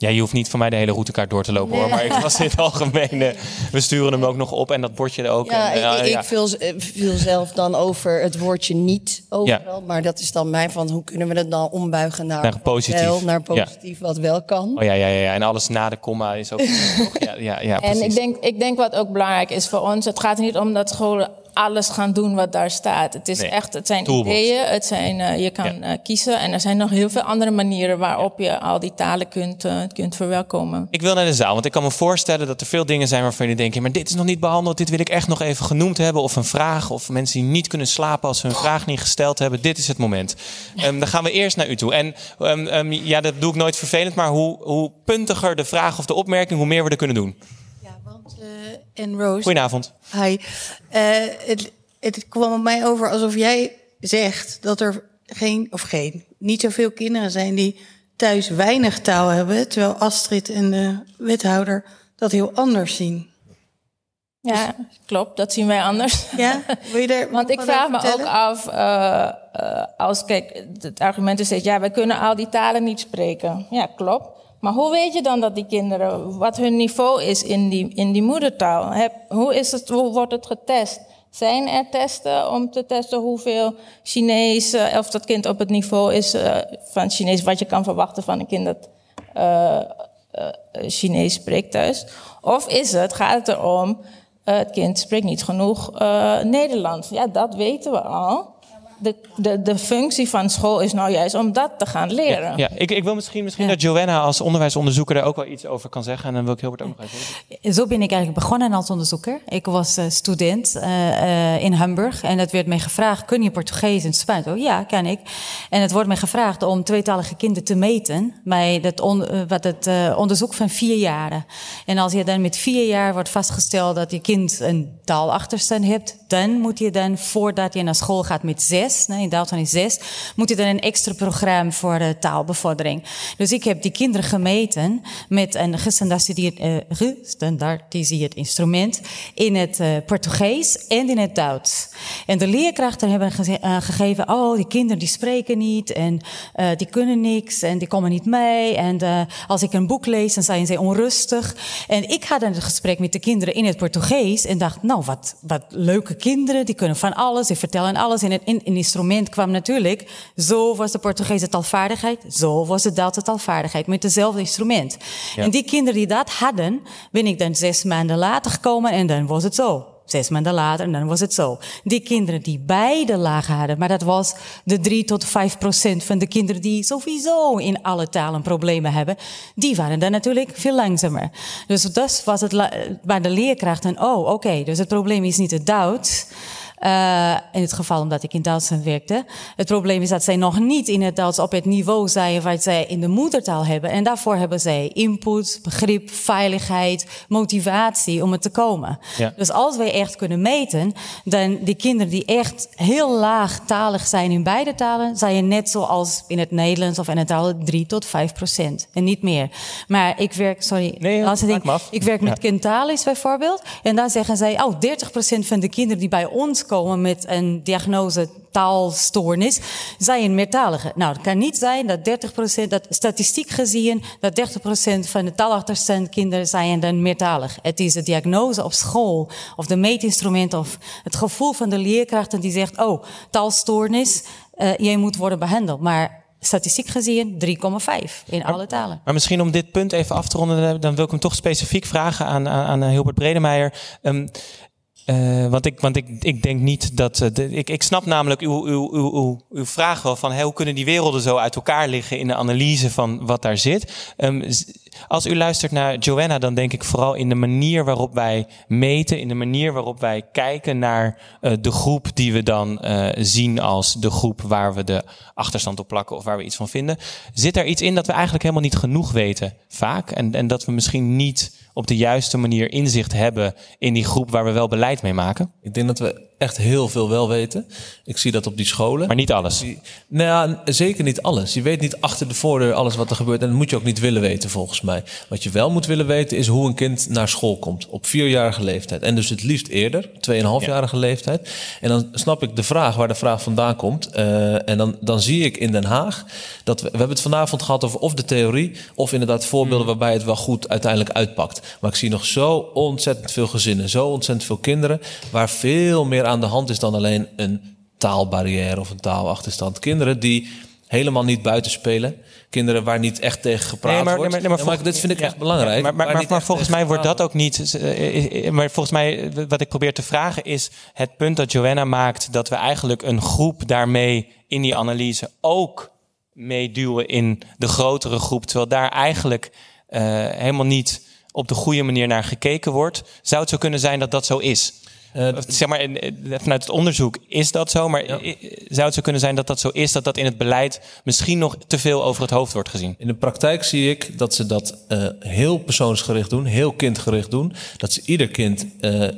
Ja, je hoeft niet van mij de hele routekaart door te lopen hoor. Maar ik was in het algemeen. eh, we sturen hem ook nog op en dat bordje er ook. ja, en, ik, ik, ja. ik viel, eh, viel zelf dan over het woordje niet overal. Maar dat is dan mij van hoe kunnen we het dan ombuigen naar, Naar positief. wel, naar Ja. positief wat wel kan. Oh ja, ja, ja, ja. En alles na de komma is ook. ja, ja, ja, en precies. ik denk, ik denk wat ook belangrijk is voor ons, het gaat er niet om dat scholen alles gaan doen wat daar staat. Het is Nee. echt, het zijn Toolbox. ideeën, het zijn, eh, je kan eh, kiezen en er zijn nog heel veel andere manieren waarop je al die talen kunt, eh, kunt verwelkomen. Ik wil naar de zaal, want ik kan me voorstellen dat er veel dingen zijn waarvan jullie denken: maar dit is nog niet behandeld, dit wil ik echt nog even genoemd hebben. Of een vraag, of mensen die niet kunnen slapen als ze hun vraag niet gesteld hebben. Dit is het moment. Ehm, dan gaan we eerst naar u toe. En ehm, ehm, ja, dat doe ik nooit vervelend, maar hoe, hoe puntiger de vraag of de opmerking, hoe meer we er kunnen doen. En Rose. Goedenavond. Hi. Eh, het, het kwam op mij over alsof jij zegt dat er geen, of geen, niet zoveel kinderen zijn die thuis weinig taal hebben, terwijl Astrid en de wethouder dat heel anders zien. Ja, klopt. Dat zien wij anders. Ja, wil je daar Want ik vraag me ook af, eh, eh, als kijk, het argument is steeds, ja, wij kunnen al die talen niet spreken. Ja, klopt. Maar hoe weet je dan dat die kinderen, wat hun niveau is in die, in die moedertaal? Hoe, is het, wordt het getest? Zijn er testen om te testen hoeveel Chinees, eh, of dat kind op het niveau is eh, van Chinees, wat je kan verwachten van een kind dat eh, Chinees spreekt thuis? Of is het, gaat het erom, het kind spreekt niet genoeg Nederlands? Ja, dat weten we al. De, de, de functie van school is nou juist om dat te gaan leren. Ja, ik, ik wil misschien, misschien dat Joanna als onderwijsonderzoeker daar ook wel iets over kan zeggen. En dan wil ik Hilbert ook nog even. Zo ben ik eigenlijk begonnen als onderzoeker. Ik was eh, student eh, eh, in Hamburg en het werd mij gevraagd: kun je Portugees en Spaans? Oh ja, kan ik. En het wordt mij gevraagd om tweetalige kinderen te meten bij on- eh, wat het eh, onderzoek van vier jaren. En als je dan met vier jaar wordt vastgesteld dat je kind een taalachterstand hebt, dan moet je dan voordat je naar school gaat met zes, nee, in Duitsland is zes, moet je dan een extra programma voor de taalbevordering. Dus ik heb die kinderen gemeten met een gestandaardiseerd, eh, gestandaardiseerd instrument in het eh, Portugees en in het Duits. En de leerkrachten hebben aangegeven, oh, die kinderen die spreken niet en eh, die kunnen niks en die komen niet mee. En eh, als ik een boek lees, dan zijn ze onrustig. En ik had een gesprek met de kinderen in het Portugees en dacht, nou, wat, wat leuke kinderen, die kunnen van alles, die vertellen alles. Het in, in instrument kwam natuurlijk, zo was de Portugese taalvaardigheid, zo was de Duitse taalvaardigheid, met hetzelfde instrument. Ja. En die kinderen die dat hadden, ben ik dan zes maanden later gekomen en dan was het zo. Zes maanden later en dan was het zo. Die kinderen die beide lagen hadden, maar dat was de 3 tot 5 procent van de kinderen die sowieso in alle talen problemen hebben, die waren dan natuurlijk veel langzamer. Dus dat was het bij de leerkrachten, oh oké, dus het probleem is niet het Duits. Eh, in het geval omdat ik in Duitsland werkte. Het probleem is dat zij nog niet in het Duits op het niveau zijn wat zij in de moedertaal hebben. En daarvoor hebben zij input, begrip, veiligheid, motivatie om het te komen. Ja. Dus als wij echt kunnen meten, dan die kinderen die echt heel laagtalig zijn in beide talen, zijn je net zoals in het Nederlands of in het taal 3 tot 5 procent en niet meer. Maar ik werk, sorry, ding. ik werk met Ja. Kentalis bijvoorbeeld. En daar zeggen zij, oh, 30 procent van de kinderen die bij ons komen met een diagnose taalstoornis, zijn meertalige. Nou, het kan niet zijn dat 30%, dat statistiek gezien, dat 30% van de taalachterstand kinderen zijn dan meertalig. Het is de diagnose op school, of de meetinstrument, of het gevoel van de leerkrachten die zegt, oh, taalstoornis, uh, jij moet worden behandeld. Maar statistiek gezien 3,5 in alle talen. Maar misschien om dit punt even af te ronden, dan wil ik hem toch specifiek vragen aan, aan, aan Hilbert Bredemeijer. Um, uh, want ik, want ik, ik denk niet dat. De, ik, ik snap namelijk uw, uw, uw, uw, vraag wel van hoe kunnen die werelden zo uit elkaar liggen in de analyse van wat daar zit. Um, als u luistert naar Joanna, dan denk ik vooral in de manier waarop wij meten, in de manier waarop wij kijken naar uh, de groep die we dan zien als de groep waar we de achterstand op plakken of waar we iets van vinden. Zit er iets in dat we eigenlijk helemaal niet genoeg weten, vaak? En, en dat we misschien niet op de juiste manier inzicht hebben in die groep waar we wel beleid mee maken? Ik denk dat we echt heel veel wel weten. Ik zie dat op die scholen. Maar niet alles? nou ja, zeker niet alles. Je weet niet achter de voordeur alles wat er gebeurt. En dat moet je ook niet willen weten, volgens mij. Wat je wel moet willen weten is hoe een kind naar school komt. Op vierjarige leeftijd. En dus het liefst eerder, 2,5-jarige ja. leeftijd. En dan snap ik de vraag waar de vraag vandaan komt. Uh, en dan, dan zie ik in Den Haag dat we... We hebben het vanavond gehad over of de theorie... of inderdaad voorbeelden hmm. waarbij het wel goed uiteindelijk uitpakt. Maar ik zie nog zo ontzettend veel gezinnen. Zo ontzettend veel kinderen... waar veel meer aan de hand is dan alleen een taalbarrière of een taalachterstand. Kinderen die helemaal niet buiten spelen. Kinderen waar niet echt tegen gepraat nee, maar, wordt. Nee, maar, nee, maar, dit vind ik echt belangrijk. Maar, maar, maar volgens mij wordt dat ook niet. Eh, maar volgens mij, wat ik probeer te vragen is het punt dat Joanna maakt dat we eigenlijk een groep daarmee in die analyse ook meeduwen in de grotere groep, terwijl daar eigenlijk uh, helemaal niet op de goede manier naar gekeken wordt. Zou het zo kunnen zijn dat dat zo is? Uh, zeg maar, vanuit het onderzoek is dat zo, maar zou het zo kunnen zijn dat dat zo is, dat dat in het beleid misschien nog te veel over het hoofd wordt gezien? In de praktijk zie ik dat ze dat uh, heel persoonsgericht doen, heel kindgericht doen. Dat ze ieder kind uh,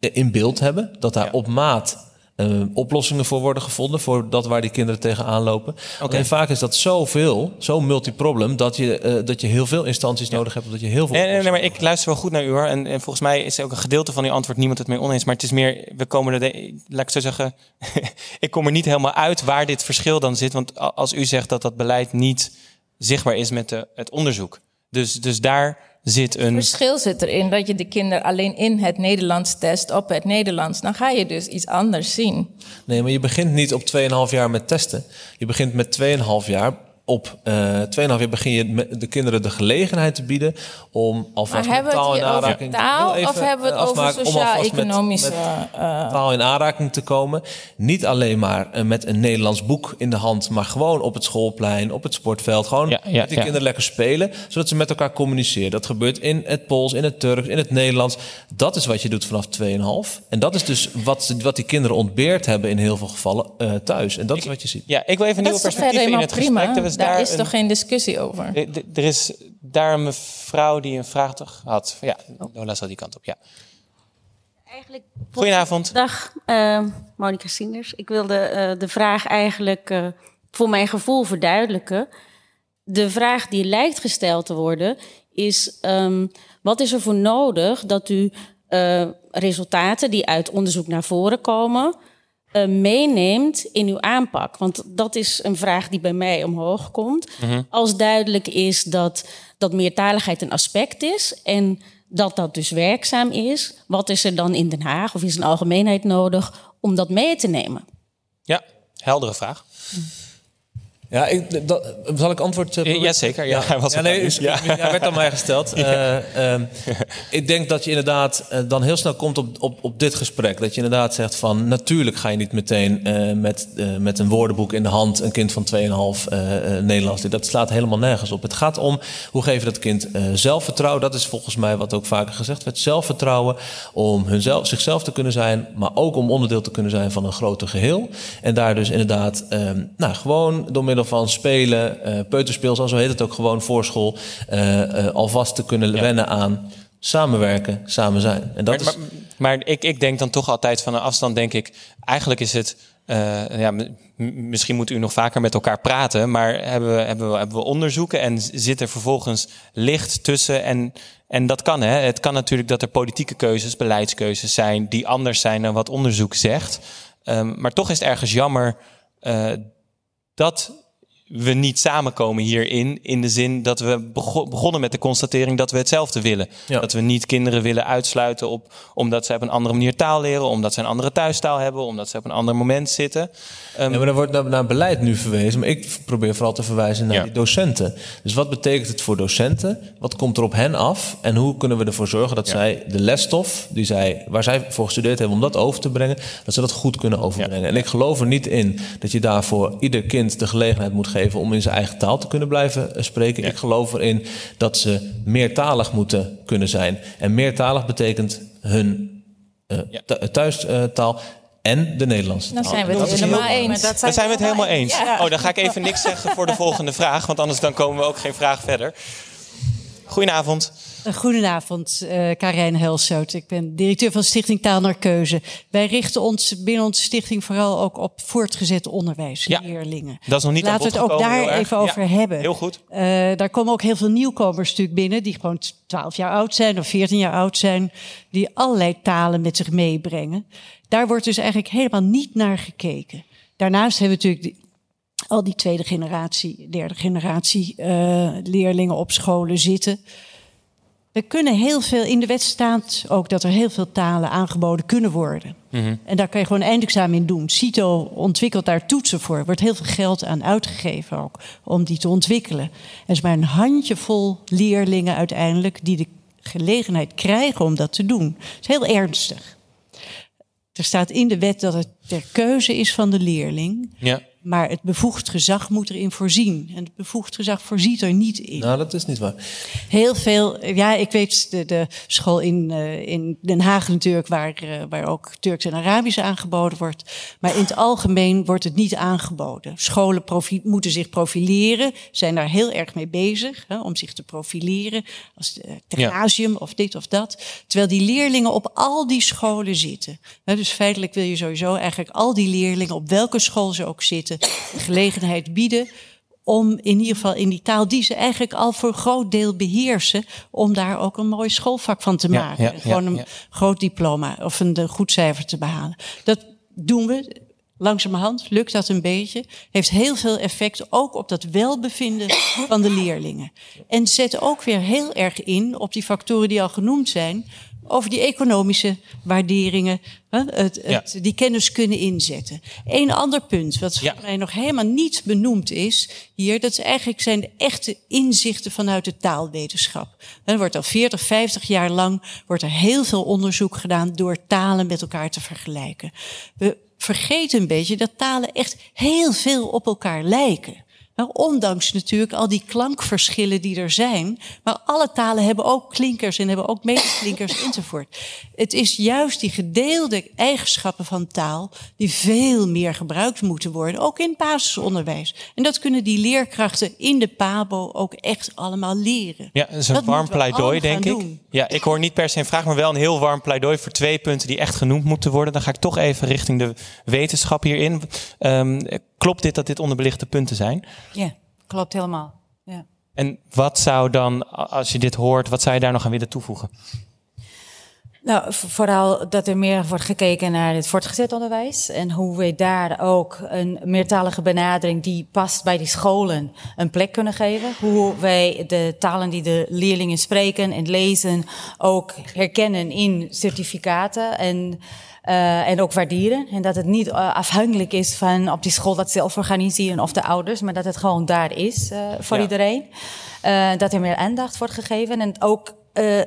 in beeld hebben, dat daar ja. op maat uh, oplossingen voor worden gevonden voor dat waar die kinderen tegenaan lopen. Okay. En vaak is dat zoveel, zo multiproblem, dat je, uh, dat je heel veel instanties ja. nodig hebt, dat je heel veel. Nee, nee, nee, maar ik luister wel goed naar u hoor. En, en, volgens mij is ook een gedeelte van uw antwoord niemand het mee oneens. Maar het is meer, we komen er, de, laat ik zo zeggen, ik kom er niet helemaal uit waar dit verschil dan zit. Want als u zegt dat dat beleid niet zichtbaar is met de, het onderzoek. Dus, dus daar zit een. Het verschil zit erin dat je de kinderen alleen in het Nederlands test op het Nederlands. Dan ga je dus iets anders zien. Nee, maar je begint niet op 2,5 jaar met testen. Je begint met 2,5 jaar op uh, eh, 2,5 jaar begin je de kinderen de gelegenheid te bieden om alvast met taal in aanraking taal, even, of hebben we het over sociaal-economische uh, taal in aanraking te komen. Niet alleen maar uh, met een Nederlands boek in de hand, maar gewoon op het schoolplein, op het sportveld, gewoon ja, ja, met die ja. kinderen lekker spelen, zodat ze met elkaar communiceren. Dat gebeurt in het Pools, in het Turks, in het Nederlands. Dat is wat je doet vanaf 2,5. En dat is dus wat, wat die kinderen ontbeerd hebben in heel veel gevallen thuis. En dat ik, is wat je ziet. Ja, ik wil even een nieuwe perspectief in het prima. gesprek daar, daar is een, toch geen discussie over? Er is daar een mevrouw die een vraag toch had. Ja, Lola zal die kant op, ja. Eigenlijk, Goedenavond. Dag, uh, Monika Sienders. Ik wilde uh, de vraag eigenlijk uh, voor mijn gevoel verduidelijken. De vraag die lijkt gesteld te worden is... Um, wat is er voor nodig dat u uh, resultaten die uit onderzoek naar voren komen uh, meeneemt in uw aanpak? Want dat is een vraag die bij mij omhoog komt. Mm -hmm. Als duidelijk is dat, dat meertaligheid een aspect is en dat dat dus werkzaam is, wat is er dan in Den Haag of is een algemeenheid nodig om dat mee te nemen? Ja, heldere vraag. Mm. Ja, ik, dat, zal ik antwoord uh, Ja, zeker. Ja, ja, was ja, nee, werd aan mij gesteld. uh, um, ik denk dat je inderdaad uh, dan heel snel komt op, op, op dit gesprek. Dat je inderdaad zegt van... natuurlijk ga je niet meteen met, met een woordenboek in de hand... een kind van 2,5 Nederlands. Dat slaat helemaal nergens op. Het gaat om hoe geef je dat kind zelfvertrouwen. Dat is volgens mij wat ook vaker gezegd werd. Zelfvertrouwen om hunzelf, zichzelf te kunnen zijn... maar ook om onderdeel te kunnen zijn van een groter geheel. En daar dus inderdaad um, nou, gewoon door middel van spelen, uh, peuterspeel, zoals zo heet het ook gewoon voorschool, uh, uh, alvast te kunnen ja. wennen aan samenwerken, samen zijn. En dat maar, is... maar, maar ik, ik denk dan toch altijd van een afstand, denk ik, eigenlijk is het eh, ja, misschien moet u nog vaker met elkaar praten, maar hebben we, hebben we, hebben we onderzoeken en zit er vervolgens licht tussen? En, en dat kan, hè? Het kan natuurlijk dat er politieke keuzes, beleidskeuzes zijn die anders zijn dan wat onderzoek zegt. Ehm, maar toch is het ergens jammer eh, dat we niet samenkomen hierin. In de zin dat we bego- begonnen met de constatering dat we hetzelfde willen. Dat we niet kinderen willen uitsluiten op, omdat ze op een andere manier taal leren, omdat ze een andere thuistaal hebben, omdat ze op een ander moment zitten. Ehm, Ja, maar er wordt naar, naar beleid nu verwezen, maar ik probeer vooral te verwijzen naar Ja. die docenten. Dus wat betekent het voor docenten? Wat komt er op hen af? En hoe kunnen we ervoor zorgen dat zij de lesstof die zij, waar zij voor gestudeerd hebben om dat over te brengen, dat ze dat goed kunnen overbrengen? En ik geloof er niet in dat je daarvoor ieder kind de gelegenheid moet geven om in zijn eigen taal te kunnen blijven eh, spreken. Ik geloof erin dat ze meertalig moeten kunnen zijn. En meertalig betekent hun eh, thu- thuistaal en de Nederlandse Dan taal. zijn we het Dat helemaal eens. Daar zijn we het helemaal eens. Ja. Oh, dan ga ik even niks zeggen voor de volgende vraag, want anders dan komen we ook geen vraag verder. Goedenavond. Goedenavond, eh Karijn. Ik ben directeur van Stichting Taal naar Keuze. Wij richten ons binnen onze stichting vooral ook op voortgezet onderwijs, leerlingen. Dat is nog niet Laten we het ook gekomen, daar even over hebben. Heel goed. Eh, daar komen ook heel veel nieuwkomers natuurlijk binnen, die gewoon 12 jaar oud zijn of 14 jaar oud zijn, die allerlei talen met zich meebrengen. Daar wordt dus eigenlijk helemaal niet naar gekeken. Daarnaast hebben we natuurlijk die- al die tweede generatie, derde generatie eh, leerlingen op scholen zitten. We kunnen heel veel, in de wet staat ook dat er heel veel talen aangeboden kunnen worden. En daar kan je gewoon een eindexamen in doen. CITO ontwikkelt daar toetsen voor. Er wordt heel veel geld aan uitgegeven ook om die te ontwikkelen. Er is maar een handjevol leerlingen uiteindelijk die de gelegenheid krijgen om dat te doen. Dat is heel ernstig. Er staat in de wet dat het ter keuze is van de leerling. Ja. Maar het bevoegd gezag moet erin voorzien. En het bevoegd gezag voorziet er niet in. Nou, dat is niet waar. Heel veel, ja, ik weet de, de school in, eh, in Den Haag natuurlijk, waar, eh, waar ook Turks en Arabisch aangeboden wordt. Maar in het algemeen wordt het niet aangeboden. Scholen moeten zich profileren, zijn daar heel erg mee bezig hè, om zich te profileren als uh, Terrasium of dit of dat. Terwijl die leerlingen op al die scholen zitten. Dus feitelijk wil je sowieso eigenlijk al die leerlingen, op welke school ze ook zitten, de gelegenheid bieden om in ieder geval in die taal die ze eigenlijk al voor een groot deel beheersen, om daar ook een mooi schoolvak van te Ja, maken. ja, Gewoon een ja. groot diploma of een eh, goed cijfer te behalen. Dat doen we. Langzamerhand lukt dat een beetje. Heeft heel veel effect ook op dat welbevinden van de leerlingen. En zet ook weer heel erg in op die factoren die al genoemd zijn. Over die economische waarderingen, hè, het, het, die kennis kunnen inzetten. Een ander punt, wat voor mij nog helemaal niet benoemd is hier, dat is eigenlijk zijn de echte inzichten vanuit de taalwetenschap. Er wordt al 40, 50 jaar lang wordt er heel veel onderzoek gedaan door talen met elkaar te vergelijken. We vergeten een beetje dat talen echt heel veel op elkaar lijken. Nou, ondanks natuurlijk al die klankverschillen die er zijn. Maar alle talen hebben ook klinkers en hebben ook medeklinkers enzovoort. Het is juist die gedeelde eigenschappen van taal die veel meer gebruikt moeten worden, ook in het basisonderwijs. En dat kunnen die leerkrachten in de PABO ook echt allemaal leren. Ja, dat is een Dat warm pleidooi, denk ik. doen. Ja, ik hoor niet per se een vraag, maar wel een heel warm pleidooi voor twee punten die echt genoemd moeten worden. Dan ga ik toch even richting de wetenschap hierin. Ehm, klopt dit dat dit onderbelichte punten zijn? Ja, klopt helemaal. Ja. En wat zou dan, als je dit hoort, wat zou je daar nog aan willen toevoegen? Nou, vooral dat er meer wordt gekeken naar het voortgezet onderwijs. En hoe we daar ook een meertalige benadering die past bij die scholen een plek kunnen geven. Hoe wij de talen die de leerlingen spreken en lezen ook herkennen in certificaten. En eh, en ook waarderen. En dat het niet eh, afhankelijk is van op die school dat zelf organiseren of de ouders, maar dat het gewoon daar is eh, voor Ja. iedereen. Dat er meer aandacht wordt gegeven. En ook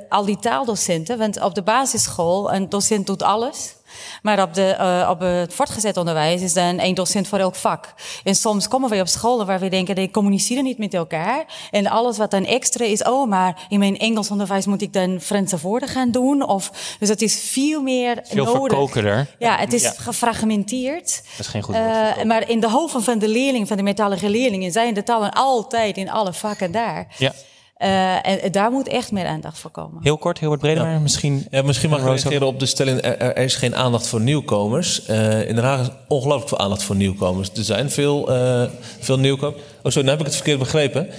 al die taaldocenten, want op de basisschool, een docent doet alles. Maar op, de, eh, op het voortgezet onderwijs is dan één docent voor elk vak. En soms komen we op scholen waar we denken, die communiceren niet met elkaar. En alles wat dan extra is, oh, maar in mijn Engels onderwijs moet ik dan Franse woorden gaan doen. Of, dus het is veel meer Veel nodig. verkokerder. Ja, het is Ja. gefragmenteerd. Dat is geen goed Eh, maar in de hoofden van de leerlingen, van de metallige leerlingen, zijn de talen altijd in alle vakken daar. Ja. Uh, en daar moet echt meer aandacht voor komen. Heel kort, heel wat breder, Ja. maar misschien... Ja, misschien mag ik reageren op de stelling... Er, er is geen aandacht voor nieuwkomers. Eh, in Den Haag is ongelooflijk veel aandacht voor nieuwkomers. Er zijn veel, eh, veel nieuwkomers. Oh, sorry, nu heb ik het verkeerd begrepen.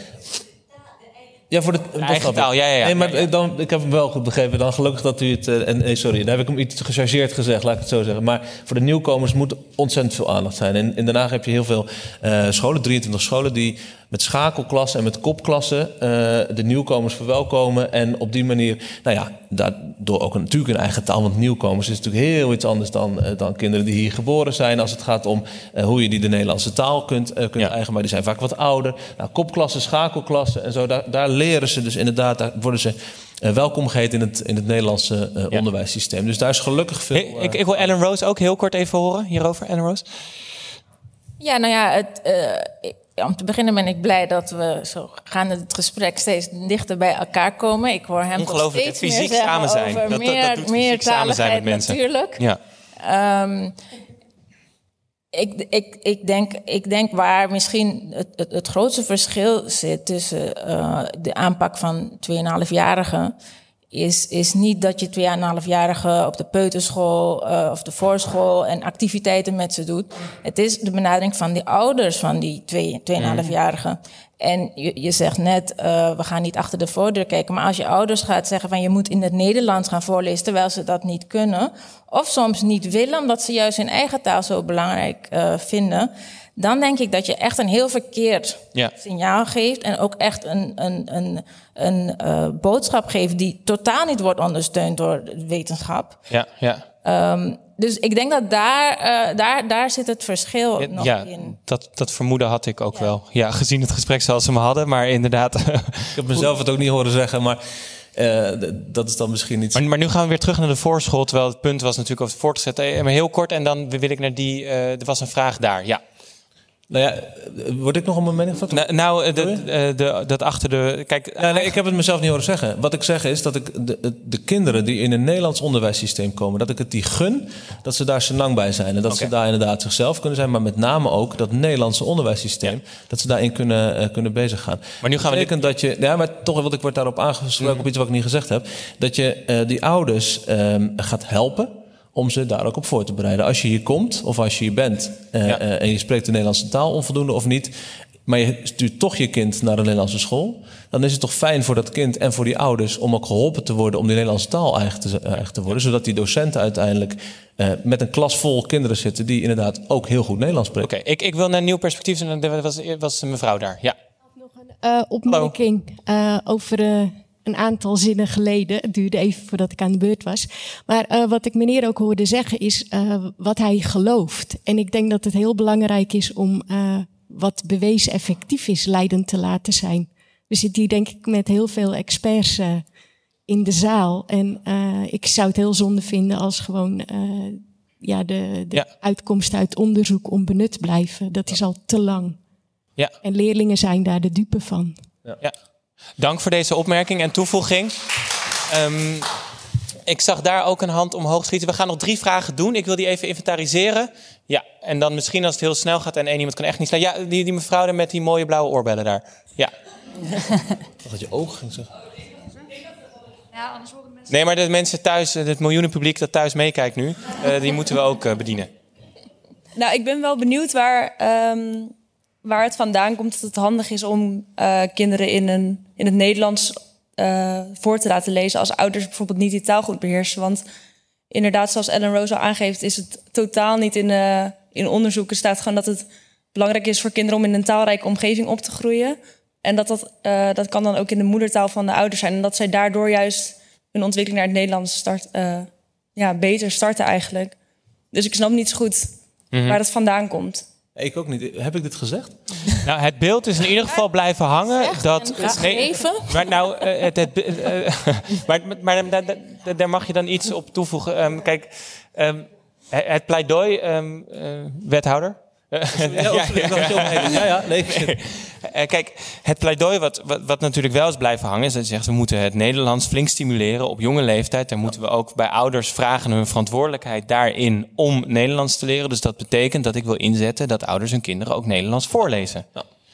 Ja, voor de, eigen taal, ja, ja, ja. Nee, maar ik dan, ik heb hem wel goed begrepen. Dan gelukkig dat u het... eh, en, nee, sorry, daar heb ik hem iets gechargeerd gezegd, laat ik het zo zeggen. Maar voor de nieuwkomers moet ontzettend veel aandacht zijn. En in Den Haag heb je heel veel eh, scholen, 23 scholen... die met schakelklassen en met kopklassen eh, de nieuwkomers verwelkomen. En op die manier, nou ja, daardoor ook een, natuurlijk een eigen taal. Want nieuwkomers is natuurlijk heel iets anders dan, eh, dan kinderen die hier geboren zijn. Als het gaat om eh, hoe je die de Nederlandse taal kunt, eh, kunt eigen. Maar die zijn vaak wat ouder. Nou, kopklassen, schakelklassen en zo, daar, daar leren ze dus inderdaad, daar worden ze welkom geheten in het, in het Nederlandse eh, onderwijssysteem. Dus daar is gelukkig veel... Ik, ik, ik wil Ellen Rose ook heel kort even horen hierover. Ellen Rose? Ja, nou ja, het, eh, om te beginnen ben ik blij dat we zo gaande het gesprek steeds dichter bij elkaar komen. Ik hoor hem Ongelooflijk, steeds het fysiek meer samen zijn. over Dat- dat- dat meer, doet meer fysiek samen zijn met mensen. natuurlijk. Ja. Ehm, ik, ik, ik, denk, ik denk waar misschien het, het, het grootste verschil zit tussen eh, de aanpak van 2,5-jarigen. Is, is niet dat je 2,5-jarigen op de peuterschool eh, of de voorschool en activiteiten met ze doet. Het is de benadering van die ouders van die 2, 2,5-jarigen. En je, je zegt net, eh, we gaan niet achter de voordeur kijken. Maar als je ouders gaat zeggen van je moet in het Nederlands gaan voorlezen terwijl ze dat niet kunnen. Of soms niet willen, omdat ze juist hun eigen taal zo belangrijk eh, vinden. Dan denk ik dat je echt een heel verkeerd Ja. signaal geeft. En ook echt een, een, een, een eh, boodschap geeft die totaal niet wordt ondersteund door de wetenschap. Ja, ja. Ehm, dus ik denk dat daar, eh, daar, daar zit het verschil nog ja, in. dat, dat vermoeden had ik ook wel. Ja, gezien het gesprek zoals we hem hadden. Maar inderdaad... Ik heb mezelf het ook niet horen zeggen, maar eh, dat is dan misschien niet... Maar, maar nu gaan we weer terug naar de voorschool. Terwijl het punt was natuurlijk over het voortgezet. Maar heel kort en dan wil ik naar die... eh, er was een vraag daar, ja. Nou ja, word ik nog een mening van? Nou, nou de, eh, de, dat achter de... Kijk, Ja, nee, ik heb het mezelf niet horen zeggen. Wat ik zeg is dat ik de, de- de kinderen die in een Nederlands onderwijssysteem komen, dat ik het die gun dat ze daar senang bij zijn. En dat ze daar inderdaad zichzelf kunnen zijn, maar met name ook dat Nederlandse onderwijssysteem, dat ze daarin kunnen, eh, kunnen bezig gaan. Maar nu gaan we betekent dat je, ja, maar toch, want ik word daarop aangesproken op iets wat ik niet gezegd heb, dat je die ouders ehm, gaat helpen om ze daar ook op voor te bereiden. Als je hier komt of als je hier bent eh, eh, en je spreekt de Nederlandse taal onvoldoende of niet, maar je stuurt toch je kind naar een Nederlandse school, dan is het toch fijn voor dat kind en voor die ouders om ook geholpen te worden om die Nederlandse taal eigen te, eigen te worden, zodat die docenten uiteindelijk eh, met een klas vol kinderen zitten die inderdaad ook heel goed Nederlands spreken. Oké, ik, ik wil naar een nieuw perspectief. En er was, was een mevrouw daar, ja. eh, opmerking eh, over eh, een aantal zinnen geleden. Het duurde even voordat ik aan de beurt was. Maar eh, wat ik meneer ook hoorde zeggen is eh, wat hij gelooft. En ik denk dat het heel belangrijk is om eh, wat bewezen effectief is, leidend te laten zijn. We zitten hier denk ik met heel veel experts in de zaal. En eh, ik zou het heel zonde vinden als gewoon eh, ja, de, de uitkomsten uit onderzoek onbenut blijven. Dat is al te lang. Ja. En leerlingen zijn daar de dupe van. Ja. Dank voor deze opmerking en toevoeging. Ehm, ik zag daar ook een hand omhoog schieten. We gaan nog drie vragen doen. Ik wil die even inventariseren. Ja, en dan misschien als het heel snel gaat en één iemand kan echt niet snel. Ja, die, die mevrouw daar met die mooie blauwe oorbellen daar. Ja. Dat je oog ging zeggen. Ja, anders horen mensen. Nee, maar de mensen thuis, eh, het miljoenenpubliek dat thuis meekijkt nu, eh, die moeten we ook eh, bedienen. Nou, ik ben wel benieuwd waar, ehm, waar het vandaan komt dat het handig is om eh, kinderen in, een, in het Nederlands eh, voor te laten lezen als ouders bijvoorbeeld niet die taal goed beheersen. Want inderdaad, zoals Ellen Rose al aangeeft, is het totaal niet in, eh in onderzoeken staat gewoon dat het belangrijk is voor kinderen om in een taalrijke omgeving op te groeien. En dat, dat, dat kan dan ook in de moedertaal van de ouders zijn. En dat zij daardoor juist hun ontwikkeling naar het Nederlands start, ja, beter starten eigenlijk. Dus ik snap niet zo goed Mhm. waar het vandaan komt. Ik ook niet. Heb ik dit gezegd? Nou, het beeld is in ieder geval blijven hangen. dat, maar nou, eh, het, het, eh, maar, maar daar, daar- daar mag je dan iets op toevoegen. Ehm, kijk, ehm, het het pleidooi, ehm, eh, wethouder. Kijk, het pleidooi wat, wat, wat natuurlijk wel is blijven hangen... is dat je zegt, we moeten het Nederlands flink stimuleren op jonge leeftijd. Dan moeten we ook bij ouders vragen hun verantwoordelijkheid daarin... om Nederlands te leren. Dus dat betekent dat ik wil inzetten... dat ouders hun kinderen ook Nederlands voorlezen.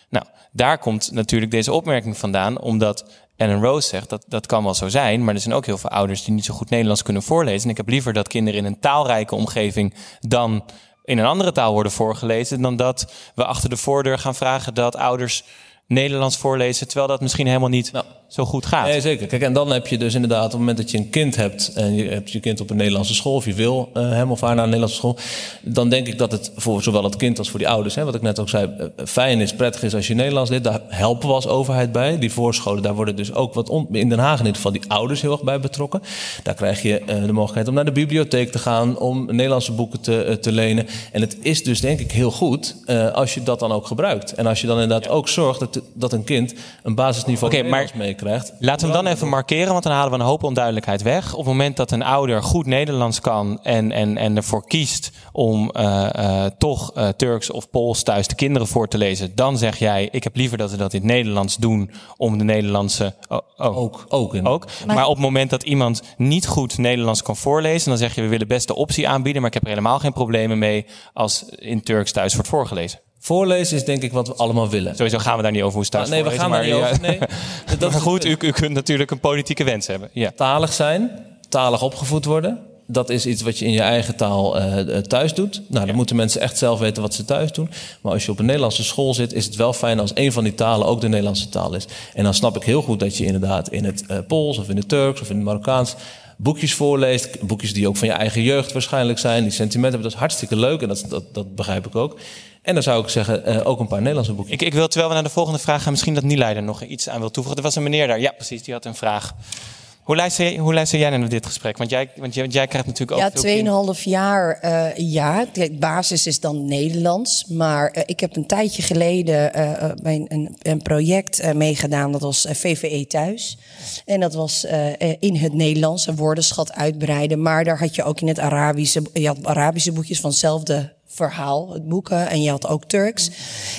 Nou, daar komt natuurlijk deze opmerking vandaan... omdat Ellen Rose zegt, dat, dat kan wel zo zijn. Maar er zijn ook heel veel ouders die niet zo goed Nederlands kunnen voorlezen. En ik heb liever dat kinderen in een taalrijke omgeving dan in een andere taal worden voorgelezen. Dan dat we achter de voordeur gaan vragen dat ouders Nederlands voorlezen. Terwijl dat misschien helemaal niet zo goed gaat. Nee, zeker. Kijk, en dan heb je dus inderdaad, op het moment dat je een kind hebt en je hebt je kind op een Nederlandse school, of je wil uh, hem of haar naar een Nederlandse school, dan denk ik dat het voor zowel het kind als voor die ouders, hè, wat ik net ook zei, uh, fijn is, prettig is als je Nederlands leert. Daar helpen we als overheid bij. Die voorscholen, daar worden dus ook wat on, in Den Haag in ieder geval die ouders heel erg bij betrokken. Daar krijg je uh, de mogelijkheid om naar de bibliotheek te gaan, om Nederlandse boeken te, te lenen. En het is dus denk ik heel goed als je dat dan ook gebruikt. En als je dan inderdaad ook zorgt dat, dat een kind een basisniveau okay, Nederlands meekrijgt. Laten we hem dan even markeren, want dan halen we een hoop onduidelijkheid weg. Op het moment dat een ouder goed Nederlands kan en, en, en ervoor kiest om uh, uh, toch uh, Turks of Pools thuis de kinderen voor te lezen, dan zeg jij: Ik heb liever dat we dat in het Nederlands doen om de Nederlandse. Oh, oh. Ook. Ook, ook. Maar, maar, op het moment dat iemand niet goed Nederlands kan voorlezen, dan zeg je: We willen best de optie aanbieden, maar ik heb er helemaal geen problemen mee als in Turks thuis wordt voorgelezen. Voorlezen is denk ik wat we allemaal willen. Sowieso gaan we daar niet over hoe thuis ah, Nee, we gaan daar niet over. Nee. dat maar goed, u, u, kunt natuurlijk een politieke wens hebben. Ja. Talig zijn, talig opgevoed worden. Dat is iets wat je in je eigen taal uh, thuis doet. Nou, dan ja. moeten mensen echt zelf weten wat ze thuis doen. Maar als je op een Nederlandse school zit, is het wel fijn als een van die talen ook de Nederlandse taal is. En dan snap ik heel goed dat je inderdaad in het uh, Pools of in het Turks of in het Marokkaans boekjes voorleest. Boekjes die ook van je eigen jeugd waarschijnlijk zijn. Die sentimenten hebben, dat is hartstikke leuk en dat, dat, dat begrijp ik ook. En dan zou ik zeggen, uh, ook een paar Nederlandse boeken. Ik, ik, wil, terwijl we naar de volgende vraag gaan, misschien dat Nielei er nog iets aan wil toevoegen. Er was een meneer daar, ja precies, die had een vraag. Hoe luister, jij, hoe luister jij naar dit gesprek? Want jij, want jij, jij krijgt natuurlijk ook. Ja, 2,5 jaar uh, ja. De basis is dan Nederlands. Maar uh, ik heb een tijdje geleden uh, bij een, een project meegedaan. Dat was VVE Thuis. En dat was in het Nederlands, een woordenschat uitbreiden. Maar daar had je ook in het Arabische. Je had Arabische boekjes van hetzelfde verhaal, het boeken. En je had ook Turks.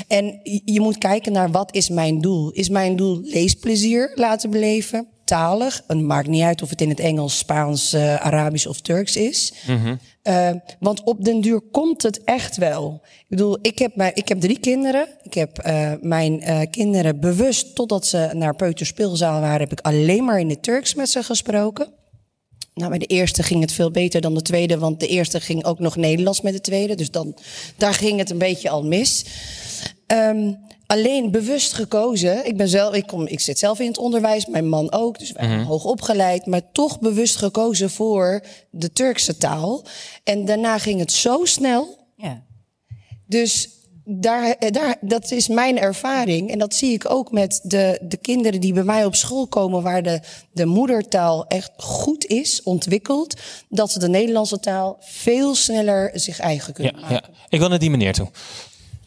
En je moet kijken naar wat is mijn doel. Is mijn doel leesplezier laten beleven? Talig. Het maakt niet uit of het in het Engels, Spaans, uh, Arabisch of Turks is. Mhm. Uh, want op den duur komt het echt wel. Ik bedoel, ik heb, mijn, ik heb drie kinderen. Ik heb uh, mijn kinderen bewust, totdat ze naar peuterspeelzaal waren, heb ik alleen maar in het Turks met ze gesproken. Nou, bij de eerste ging het veel beter dan de tweede, want de eerste ging ook nog Nederlands met de tweede. Dus dan, daar ging het een beetje al mis. Um, alleen bewust gekozen. Ik, ben zelf, ik, kom, ik zit zelf in het onderwijs, mijn man ook, dus wij zijn Mhm. hoog opgeleid. Maar toch bewust gekozen voor de Turkse taal. En daarna ging het zo snel. Ja. Dus daar, eh, daar, dat is mijn ervaring. En dat zie ik ook met de, de kinderen die bij mij op school komen, waar de, de moedertaal echt goed is, ontwikkeld. Dat ze de Nederlandse taal veel sneller zich eigen kunnen maken. Ja, ik wil naar die meneer toe.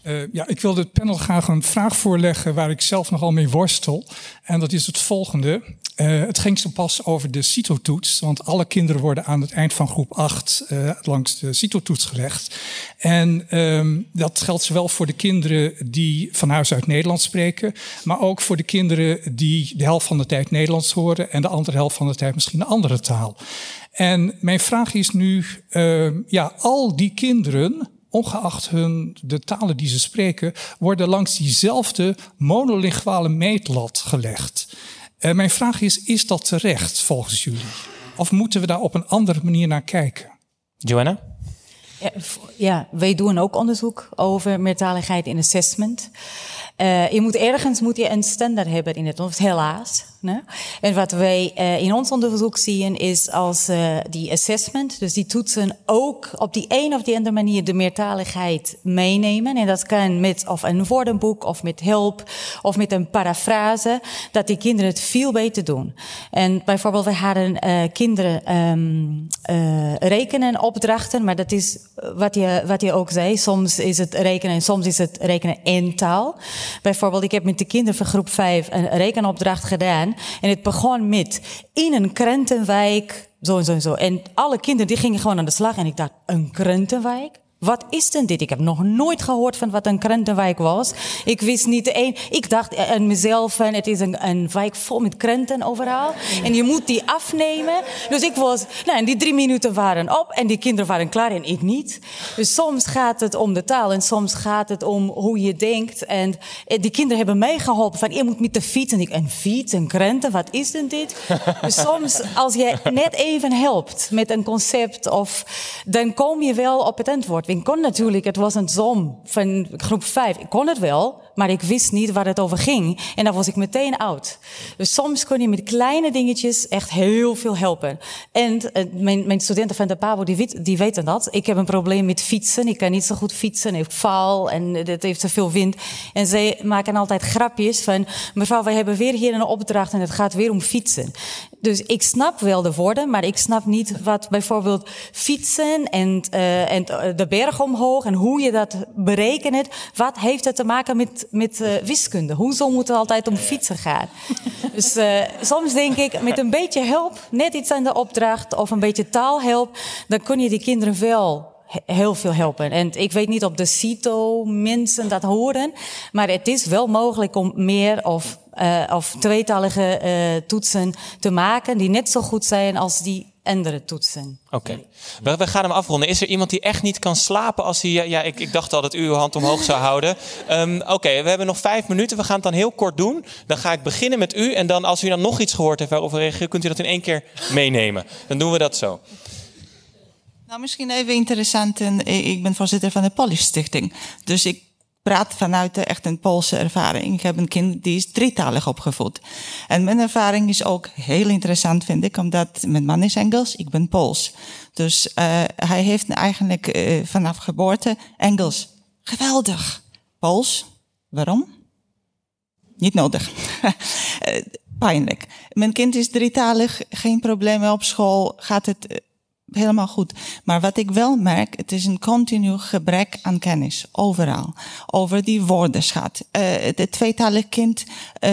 Uh, ja, ik wilde het panel graag een vraag voorleggen waar ik zelf nogal mee worstel. En dat is het volgende. Uh, het ging zo pas over de CITO-toets. Want alle kinderen worden aan het eind van groep 8 uh, langs de CITO-toets gelegd. En um, dat geldt zowel voor de kinderen die van huis uit Nederlands spreken. Maar ook voor de kinderen die de helft van de tijd Nederlands horen. En de andere helft van de tijd misschien een andere taal. En mijn vraag is nu, uh, ja, al die kinderen ongeacht hun, de talen die ze spreken, worden langs diezelfde monolinguale meetlat gelegd. Uh, mijn vraag is, is dat terecht volgens jullie? Of moeten we daar op een andere manier naar kijken? Joanna? Ja, ja, wij doen ook onderzoek over meertaligheid in assessment. Uh, je moet ergens moet je een standaard hebben in het helaas. En wat wij uh, in ons onderzoek zien is als uh, die assessment, dus die toetsen ook op die een of die andere manier de meertaligheid meenemen. En dat kan met of een woordenboek of met hulp of met een parafrase, dat die kinderen het veel beter doen. En bijvoorbeeld, we hadden kinderen um, rekenen opdrachten, maar dat is wat je, wat je ook zei. Soms is het rekenen en soms is het rekenen in taal. Bijvoorbeeld, ik heb met de kinderen van groep 5 een rekenopdracht gedaan. En het begon met in een krentenwijk, zo en zo en zo. En alle kinderen die gingen gewoon aan de slag. En ik dacht, een krentenwijk? Wat is denn dit? Ik heb nog nooit gehoord van wat een krentenwijk was. Ik wist niet één. Ik dacht aan mezelf van het is een, een wijk vol met krenten overal. En je moet die afnemen. Dus ik was, nou, en die drie minuten waren op en die kinderen waren klaar en ik niet. Dus soms gaat het om de taal en soms gaat het om hoe je denkt. En die kinderen hebben mij geholpen van je moet met de fiets. En ik, een fiets, een krenten, wat is denn dit? dus soms als je net even helpt met een concept of dan kom je wel op het antwoord. Ik kon natuurlijk, het was een som van groep 5. Ik kon het wel, maar ik wist niet waar het over ging. En dan was ik meteen oud. Dus soms kon je met kleine dingetjes echt heel veel helpen. En uh, mijn, mijn, studenten van de PABO, die, die, weten dat. Ik heb een probleem met fietsen. Ik kan niet zo goed fietsen. Ik val en het heeft te veel wind. En zij maken altijd grapjes van... mevrouw, wij hebben weer hier een opdracht en het gaat weer om fietsen. Dus ik snap wel de woorden, maar ik snap niet wat bijvoorbeeld fietsen en, uh, en de berg omhoog en hoe je dat berekent. Wat heeft het te maken met, met uh, wiskunde? Hoezo moet het altijd om fietsen gaan? dus uh, soms denk ik, met een beetje hulp, net iets aan de opdracht of een beetje taalhelp, dan kun je die kinderen wel heel veel helpen. En ik weet niet of de CITO mensen dat horen, maar het is wel mogelijk om meer of, uh, of tweetalige toetsen te maken die net zo goed zijn als die andere toetsen. Oké, okay. we, we, gaan hem afronden. Is er iemand die echt niet kan slapen als hij... Ja, ik, ik dacht al dat u uw hand omhoog zou houden. Um, Oké, okay, we hebben nog vijf minuten. We gaan het dan heel kort doen. Dan ga ik beginnen met u. En dan als u dan nog iets gehoord heeft waarover reageren... kunt u dat in één keer meenemen. Dan doen we dat zo. Nou, misschien even interessant. Ik ben voorzitter van de Polish Stichting. Dus ik praat vanuit echt een Poolse ervaring. Ik heb een kind die is drietalig opgevoed. En mijn ervaring is ook heel interessant, vind ik, omdat mijn man is Engels, ik ben Pools. Dus uh, hij heeft eigenlijk uh, vanaf geboorte Engels. Geweldig. Pools, waarom? Niet nodig. Pijnlijk. Mijn kind is drietalig, geen problemen op school, gaat het helemaal goed. Maar wat ik wel merk, het is een continu gebrek aan kennis, overal. Over die woordenschat. Uh, het tweetalig kind uh,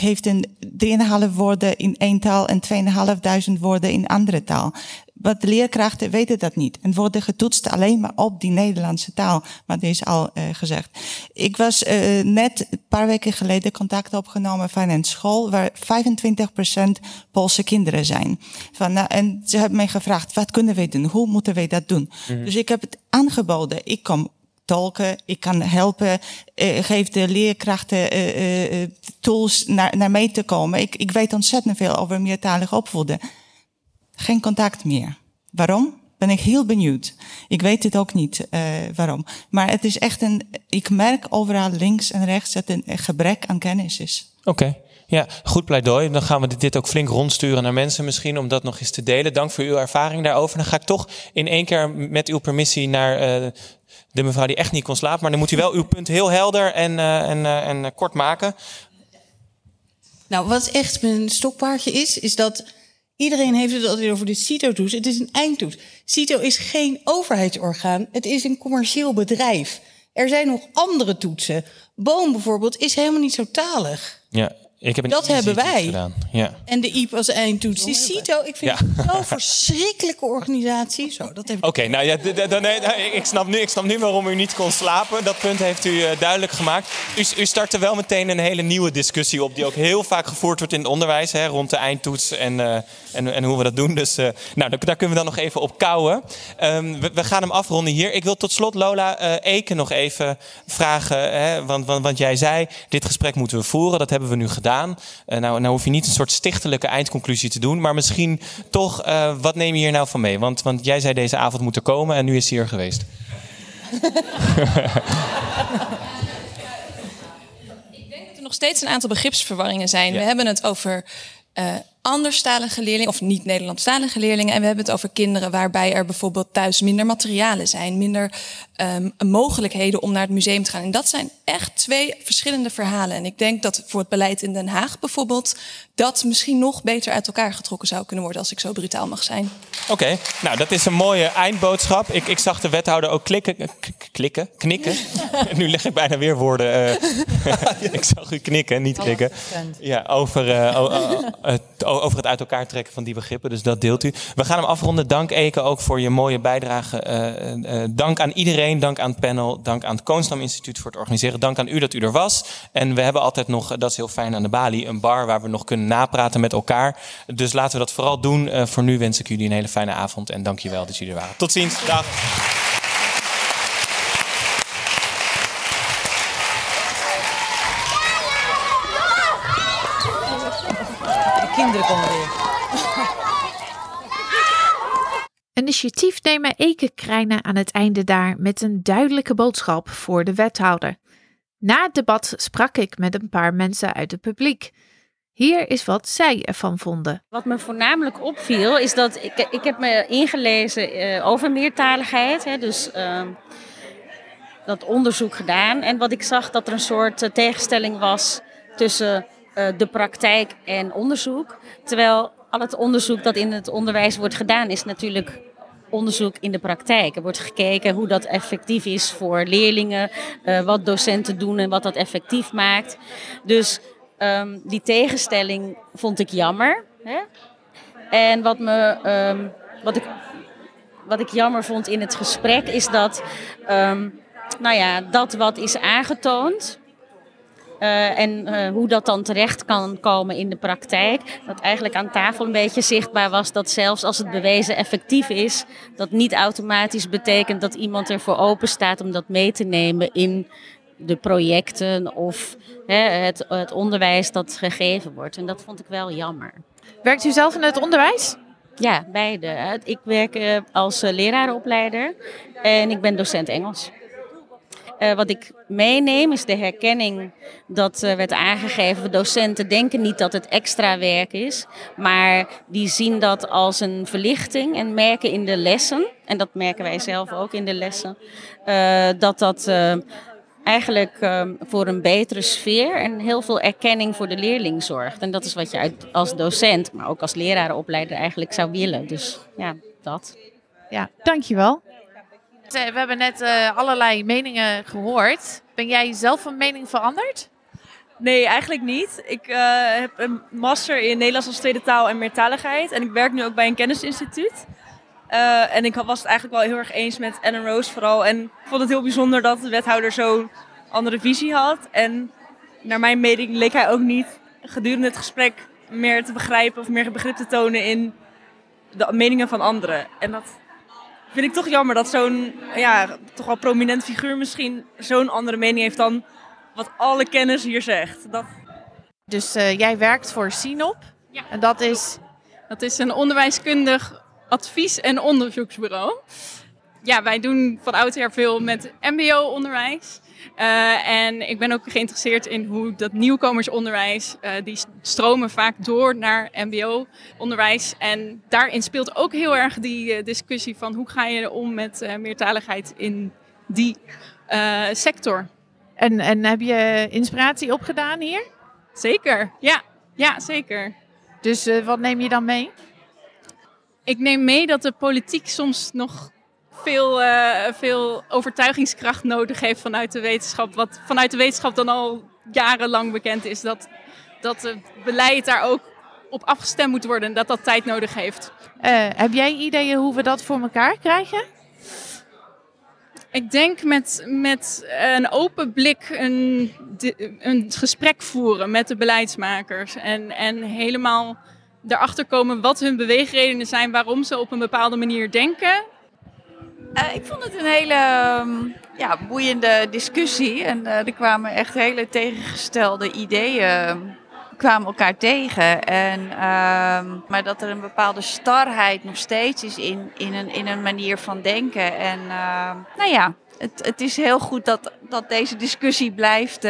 heeft een 3,5 woorden in één taal en 2.500 woorden in andere taal. Wat de leerkrachten weten dat niet en worden getoetst alleen maar op die Nederlandse taal. Maar is al uh, gezegd. Ik was uh, net een paar weken geleden contact opgenomen van een school waar 25% Poolse kinderen zijn. Van, nou, en ze hebben mij gevraagd, wat kunnen we doen? Hoe moeten we dat doen? Mm -hmm. Dus ik heb het aangeboden. Ik kom tolken, ik kan helpen, uh, geef de leerkrachten uh, uh, tools naar, naar mee te komen. Ik, ik weet ontzettend veel over meertalig opvoeden geen contact meer. Waarom? Ben ik heel benieuwd. Ik weet het ook niet uh, waarom. Maar het is echt een. Ik merk overal links en rechts dat een gebrek aan kennis is. Oké. Okay. Ja, goed pleidooi. Dan gaan we dit ook flink rondsturen naar mensen misschien om dat nog eens te delen. Dank voor uw ervaring daarover. Dan ga ik toch in één keer met uw permissie naar uh, de mevrouw die echt niet kon slapen. Maar dan moet u wel uw punt heel helder en, uh, en, en kort maken. Nou, wat echt mijn stokpaardje is, is dat Iedereen heeft het altijd over de CITO-toets. Het is een eindtoets. CITO is geen overheidsorgaan. Het is een commercieel bedrijf. Er zijn nog andere toetsen. Boom bijvoorbeeld is helemaal niet zo talig. Ja, ik heb een dat hebben wij. Gedaan. Ja. En de IEP als eindtoets. Die CITO, ik vind ja. het zo'n verschrikkelijke organisatie. Zo, dat heb Oké, okay, nou ja, dan, nee, ik, snap nu, ik snap nu waarom u niet kon slapen. Dat punt heeft u uh, duidelijk gemaakt. U, u startte wel meteen een hele nieuwe discussie op... die ook heel vaak gevoerd wordt in het onderwijs... Hè, rond de eindtoets en, uh, en, en hoe we dat doen. Dus uh, nou, daar, kunnen we dan nog even op kouwen. Um, we, we, gaan hem afronden hier. Ik wil tot slot Lola Eken nog even vragen. Hè, want, want, want jij zei, dit gesprek moeten we voeren. Dat hebben we nu gedaan. Uh, nou, nou hoef je niet een soort stichtelijke eindconclusie te doen, maar misschien toch, uh, wat neem je hier nou van mee? Want, want jij zei deze avond moet er komen en nu is hij er geweest. Ik denk dat er nog steeds een aantal begripsverwarringen zijn. Ja. We hebben het over uh, anderstalige leerlingen of niet Nederlandstalige leerlingen. En we hebben het over kinderen waarbij er bijvoorbeeld thuis minder materialen zijn, minder um, mogelijkheden om naar het museum te gaan. En dat zijn echt twee verschillende verhalen. En ik denk dat voor het beleid in Den Haag bijvoorbeeld dat misschien nog beter uit elkaar getrokken zou kunnen worden, als ik zo brutaal mag zijn. Oké, okay. nou dat is een mooie eindboodschap. Ik, ik zag de wethouder ook klikken, klikken, knikken. nu leg ik bijna weer woorden. eh, ik zag u knikken, niet knikken. Ja, over, eh, o- o- het, o- over het uit elkaar trekken van die begrippen. Dus dat deelt u. We gaan hem afronden. Dank Eke ook voor je mooie bijdrage. Eh, eh, eh, dank aan iedereen. Dank aan het panel. Dank aan het Koonsnam Instituut voor het organiseren. Dank aan u dat u er was. En we hebben altijd nog, dat is heel fijn aan de balie, een bar waar we nog kunnen napraten met elkaar. Dus laten we dat vooral doen. Voor nu wens ik jullie een hele fijne avond. En dank je wel dat jullie er waren. Tot ziens. Dag. De kinderen komen weer. Initiatiefnemer Eke Krijnen aan het einde daar met een duidelijke boodschap voor de wethouder. Na het debat sprak ik met een paar mensen uit het publiek. Hier is wat zij ervan vonden. Wat me voornamelijk opviel is dat ik, ik heb me ingelezen eh, over meertaligheid. Hè, dus ehm, dat onderzoek gedaan. En wat ik zag dat er een soort eh, tegenstelling was tussen eh, de praktijk en onderzoek. Terwijl al het onderzoek dat in het onderwijs wordt gedaan is natuurlijk onderzoek in de praktijk. Er wordt gekeken hoe dat effectief is voor leerlingen, eh, wat docenten doen en wat dat effectief maakt. Dus ehm, die tegenstelling vond ik jammer. Hè? En wat, me, ehm, wat, ik, wat ik jammer vond in het gesprek is dat, ehm, nou ja, dat wat is aangetoond. Eh, en eh, hoe dat dan terecht kan komen in de praktijk. Dat eigenlijk aan tafel een beetje zichtbaar was dat zelfs als het bewezen effectief is, dat niet automatisch betekent dat iemand ervoor open staat om dat mee te nemen in de projecten of hè, het, het onderwijs dat gegeven wordt. En dat vond ik wel jammer. Werkt u zelf in het onderwijs? Ja, beide. Ik werk eh, als lerarenopleider en ik ben docent Engels. Eh, wat ik meeneem is de herkenning dat eh, werd aangegeven. Docenten denken niet dat het extra werk is, maar die zien dat als een verlichting en merken in de lessen, en dat merken wij zelf ook in de lessen, eh, dat dat eigenlijk voor een betere sfeer en heel veel erkenning voor de leerling zorgt. En dat is wat je als docent, maar ook als lerarenopleider eigenlijk zou willen. Dus ja, dat. Ja, dankjewel. Eh, We hebben net eh, allerlei meningen gehoord. Ben jij zelf van mening veranderd? Nee, eigenlijk niet. Ik eh, heb een master in Nederlands als tweede taal en meertaligheid. En ik werk nu ook bij een kennisinstituut. En ik was het eigenlijk wel heel erg eens met Ellen Rose vooral. En ik vond het heel bijzonder dat de wethouder zo'n andere visie had. En naar mijn mening leek hij ook niet gedurende het gesprek meer te begrijpen of meer begrip te tonen in de meningen van anderen. En dat vind ik toch jammer dat zo'n ja, toch wel prominent figuur misschien zo'n andere mening heeft dan wat alle kennis hier zegt. Dat... Dus eh, jij werkt voor Sinop. Ja. En dat is... Dat is een onderwijskundig advies- en onderzoeksbureau. Ja, wij doen van oudsher veel met mbo-onderwijs. Eh, en ik ben ook geïnteresseerd in hoe dat nieuwkomersonderwijs, eh, die stromen vaak door naar mbo-onderwijs. En daarin speelt ook heel erg die eh, discussie van hoe ga je om met meertaligheid in die sector. En, en heb je inspiratie opgedaan hier? Zeker, ja. Ja, zeker. Dus wat neem je dan mee? Ik neem mee dat de politiek soms nog veel, eh, veel overtuigingskracht nodig heeft vanuit de wetenschap. Wat vanuit de wetenschap dan al jarenlang bekend is. Dat, dat het beleid daar ook op afgestemd moet worden en dat dat tijd nodig heeft. Eh, heb jij ideeën hoe we dat voor elkaar krijgen? Ik denk met, met een open blik een, een gesprek voeren met de beleidsmakers. En, en helemaal erachter komen wat hun beweegredenen zijn, waarom ze op een bepaalde manier denken. Eh, ik vond het een hele ehm, ja, boeiende discussie. En eh, er kwamen echt hele tegengestelde ideeën ehm, kwamen elkaar tegen. En, ehm, maar dat er een bepaalde starheid nog steeds is in, in, een, in een manier van denken. En nou ja, het, het is heel goed dat, dat deze discussie blijft...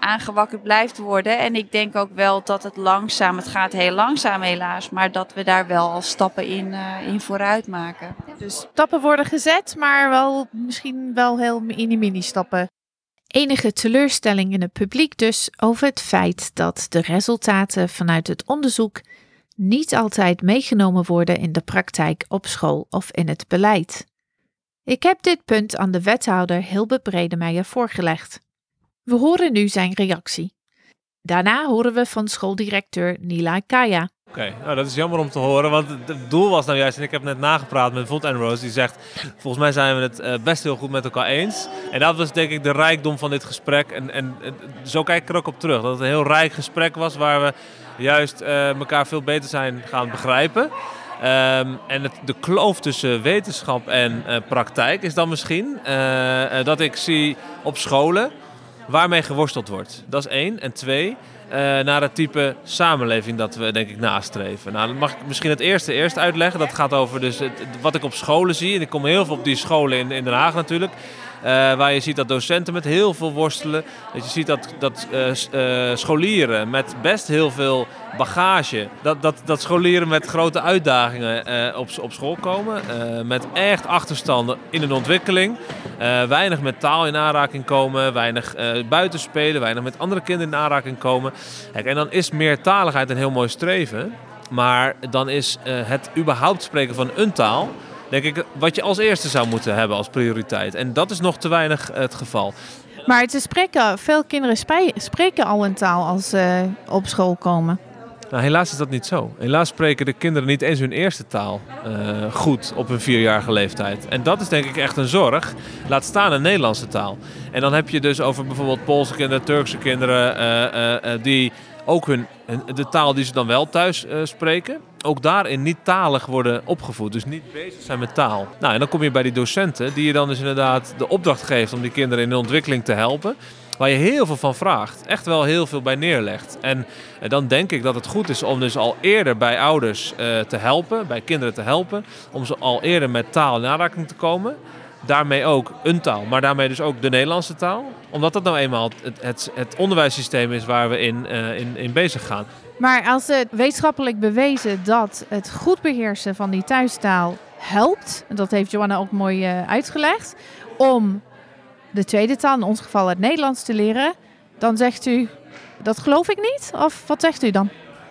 aangewakkerd blijft worden. En ik denk ook wel dat het langzaam, het gaat heel langzaam helaas, maar dat we daar wel al stappen in, eh, in vooruit maken. Dus stappen worden gezet, maar wel misschien wel heel mini-mini stappen. Enige teleurstelling in het publiek dus over het feit dat de resultaten vanuit het onderzoek niet altijd meegenomen worden in de praktijk op school of in het beleid. Ik heb dit punt aan de wethouder Hilbe Bredemeijer voorgelegd. We horen nu zijn reactie. Daarna horen we van schooldirecteur Nila Kaya. Oké, nou dat is jammer om te horen, want het doel was nou juist, en ik heb net nagepraat met Vond en Rose, die zegt, volgens mij zijn we het eh, best heel goed met elkaar eens. En dat was denk ik de rijkdom van dit gesprek. En, en zo kijk ik er ook op terug, dat het een heel rijk gesprek was, waar we juist uh, elkaar veel beter zijn gaan begrijpen. Um, en het, de kloof tussen wetenschap en uh, praktijk is dan misschien dat ik zie op scholen waarmee geworsteld wordt. Dat is één. En twee, uh, naar het type samenleving dat we denk ik nastreven. Nou, mag ik misschien het eerste eerst uitleggen. Dat gaat over dus het, wat ik op scholen zie. En ik kom heel veel op die scholen in, in Den Haag natuurlijk. Uh, waar je ziet dat docenten met heel veel worstelen. Dat je ziet dat, dat uh, scholieren met best heel veel bagage. Dat, dat, dat scholieren met grote uitdagingen op, op school komen. met echt achterstanden in hun ontwikkeling. weinig met taal in aanraking komen. Weinig buiten spelen. Weinig met andere kinderen in aanraking komen. Kijk, en dan is meertaligheid een heel mooi streven. Maar dan is het überhaupt spreken van een taal denk ik, wat je als eerste zou moeten hebben als prioriteit. En dat is nog te weinig het geval. Maar te spreken, veel kinderen spreken al een taal als ze op school komen. Nou, helaas is dat niet zo. Helaas spreken de kinderen niet eens hun eerste taal uh, goed op hun vierjarige leeftijd. En dat is denk ik echt een zorg. Laat staan een Nederlandse taal. En dan heb je dus over bijvoorbeeld Poolse kinderen, Turkse kinderen uh, uh, die ook hun, de taal die ze dan wel thuis uh, spreken, ook daarin niet talig worden opgevoed. Dus niet bezig zijn met taal. Nou, en dan kom je bij die docenten, die je dan dus inderdaad de opdracht geeft om die kinderen in de ontwikkeling te helpen. Waar je heel veel van vraagt. Echt wel heel veel bij neerlegt. En uh, dan denk ik dat het goed is om dus al eerder bij ouders uh, te helpen, bij kinderen te helpen. Om ze al eerder met taal in aanraking te komen daarmee ook een taal, maar daarmee dus ook de Nederlandse taal. Omdat dat nou eenmaal het, het, het onderwijssysteem is waar we in, uh, in, in bezig gaan. Maar als het wetenschappelijk bewezen dat het goed beheersen van die thuistaal helpt, en dat heeft Johanna ook mooi uh, uitgelegd, om de tweede taal, in ons geval het Nederlands, te leren, dan zegt u, dat geloof ik niet? Of wat zegt u dan?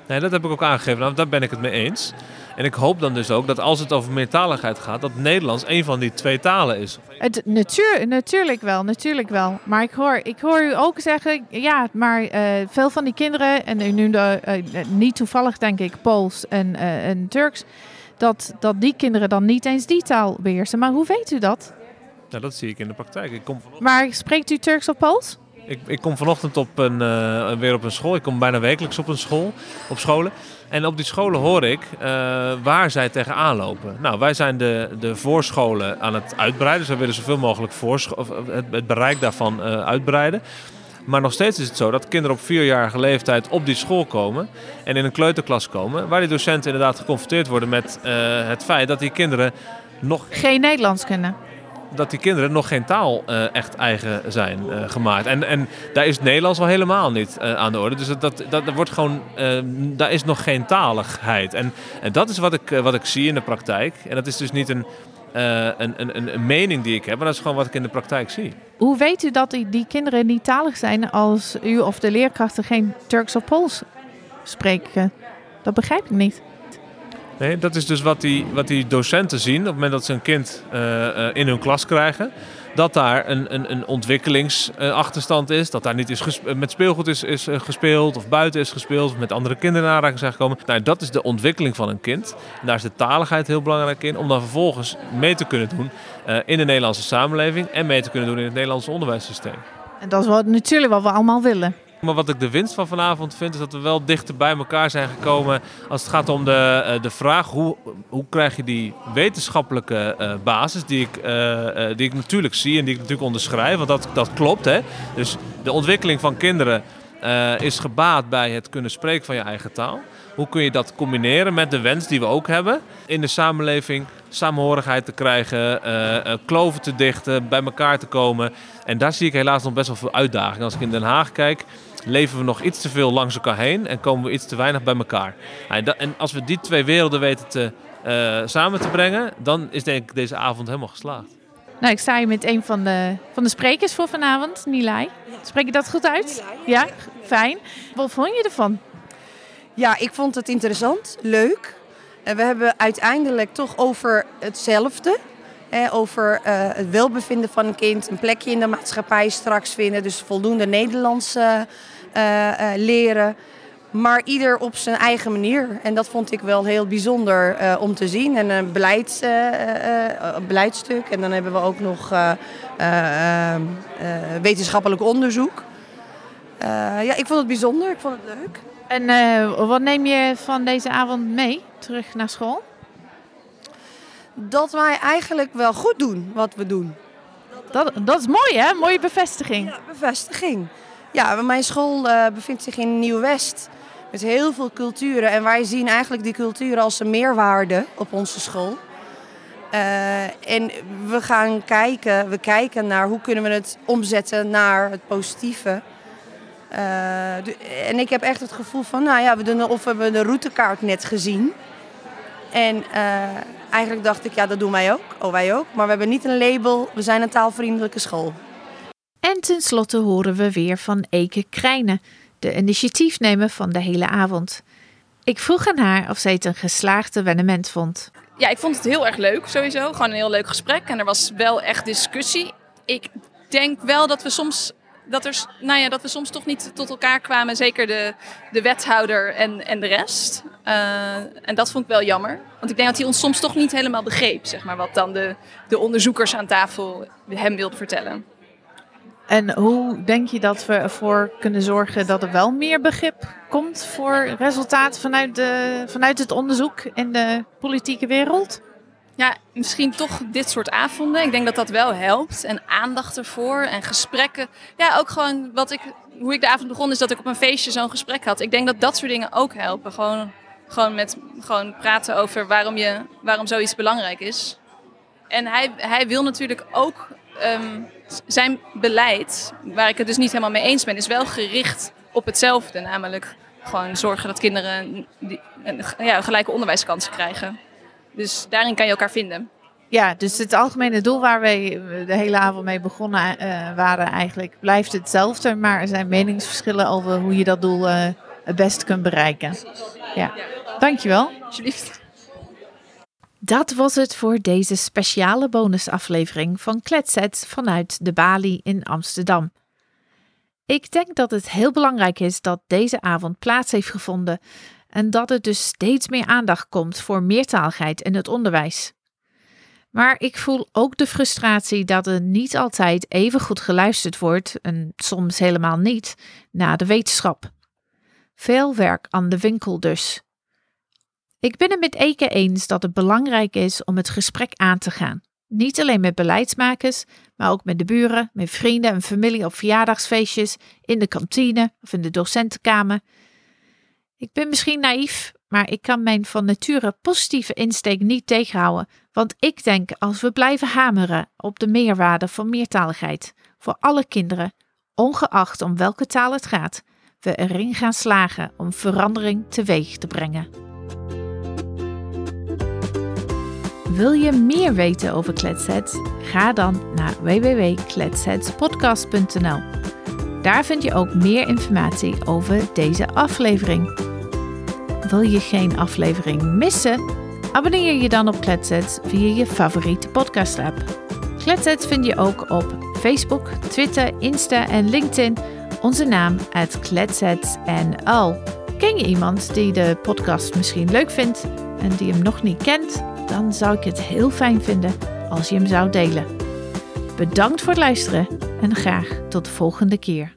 Nee, dat heb ik ook aangegeven. Nou, daar ben ik het mee eens. En ik hoop dan dus ook dat als het over meertaligheid gaat, dat Nederlands een van die twee talen is. Het, natuur, natuurlijk wel, natuurlijk wel. Maar ik hoor, ik hoor u ook zeggen, ja, maar uh, veel van die kinderen, en u noemde uh, niet toevallig denk ik Pools en, uh, en Turks, dat, dat die kinderen dan niet eens die taal beheersen. Maar hoe weet u dat? Nou, dat zie ik in de praktijk. Ik kom vanochtend... Maar spreekt u Turks of Pools? Ik, ik kom vanochtend op een, weer op een school. Ik kom bijna wekelijks op een school, op scholen. En op die scholen hoor ik uh, waar zij tegenaan lopen. Nou, wij zijn de, de voorscholen aan het uitbreiden. Dus willen zoveel mogelijk het, het bereik daarvan uh, uitbreiden. Maar nog steeds is het zo dat kinderen op vierjarige leeftijd op die school komen en in een kleuterklas komen, waar die docenten inderdaad geconfronteerd worden met uh, het feit dat die kinderen nog geen Nederlands kunnen dat die kinderen nog geen taal uh, echt eigen zijn uh, gemaakt. En, en daar is Nederlands al helemaal niet uh, aan de orde. Dus dat, dat, dat wordt gewoon, daar is nog geen taligheid. En, en dat is wat ik, wat ik zie in de praktijk. En dat is dus niet een, een, een, een mening die ik heb, maar dat is gewoon wat ik in de praktijk zie. Hoe weet u dat die, die kinderen niet talig zijn als u of de leerkrachten geen Turks of Pools spreken? Dat begrijp ik niet. Nee, dat is dus wat die, wat die docenten zien op het moment dat ze een kind uh, uh, in hun klas krijgen. Dat daar een, een, een ontwikkelingsachterstand is. Dat daar niet is met speelgoed is, is gespeeld of buiten is gespeeld. Of met andere kinderen in aanraking zijn gekomen. Nou, dat is de ontwikkeling van een kind. Daar is de taligheid heel belangrijk in. Om dan vervolgens mee te kunnen doen in de Nederlandse samenleving. En mee te kunnen doen in het Nederlandse onderwijssysteem. En dat is wat, natuurlijk wat we allemaal willen. Maar wat ik de winst van vanavond vind, is dat we wel dichter bij elkaar zijn gekomen als het gaat om de, de vraag hoe, hoe krijg je die wetenschappelijke uh, basis, die ik, uh, die ik natuurlijk zie en die ik natuurlijk onderschrijf, want dat, dat klopt. Hè? Dus de ontwikkeling van kinderen is gebaat bij het kunnen spreken van je eigen taal. Hoe kun je dat combineren met de wens die we ook hebben in de samenleving? Samenhorigheid te krijgen, kloven te dichten, bij elkaar te komen. En daar zie ik helaas nog best wel veel uitdagingen. Als ik in Den Haag kijk, leven we nog iets te veel langs elkaar heen en komen we iets te weinig bij elkaar. En als we die twee werelden weten te, uh, samen te brengen, dan is denk ik deze avond helemaal geslaagd. Nou, ik sta hier met een van de, van de sprekers voor vanavond, Nilay. Spreek je dat goed uit? Ja, fijn. Wat vond je ervan? Ja, ik vond het interessant, leuk. En we hebben uiteindelijk toch over hetzelfde. Over eh, het welbevinden van een kind, een plekje in de maatschappij straks vinden. Dus voldoende Nederlands eh, eh, leren. Maar ieder op zijn eigen manier. En dat vond ik wel heel bijzonder om te zien. En een beleids, beleidstuk. En dan hebben we ook nog wetenschappelijk onderzoek. Ja, ik vond het bijzonder. Ik vond het leuk. En wat neem je van deze avond mee terug naar school? Dat wij eigenlijk wel goed doen wat we doen. Dat, dat is mooi hè? Mooie bevestiging. Ja, bevestiging. Ja, mijn school eh, bevindt zich in Nieuw-West. Met heel veel culturen. En wij zien eigenlijk die culturen als een meerwaarde op onze school. Eh, en we gaan kijken, we kijken naar hoe kunnen we het omzetten naar het positieve. Eh, en ik heb echt het gevoel van, nou ja, we doen of we hebben de routekaart net gezien. En eh, eigenlijk dacht ik, ja, dat doen wij ook. Oh, wij ook. Maar we hebben niet een label, we zijn een taalvriendelijke school. En tenslotte horen we weer van Eke Krijnen, de initiatiefnemer van de hele avond. Ik vroeg aan haar of zij het een geslaagd evenement vond. Ja, ik vond het heel erg leuk sowieso. Gewoon een heel leuk gesprek. En er was wel echt discussie. Ik denk wel dat we soms, dat er, nou ja, dat we soms toch niet tot elkaar kwamen. Zeker de, de wethouder en, en de rest. Eh, en dat vond ik wel jammer. Want ik denk dat hij ons soms toch niet helemaal begreep. Zeg maar, wat dan de, de onderzoekers aan tafel hem wilden vertellen. En hoe denk je dat we ervoor kunnen zorgen dat er wel meer begrip komt voor resultaten vanuit, de, vanuit het onderzoek in de politieke wereld? Ja, misschien toch dit soort avonden. Ik denk dat dat wel helpt. En aandacht ervoor en gesprekken. Ja, ook gewoon wat ik, hoe ik de avond begon is dat ik op een feestje zo'n gesprek had. Ik denk dat dat soort dingen ook helpen. Gewoon, gewoon met gewoon praten over waarom, je, waarom zoiets belangrijk is. En hij, hij wil natuurlijk ook ehm, zijn beleid, waar ik het dus niet helemaal mee eens ben, is wel gericht op hetzelfde. Namelijk gewoon zorgen dat kinderen die, ja, gelijke onderwijskansen krijgen. Dus daarin kan je elkaar vinden. Ja, dus het algemene doel waar wij de hele avond mee begonnen eh, waren eigenlijk blijft hetzelfde. Maar er zijn meningsverschillen over hoe je dat doel eh, het best kunt bereiken. Ja, dankjewel. Alsjeblieft. Dat was het voor deze speciale bonusaflevering van Kletsets vanuit de Bali in Amsterdam. Ik denk dat het heel belangrijk is dat deze avond plaats heeft gevonden en dat er dus steeds meer aandacht komt voor meertaligheid in het onderwijs. Maar ik voel ook de frustratie dat er niet altijd even goed geluisterd wordt, en soms helemaal niet, naar de wetenschap. Veel werk aan de winkel dus. Ik ben het met Eke eens dat het belangrijk is om het gesprek aan te gaan. Niet alleen met beleidsmakers, maar ook met de buren, met vrienden en familie op verjaardagsfeestjes, in de kantine of in de docentenkamer. Ik ben misschien naïef, maar ik kan mijn van nature positieve insteek niet tegenhouden, want ik denk als we blijven hameren op de meerwaarde van meertaligheid voor alle kinderen, ongeacht om welke taal het gaat, we erin gaan slagen om verandering teweeg te brengen. Wil je meer weten over Kletsets? Ga dan naar www.kletsetspodcast.nl. Daar vind je ook meer informatie over deze aflevering. Wil je geen aflevering missen? Abonneer je dan op Kletsets via je favoriete podcast-app. Kletsets vind je ook op Facebook, Twitter, Insta en LinkedIn. Onze naam Kletsets en al. Ken je iemand die de podcast misschien leuk vindt en die hem nog niet kent? Dan zou ik het heel fijn vinden als je hem zou delen. Bedankt voor het luisteren en graag tot de volgende keer.